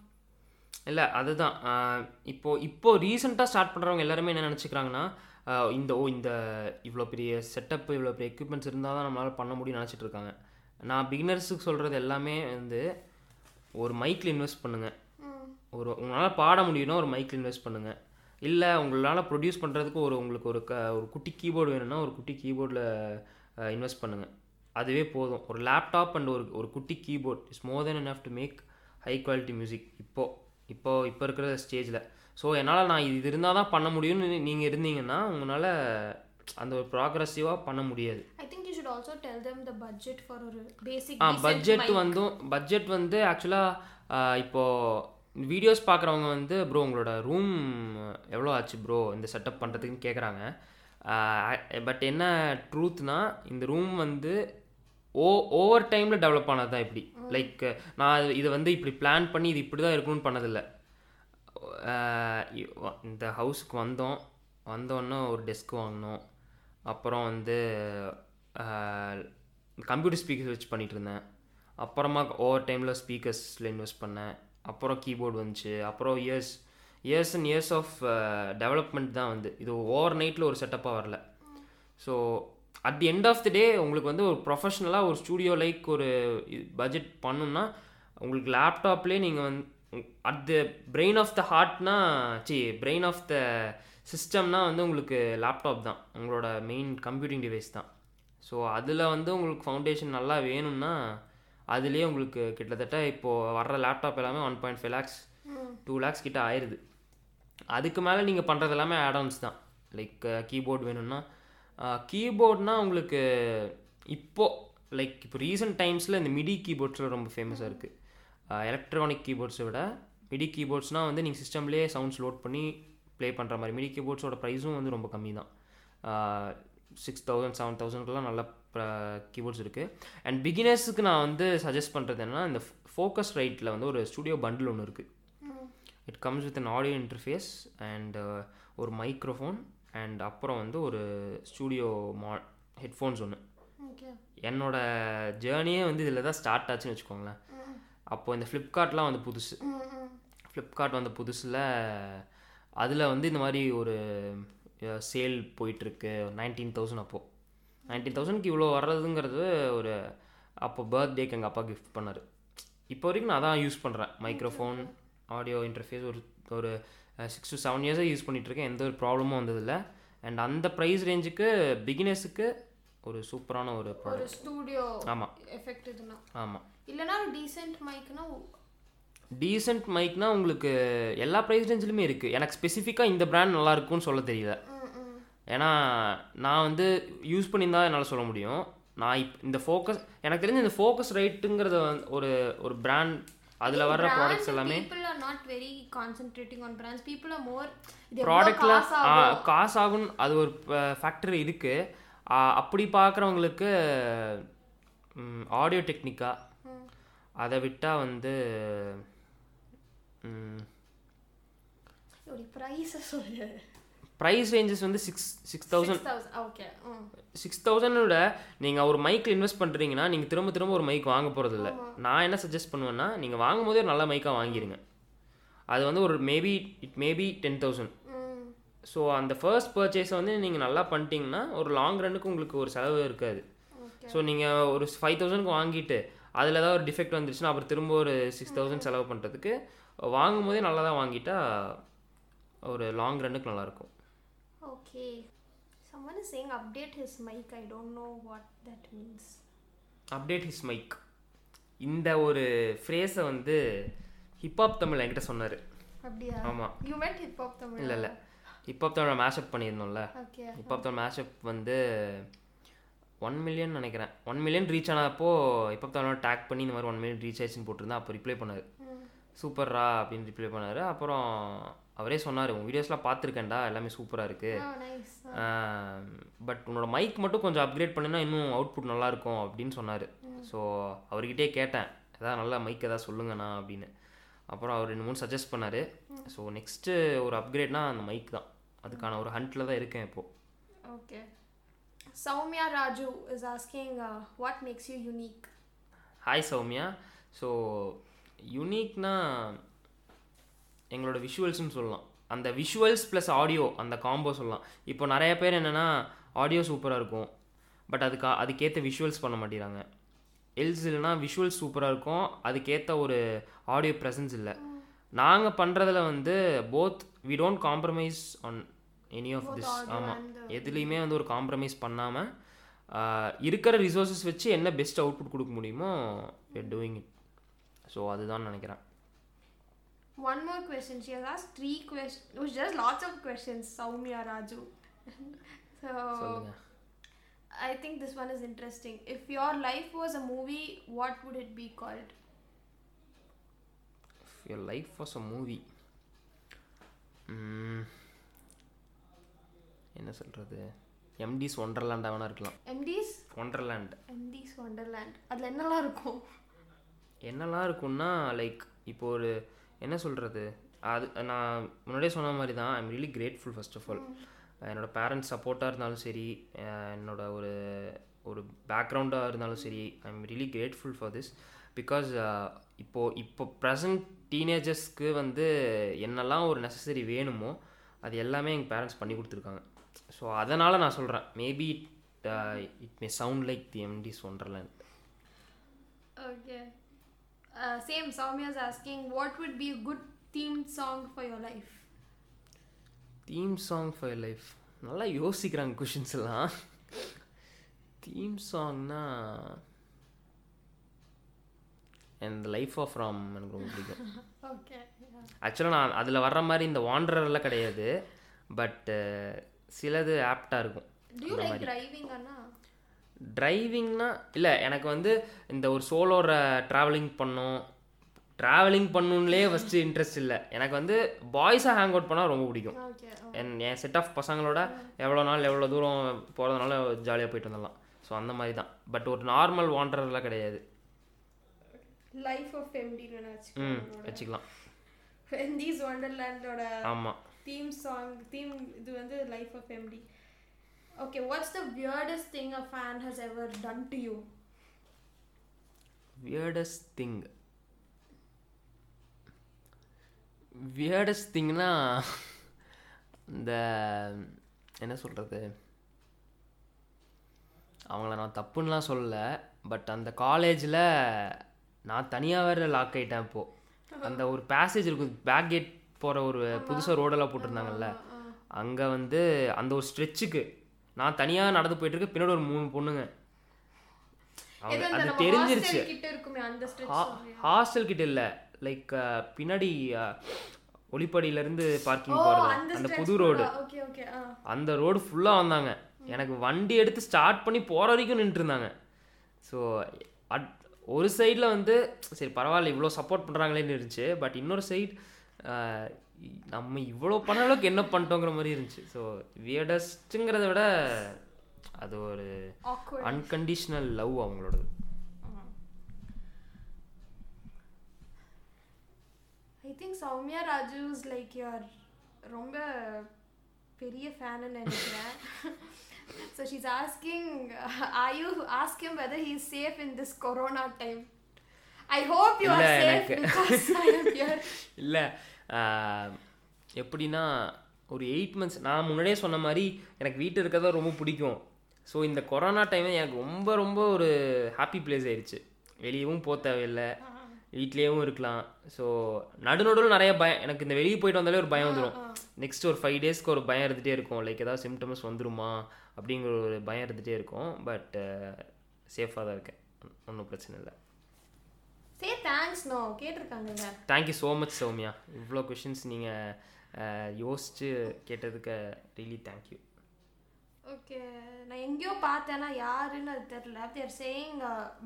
இல்லை அதுதான் ஆஹ் இப்போ இப்போ ரீசெண்டாக ஸ்டார்ட் பண்ணுறவங்க எல்லாருமே என்ன நினச்சிக்கிறாங்கன்னா இந்த ஓ இந்த இவ்வளோ பெரிய செட்டப் இவ்வளோ பெரிய எக்யூப்மெண்ட்ஸ் இருந்தால் தான் நம்மளால் பண்ண முடியும்னு நினச்சிட்டு இருக்காங்க நான் பிகினர்ஸுக்கு சொல்கிறது எல்லாமே வந்து ஒரு மைக்கில் இன்வெஸ்ட் பண்ணுங்கள் ஒரு உங்களால் பாட முடியும்னா ஒரு மைக்கில் இன்வெஸ்ட் பண்ணுங்கள் இல்லை உங்களால் ப்ரொடியூஸ் பண்ணுறதுக்கு ஒரு உங்களுக்கு ஒரு க ஒரு குட்டி கீபோர்டு வேணும்னா ஒரு குட்டி கீபோர்டில் இன்வெஸ்ட் பண்ணுங்கள் அதுவே போதும். ஒரு லேப்டாப் அண்ட் ஒரு ஒரு குட்டி keyboard is more than enough to make high quality music இப்போ. இப்போ இப்போ இருக்கிற ஸ்டேஜில் ஸோ என்னால் நான் இது இருந்தால் தான் பண்ண முடியும்னு நீங்கள் இருந்தீங்கன்னா உங்களால் அந்த ஒரு ப்ராக்ரஸிவாக பண்ண முடியாது. I think you should also tell them the budget for a basic ஆ பட்ஜெட். வந்தும் பட்ஜெட் வந்து ஆக்சுவலாக இப்போது வீடியோஸ் பார்க்குறவங்க வந்து ப்ரோ உங்களோட ரூம் எவ்வளோ ஆச்சு ப்ரோ இந்த செட்டப் பண்ணுறதுக்குன்னு கேட்குறாங்க பட் என்ன ட்ரூத்னா இந்த ரூம் வந்து ஓ ஓவர் டைமில் டெவலப் ஆனது தான் இப்படி லைக் நான் இது- வந்து இப்படி பிளான் பண்ணி இது இப்படி தான் இருக்கணும்னு பண்ணதில்லை. இந்த ஹவுஸுக்கு வந்தோம். வந்தோன்னே ஒரு டெஸ்க் வாங்கினோம். அப்புறம் வந்து கம்ப்யூட்டர் ஸ்பீக்கர்ஸ் வச்சு பண்ணிட்டு இருந்தேன். அப்புறமா ஓவர் டைமில் ஸ்பீக்கர்ஸில் இன்வெஸ்ட் பண்ணேன். அப்புறம் கீபோர்டு வந்துச்சு. அப்புறம் years years and years of development தான் வந்து. இது ஓவர் நைட்டில் ஒரு செட்டப்பாக வரல. So at the end of the day உங்களுக்கு வந்து ஒரு ப்ரொஃபஷ்னலாக ஒரு ஸ்டூடியோ லைக் ஒரு பட்ஜெட் பண்ணுன்னா உங்களுக்கு லேப்டாப்லேயே நீங்கள் வந்து at the brain of the ஹார்ட்னா சி பிரெயின் ஆஃப் த சிஸ்டம்னா வந்து உங்களுக்கு லேப்டாப் தான். உங்களோட மெயின் கம்ப்யூட்டிங் டிவைஸ் தான். ஸோ அதில் வந்து உங்களுக்கு ஃபவுண்டேஷன் நல்லா வேணும்னா அதுலேயே உங்களுக்கு கிட்டத்தட்ட இப்போது வர்ற லேப்டாப் எல்லாமே one point five lakhs two lakhs கிட்ட ஆயிடுது அதுக்கு மேலே நீங்கள் பண்ணுறது எல்லாமே ஆடான்ஸ் தான். லைக் கீபோர்ட் uh, வேணும்னா uh, கீபோர்ட்னால் உங்களுக்கு இப்போ லைக் இப்போ ரீசெண்ட் டைம்ஸில் இந்த மிடி கீபோர்ட்ஸில் ரொம்ப ஃபேமஸாக இருக்குது எலக்ட்ரானிக் கீபோர்ட்ஸை விட மிடி கீபோர்ட்ஸ்னால் வந்து நீங்கள் சிஸ்டம்லேயே சவுண்ட்ஸ் லோட் பண்ணி ப்ளே பண்ணுற மாதிரி. மிடி கீபோர்ட்ஸோட ப்ரைஸும் வந்து ரொம்ப கம்மி தான். சிக்ஸ் தௌசண்ட் செவன் தௌசண்ட்க்குலாம் நல்லா கீபோர்ட்ஸ் இருக்குது அண்ட் பிகினர்ஸுக்கு நான் வந்து சஜஸ்ட் பண்ணுறது என்னன்னா இந்த ஃபோக்கஸ் ரைட்டில் வந்து ஒரு ஸ்டுடியோ பண்டில் ஒன்று இருக்குது it comes with an audio interface and ஒரு மைக்ரோஃபோன் அண்ட் அப்புறம் வந்து ஒரு ஸ்டூடியோ மா ஹெட்ஃபோன்ஸ் ஒன்று. என்னோட ஜேர்னியே வந்து இதில் தான் ஸ்டார்ட் ஆச்சுன்னு வச்சுக்கோங்களேன். அப்போது இந்த ஃப்ளிப்கார்ட்லாம் வந்து புதுசு. ஃப்ளிப்கார்ட் வந்த புதுசில் அதில் வந்து இந்த மாதிரி ஒரு சேல் போயிட்டுருக்கு நைன்டீன் தௌசண்ட் அப்போது நைன்டீன் தௌசண்ட்க்கு இவ்வளோ வர்றதுங்கிறது ஒரு அப்போ பர்த்டேக்கு எங்கள் அப்பா கிஃப்ட் பண்ணார். இப்போ வரைக்கும் நான் அதான் யூஸ் பண்ணுறேன் மைக்ரோஃபோன் ஆடியோ இன்டர்ஃபேஸ் ஒரு ஒரு சிக்ஸ் டு செவன் இயர்ஸாக யூஸ் பண்ணிகிட்ருக்கேன் எந்த ஒரு ப்ராப்ளமும் வந்ததில்லை. அண்ட் அந்த ப்ரைஸ் ரேஞ்சுக்கு பிகினர்ஸுக்கு ஒரு சூப்பரான ஒரு ஒரு ஸ்டூடியோ ஆமாம் எஃபெக்ட் இதுனா ஆமாம் இல்லைன்னா ஒரு டீசென்ட் மைக்னா டீசென்ட் மைக்னா உங்களுக்கு எல்லா ப்ரைஸ் ரேஞ்சிலுமே இருக்குது எனக்கு ஸ்பெசிஃபிக்காக இந்த பிராண்ட் நல்லா இருக்கும்னு சொல்ல தெரியல. ஏன்னா நான் வந்து யூஸ் பண்ணியிருந்தா என்னால் சொல்ல முடியும். நான் இப் இந்த ஃபோக்கஸ் எனக்கு தெரிஞ்ச இந்த ஃபோக்கஸ் ரைட்டுங்கிறத வந்து ஒரு ஒரு பிராண்ட் அதில் வர்ற ப்ராடக்ட்ஸ் எல்லாமே people are not very concentrating on brands. People are more ப்ராடக்டில் காசு ஆகும் அது ஒரு ஃபேக்டரி இருக்குது அப்படி பார்க்குறவங்களுக்கு ஆடியோ டெக்னிக்கா அதை விட்டால் வந்து ஒரு பிரைஸ் சொல்லு. ப்ரைஸ் ரேஞ்சஸ் வந்து six six thousand okay six தௌசண்டோட நீங்கள் ஒரு மைக்கில் இன்வெஸ்ட் பண்ணுறீங்கன்னா நீங்கள் திரும்ப திரும்ப ஒரு மைக் வாங்க போகிறதில்ல நான் என்ன சஜஸ்ட் பண்ணுவேன்னா நீங்கள் வாங்கும் போதே ஒரு நல்ல மைக்காக வாங்கிடுங்க அது வந்து ஒரு maybe it maybe ten thousand so அந்த ஃபர்ஸ்ட் பர்ச்சேஸை வந்து நீங்கள் நல்லா பண்ணிட்டீங்கன்னா ஒரு லாங் ரன்னுக்கு உங்களுக்கு ஒரு செலவு இருக்காது. ஸோ நீங்கள் ஒரு ஃபைவ் தௌசண்ட்க்கு வாங்கிட்டு அதில் ஏதாவது ஒரு டிஃபெக்ட் வந்துருச்சுன்னா அப்புறம் திரும்ப ஒரு சிக்ஸ் தௌசண்ட் செலவு பண்ணுறதுக்கு வாங்கும் போதே நல்லா தான் வாங்கிட்டா ஒரு லாங் ரன்னுக்கு நல்லாயிருக்கும் okay someone is saying update his mic. I don't know what that means. Update his mic இந்த ஒரு ஃப்ரேஸை வந்து ஹிப்ஹாப் தமிழ் என்கிட்ட சொன்னார். அப்படியா? ஆமாம் you meant hip hop Tamil? இல்லை இல்லை. ஹிப்ஹாப் தமிழ் மேஷப் பண்ணியிருந்தோம்ல. ஹிப்ஹாப் தமிழ் மேஷப் வந்து ஒன் மில்லியன் நினைக்கிறேன். ஒன் மில்லியன் ரீச் ஆனப்போ ஹிப்ஹாப் தமிழ் டேக் பண்ணி இந்த மாதிரி ஒன் மில்லியன் ரீச் ஆயிடுச்சுன்னு போட்டிருந்தேன் அப்போ ரிப்ளை பண்ணார். சூப்பர்ரா அப்படின்னு ரிப்ளை பண்ணார். அப்புறம் அவரே சொன்னார் உன் வீடியோஸ்லாம் பார்த்துருக்கேன்டா எல்லாமே சூப்பராக இருக்குது. பட் உன்னோட மைக் மட்டும் கொஞ்சம் அப்கிரேட் பண்ணினா இன்னும் அவுட்புட் நல்லாயிருக்கும் அப்படின்னு சொன்னார். ஸோ அவர்கிட்டே கேட்டேன் ஏதாவது நல்ல மைக் ஏதாவது சொல்லுங்கண்ணா அப்படின்னு. அப்புறம் அவர் ரெண்டு மூணு சஜஸ்ட் பண்ணார். ஸோ நெக்ஸ்ட்டு ஒரு அப்கிரேட்னா அந்த மைக் தான். அதுக்கான ஒரு ஹண்ட்டில் தான் இருக்கேன் இப்போது. Soumya Raju is asking, uh, what makes you unique? Hi Soumya so யூனிக்னா எங்களோட விஷுவல்ஸ்னு சொல்லலாம். அந்த விஷுவல்ஸ் ப்ளஸ் ஆடியோ அந்த காம்போ சொல்லலாம். இப்போ நிறைய பேர் என்னென்னா ஆடியோ சூப்பராக இருக்கும். பட் அதுக்கு அதுக்கேற்ற விஷுவல்ஸ் பண்ண மாட்டேங்கிறாங்க. எல்ஸ் இல்லைனா விஷுவல்ஸ் சூப்பராக இருக்கும். அதுக்கேற்ற ஒரு ஆடியோ ப்ரெசன்ஸ் இல்லை. நாங்கள் பண்ணுறதுல வந்து both we don't compromise on any of this ஆமாம் எதுலேயுமே வந்து ஒரு காம்ப்ரமைஸ் பண்ணாமல் இருக்கிற ரிசோர்ஸஸ் வச்சு என்ன பெஸ்ட் அவுட்புட் கொடுக்க முடியுமோ டூயிங் இட் ஸோ அதுதான் நினைக்கிறேன். One more question. She has asked three questions. It was just lots of questions, Soumya Raju. so, சொல்லுங்கள் I think this one is interesting. If your life was a movie, what would it be called? Your life was a movie என்ன சொல்கிறது எம்டிஸ் ஒண்டர்லேண்டாக வேணா இருக்கலாம் MD's? Wonderland MD's Wonderland. அதில் என்னெல்லாம் இருக்கும் என்னெல்லாம் இருக்கும்னா லைக் இப்போ ஒரு என்ன சொல்கிறது அது நான் முன்னாடியே சொன்ன மாதிரி தான் I'm really grateful first of all என்னோட பேரண்ட்ஸ் சப்போர்ட்டாக இருந்தாலும் சரி என்னோட ஒரு ஒரு பேக்ரவுண்டாக இருந்தாலும் சரி I'm really grateful for this because இப்போது இப்போ ப்ரெசன்ட் டீனேஜர்ஸ்க்கு வந்து என்னெல்லாம் ஒரு நெசசரி வேணுமோ அது எல்லாமே எங்கள் பேரண்ட்ஸ் பண்ணி கொடுத்துருக்காங்க. ஸோ அதனால் நான் சொல்கிறேன் maybe it it may sound like the MT's wonderland Okay. Uh, same, Soumya is asking, what would be a good themed song for your life? Theme song for life நல்லா யோசிக்கிறாங்க கொஷின்ஸ் எல்லாம் தீம் சாங்னா இந்த லைஃப் ஆஃப் ராம் எனக்கு ரொம்ப பிடிக்கும் [laughs] Okay. Yeah. ஆக்சுவலாக நான் அதில் வர்ற மாதிரி இந்த வாண்டரெல்லாம் கிடையாது பட் சிலது ஆப்டாக இருக்கும் டிரைவிங்னா இல்லை எனக்கு வந்து இந்த ஒரு சோலோர ட்ராவலிங் பண்ணோம். ட்ராவலிங் பண்ணணும்லேயே ஃபஸ்ட்டு இன்ட்ரெஸ்ட் இல்லை. எனக்கு வந்து பாய்ஸாக ஹேங் அவுட் பண்ணால் ரொம்ப பிடிக்கும். என் என் செட் ஆஃப் பசங்களோட எவ்வளோ நாள் எவ்வளோ தூரம் போகிறதுனால ஜாலியாக போயிட்டு வந்துடலாம். ஸோ அந்த மாதிரி தான். பட் ஒரு நார்மல் வாண்டரெல்லாம் கிடையாது. Life of MD ன்னு ம். வச்சுக்கலாம். Wonderland ஓட ஆமாம் theme song theme இது வந்து life of MD okay what's the weirdest thing a fan has ever done to you? Weirdest thing weirdest திங்னா இந்த என்ன சொல்கிறது அவங்கள நான் தப்புன்னெலாம் சொல்லலை பட் அந்த காலேஜில் நான் தனியாக வேறு லாக் ஆகிட்டேன் இப்போது அந்த ஒரு பேசேஜ் இருக்கும் பேக் கேட் போகிற ஒரு புதுசாக ரோடெல்லாம் போட்டிருந்தாங்கல்ல. அங்கே வந்து அந்த ஒரு ஸ்ட்ரெச்சுக்கு நான் தனியாக நடந்து போயிட்டு இருக்க பின்னாடி ஒரு மூணு பொண்ணுங்க. அவங்க அது தெரிஞ்சிருச்சு. ஹாஸ்டல் கிட்ட இல்லை. லைக் பின்னாடி ஒளிப்படியிலேருந்து பார்க்கிங் போகிறது அந்த புது ரோடு அந்த ரோடு ஃபுல்லாக வந்தாங்க. எனக்கு வண்டி எடுத்து ஸ்டார்ட் பண்ணி போகிற வரைக்கும் நின்றுட்டு இருந்தாங்க ஸோ அட் ஒரு சைடில் வந்து சரி பரவாயில்ல இவ்வளோ சப்போர்ட் பண்ணுறாங்களேன்னு இருந்துச்சு. பட் இன்னொரு சைடு நம்ம இவ்வளோ பண்ண அளவுக்கு என்ன பண்ணிட்டோங்கிற மாதிரி இருந்துச்சு ஸோ வியடஸ்ட்டுங்கிறத விட அது ஒரு அன்கண்டிஷ்னல் லவ் அவங்களோடது I think Soumya Raju is like your ரொம்ப பெரிய ஃபேன்னு நினைக்கிறேன் he is safe in this corona time I hope you are இல்ல, safe எனக்கு- because I am here இல்லை எப்படின்னா ஒரு எயிட் மந்த்ஸ் நான் முன்னாடியே சொன்ன மாதிரி எனக்கு வீட்டில் இருக்கிறதா ரொம்ப பிடிக்கும். ஸோ இந்த கொரோனா டைம் எனக்கு ரொம்ப ரொம்ப ஒரு ஹாப்பி பிளேஸ் ஆயிடுச்சு. வெளியவும் போக தேவையில்லை. வீட்லேயும் இருக்கலாம். ஸோ நடுநடுவில் நிறைய பயம். எனக்கு இந்த வெளியே போயிட்டு வந்தாலே ஒரு பயம் வந்துடும் நெக்ஸ்ட் ஒரு ஃபைவ் டேஸ்க்கு ஒரு பயம் இருந்துகிட்டே இருக்கும். லைக் ஏதாவது சிம்டம்ஸ் வந்துருமா? அப்படிங்கிற ஒரு பயம் இருந்துகிட்டே இருக்கும். பட் சேஃபாக தான் இருக்கேன். ஒன்றும் பிரச்சனை இல்லை. Say thanks no. கேட்டிருக்காங்கல்ல thank you so much Soumya இவ்வளோ கொஷின்ஸ் நீங்கள் யோசிச்சு கேட்டதுக்கு ரியலி தேங்க்யூ ஓகே நான் எங்கேயோ பார்த்தேன்னா யாருன்னு அது தெரியல. தேர் சேயிங்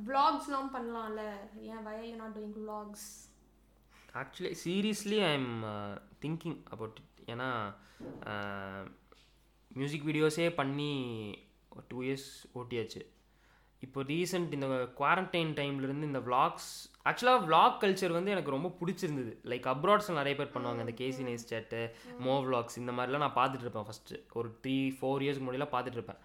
vlogsலாம் பண்ணலாம்ல. ஏன் are you not doing vlogs? Actually seriously I am thinking about it ஏன்னா மியூசிக் வீடியோஸே பண்ணி டூ இயர்ஸ் ஓட்டியாச்சு. இப்போ ரீசெண்ட் இந்த குவாரண்டைன் டைம்லேருந்து இந்த விளாக்ஸ் ஆக்சுவலாக விளாக் கல்ச்சர் வந்து எனக்கு ரொம்ப பிடிச்சிருந்தது. லைக் அப்ராட்ஸில் நிறைய பேர் பண்ணுவாங்க. இந்த கேசி நைஸ் சேட்டு மோ விளாக்ஸ் இந்த மாதிரிலாம் நான் பார்த்துட்டு இருப்பேன் ஃபஸ்ட்டு ஒரு த்ரீ ஃபோர் இயர்ஸ்க்கு முன்னாடிலாம் பார்த்துட்டு இருப்பேன்.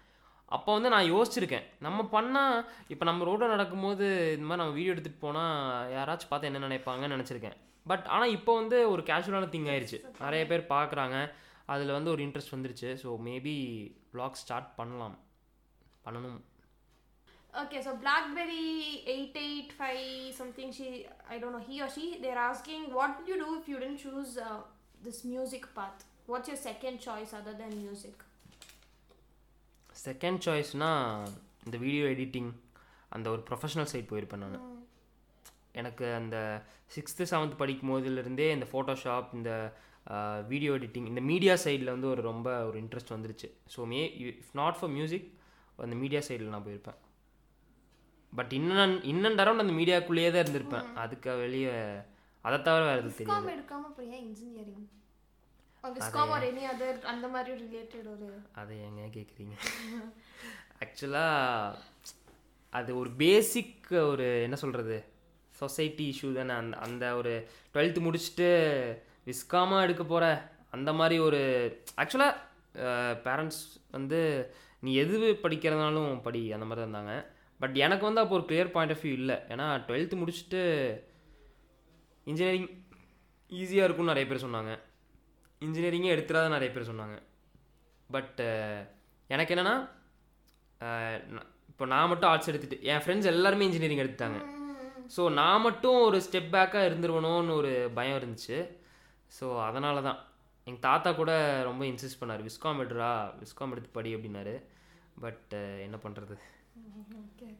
அப்போ வந்து நான் யோசிச்சிருக்கேன். நம்ம பண்ணால் இப்போ நம்ம ரோட்டில் நடக்கும்போது இந்த மாதிரி நம்ம வீடியோ எடுத்துகிட்டு போனால் யாராச்சும் பார்த்து என்ன நினைப்பாங்கன்னு நினச்சிருக்கேன். பட் ஆனால் இப்போ வந்து ஒரு கேஷுவலான திங் ஆயிடுச்சு நிறைய பேர் பார்க்குறாங்க. அதில் வந்து ஒரு இன்ட்ரெஸ்ட் வந்துருச்சு. ஸோ மேபி vlog ஸ்டார்ட் பண்ணலாம். பண்ணணும். Okay, so BlackBerry 885 something she I don't know he or she they're asking what would you do if you didn't choose uh, this music path? What's your second choice other than music? Second சாய்ஸ்னால் இந்த வீடியோ எடிட்டிங் அந்த ஒரு ப்ரொஃபஷனல் சைட் போயிருப்பேன் நான் எனக்கு அந்த சிக்ஸ்த்து செவன்த் படிக்கும் போதுலேருந்தே இந்த ஃபோட்டோஷாப் இந்த வீடியோ எடிட்டிங் இந்த மீடியா சைடில் வந்து ஒரு ரொம்ப ஒரு இன்ட்ரெஸ்ட் வந்துருச்சு so may if not for music அந்த மீடியா சைடில் நான் போயிருப்பேன் பட் இன்னும் இன்னும் அரௌண்ட் அந்த மீடியாக்குள்ளேயே தான் இருந்திருப்பேன். அதுக்கு வெளியே அதை தவிர வேறு எதுவும் தெரியாது விஸ்காம் எடுக்காம ஏன் இன்ஜினியரிங் அந்த மாதிரி ரிலேட்டட் ஒரு அதை ஏங்க கேட்குறீங்க ஆக்சுவலாக அது ஒரு பேசிக் ஒரு என்ன சொல்கிறது சொசைட்டி இஷ்யூ தானே. அந்த அந்த ஒரு டுவெல்த்து முடிச்சுட்டு விஸ்காமாக எடுக்க போகிற அந்த மாதிரி ஒரு ஆக்சுவலாக பேரண்ட்ஸ் வந்து நீ எது படிக்கிறதுனாலும் படி அந்த மாதிரி தான் இருந்தாங்க. பட் எனக்கு வந்து அப்போ ஒரு கிளியர் பாயிண்ட் ஆஃப் வியூ இல்லை. ஏன்னா டுவெல்த்து முடிச்சுட்டு இன்ஜினியரிங் ஈஸியாக இருக்கும்னு நிறைய பேர் சொன்னாங்க. இன்ஜினியரிங்கே எடுத்துடாத நிறைய பேர் சொன்னாங்க. பட் எனக்கு என்னென்னா இப்போ நான் மட்டும் ஆர்ட்ஸ் எடுத்துட்டு என் ஃப்ரெண்ட்ஸ் எல்லாருமே இன்ஜினியரிங் எடுத்துட்டாங்க. ஸோ நான் மட்டும் ஒரு ஸ்டெப் பேக்காக இருந்துருவணும்னு ஒரு பயம் இருந்துச்சு. ஸோ அதனால தான் எங்கள் தாத்தா கூட ரொம்ப இன்சிஸ்ட் பண்ணார் விஸ்காம் எடுறா விஸ்காம் எடுத்து படி அப்படின்னாரு. பட் என்ன பண்ணுறது Okay.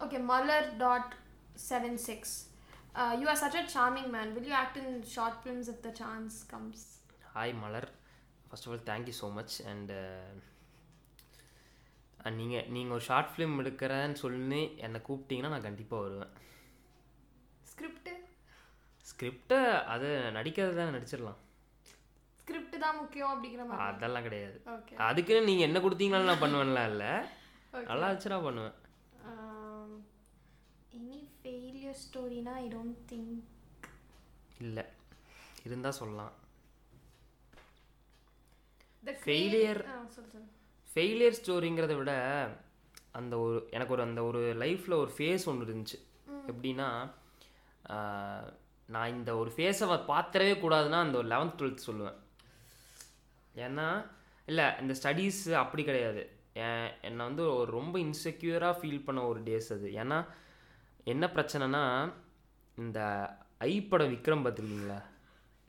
Okay, Muller dot seven six. Uh, you are such a charming man. Will you act in short films if the chance comes? Hi Malar first of all thank you so much and நீங்கள் நீங்கள் ஒரு ஷார்ட் ஃபிலிம் எடுக்கிறேன்னு சொல்லி என்னை கூப்பிட்டீங்கன்னா நான் கண்டிப்பாக வருவேன் Script? ஸ்கிரிப்டை அது நடிக்கிறது தான் நடிச்சிடலாம் ஸ்கிரிப்ட் தான் முக்கியம் அப்படிங்கிற மாதிரி அதெல்லாம் கிடையாது அதுக்குன்னு நீங்கள் என்ன கொடுத்தீங்கனாலும் நான் பண்ணுவேன்லாம் இல்லை நல்லா வச்சுனா பண்ணுவேன் எனி ஃபெயிலியர் ஸ்டோரினா ஐ டோன்ட் திங்க் இல்லை. இருந்தால் சொல்லலாம். சொல் ஃபெயிலியர் ஸ்டோரிங்கிறத விட அந்த ஒரு எனக்கு ஒரு அந்த ஒரு லைஃப்பில் ஒரு ஃபேஸ் ஒன்று இருந்துச்சு. எப்படின்னா நான் இந்த ஒரு ஃபேஸை பார்த்துடவே கூடாதுன்னா அந்த ஒரு லெவன்த் டுவெல்த் சொல்லுவேன். ஏன்னா இல்லை இந்த ஸ்டடீஸ் அப்படி கிடையாது. என்னை வந்து ஒரு ரொம்ப இன்செக்யூராக ஃபீல் பண்ண ஒரு டேஸ் அது. ஏன்னா என்ன பிரச்சனைனா இந்த ஐ படம் விக்ரம் பார்த்துருக்கீங்களா?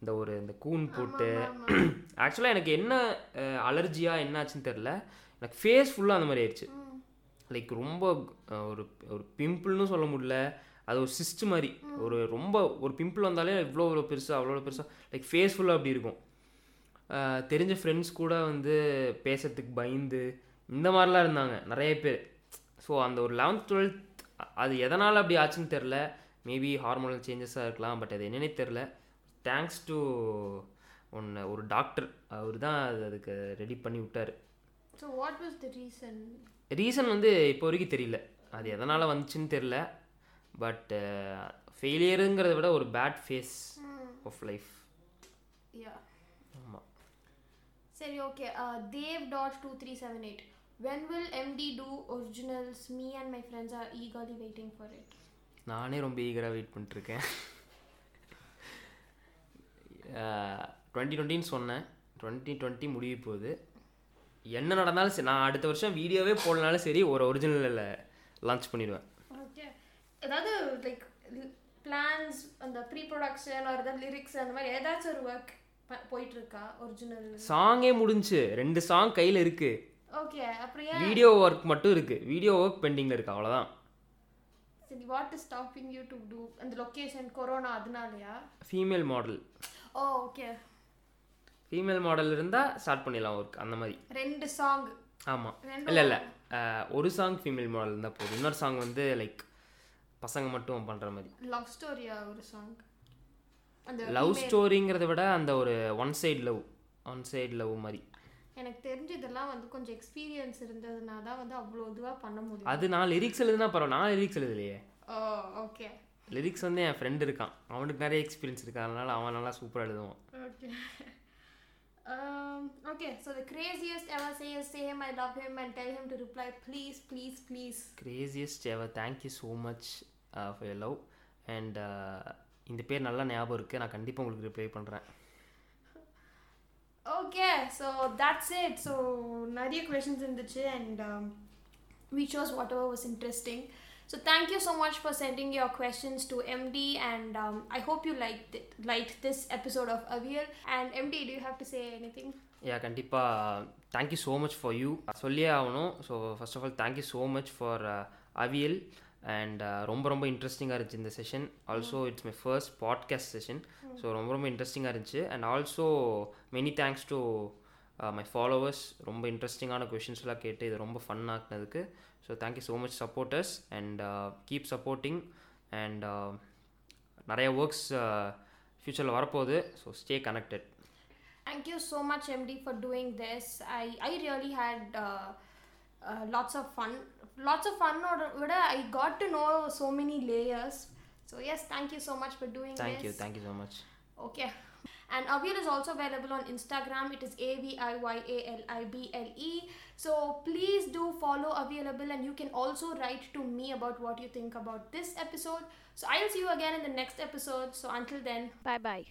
இந்த ஒரு இந்த கூன் போட்டு ஆக்சுவலாக [clears throat] எனக்கு என்ன அலர்ஜியாக என்னாச்சுன்னு தெரில எனக்கு ஃபேஸ் ஃபுல்லாக அந்த மாதிரி ஆயிடுச்சு லைக் ரொம்ப ஒரு ஒரு பிம்பிள்னு சொல்ல முடியல. அது ஒரு சிஸ்ட் மாதிரி. ஒரு ரொம்ப ஒரு பிம்பிள் வந்தாலே இவ்வளோ இவ்வளோ பெருசாக அவ்வளோ பெருசாக லைக் ஃபேஸ் ஃபுல்லாக அப்படி இருக்கும். தெரிஞ்ச ஃப்ரெண்ட்ஸ் கூட வந்து பேசுறதுக்கு பயந்து இந்த மாதிரிலாம் இருந்தாங்க நிறைய பேர். ஸோ அந்த ஒரு லெவன்த் டுவெல்த் அது எதனால் அப்படி ஆச்சுன்னு தெரில மேபி ஹார்மோனல் சேஞ்சஸாக இருக்கலாம் பட் அது என்னன்னே தெரில தேங்க்ஸ் டு ஒன்று ஒரு டாக்டர் அவர் தான் அது அதுக்கு ரெடி பண்ணி விட்டார். So what was the reason reason வந்து இப்போ வரைக்கும் தெரியல. அது எதனால் வந்துச்சுன்னு தெரில பட் ஃபெயிலியருங்கிறத விட ஒரு bad phase of life yeah ஆமாம் சரி okay Dev dot two three seven eight when will MT two originals me and my friends are eagerly waiting for it நானே ரொம்ப ஈகராக வெயிட் பண்ணிட்டுருக்கேன். [laughs] டுவெண்ட்டி டுவெண்ட்டின்னு சொன்னேன். டுவெண்ட்டி டுவெண்ட்டி முடிய போகுது. என்ன நடந்தாலும் சரி நான் அடுத்த வருஷம் வீடியோவே போடலனாலும் சரி ஒரு ஒரிஜினலில் லான்ச் பண்ணிடுவேன். ஓகே ஏதாவது லைக் பிளான்ஸ் அந்த ப்ரீ ப்ரொடக்ஷன் ஒரு ஏதாவது லிரிக்ஸ் அந்த மாதிரி ஏதாச்சும் ஒரு ஒர்க் போயிட்டு இருக்கா ஒரிஜினல் சாங்கே முடிஞ்சு ரெண்டு சாங் கையில் இருக்குது ஓகே அப்புறம் வீடியோ ஒர்க் மட்டும் இருக்குது வீடியோ ஒர்க் பெண்டிங்கில் இருக்குது அவ்வளோதான் சரி what is stopping you to do அந்த லொக்கேஷன் கொரோனா அதனாலயா? Female model oh okay female model இருந்தால் ஸ்டார்ட் பண்ணிடலாம் ஒர்க் அந்த மாதிரி. ரெண்டு சாங் ரெண்டும் இல்லை இல்லை. ஒரு சாங் ஃபீமேல் மாடல் இருந்தால் போதும். இன்னொரு சாங் வந்து லைக் பசங்க மட்டும் பண்ணுற மாதிரி. லவ் ஸ்டோரியா ஒரு சாங் லவ் ஸ்டோரிங்கிறத விட அந்த ஒரு one side love one side love மாதிரி. எனக்கு தெரிஞ்சு இதெல்லாம் வந்து கொஞ்சம் எக்ஸ்பீரியன்ஸ் இருந்ததுனா தான் வந்து அவ்வளோ இதுவாக பண்ண முடியும். அது நான் லிரிக்ஸ் எழுதுனா பரவாயில்ல நான் லிரிக்ஸ் எழுதலையே. ஓ ஓகே லிரிக்ஸ் வந்து என் ஃப்ரெண்ட் இருக்கான். அவனுக்கு நிறைய எக்ஸ்பீரியன்ஸ் இருக்கு அதனால அவன் நல்லா சூப்பராக எழுதுவான். So the craziest ever say is say him I love him and tell him to reply please, please, please. Craziest ever thank you so much for love and இந்த பேர் நல்லா ஞாபகம் இருக்குது நான் கண்டிப்பாக உங்களுக்கு ரிப்ளை பண்ணுறேன் Okay, so that's it. So நிறைய questions இருந்துச்சு and um, we chose whatever was interesting. So thank you so much for sending your questions to MD and um, I hope you liked it, liked this episode of Avial. And MD, do you have to say anything? Yeah கண்டிப்பாக thank you so much for you சொல்லியே ஆகணும் so first of all thank you so much for Aviyal and ரொம்ப ரொம்ப இன்ட்ரெஸ்டிங்காக இருந்துச்சு இந்த session also it's my first podcast session so ரொம்ப ரொம்ப இன்ட்ரெஸ்டிங்காக இருந்துச்சு. And also many thanks to my followers ரொம்ப இன்ட்ரெஸ்டிங்கான கொஷின்ஸ்லாம் கேட்டு இது ரொம்ப fun ஆக்குனதுக்கு. So thank you so much supporters and keep supporting and நிறைய ஒர்க்ஸ் ஃப்யூச்சரில் வரப்போகுது. So stay connected Thank you so much, MD, for doing this. I, I really had uh, uh, lots of fun. lots of fun or uh, I got to know so many layers. So yes, thank you so much for doing thank this. Thank you, thank you so much. Okay. And Avial is also available on Instagram. It is A V I Y A L I B L E. So please do follow Available and you can also write to me about what you think about this episode. So I'll see you again in the next episode. So until then, bye bye.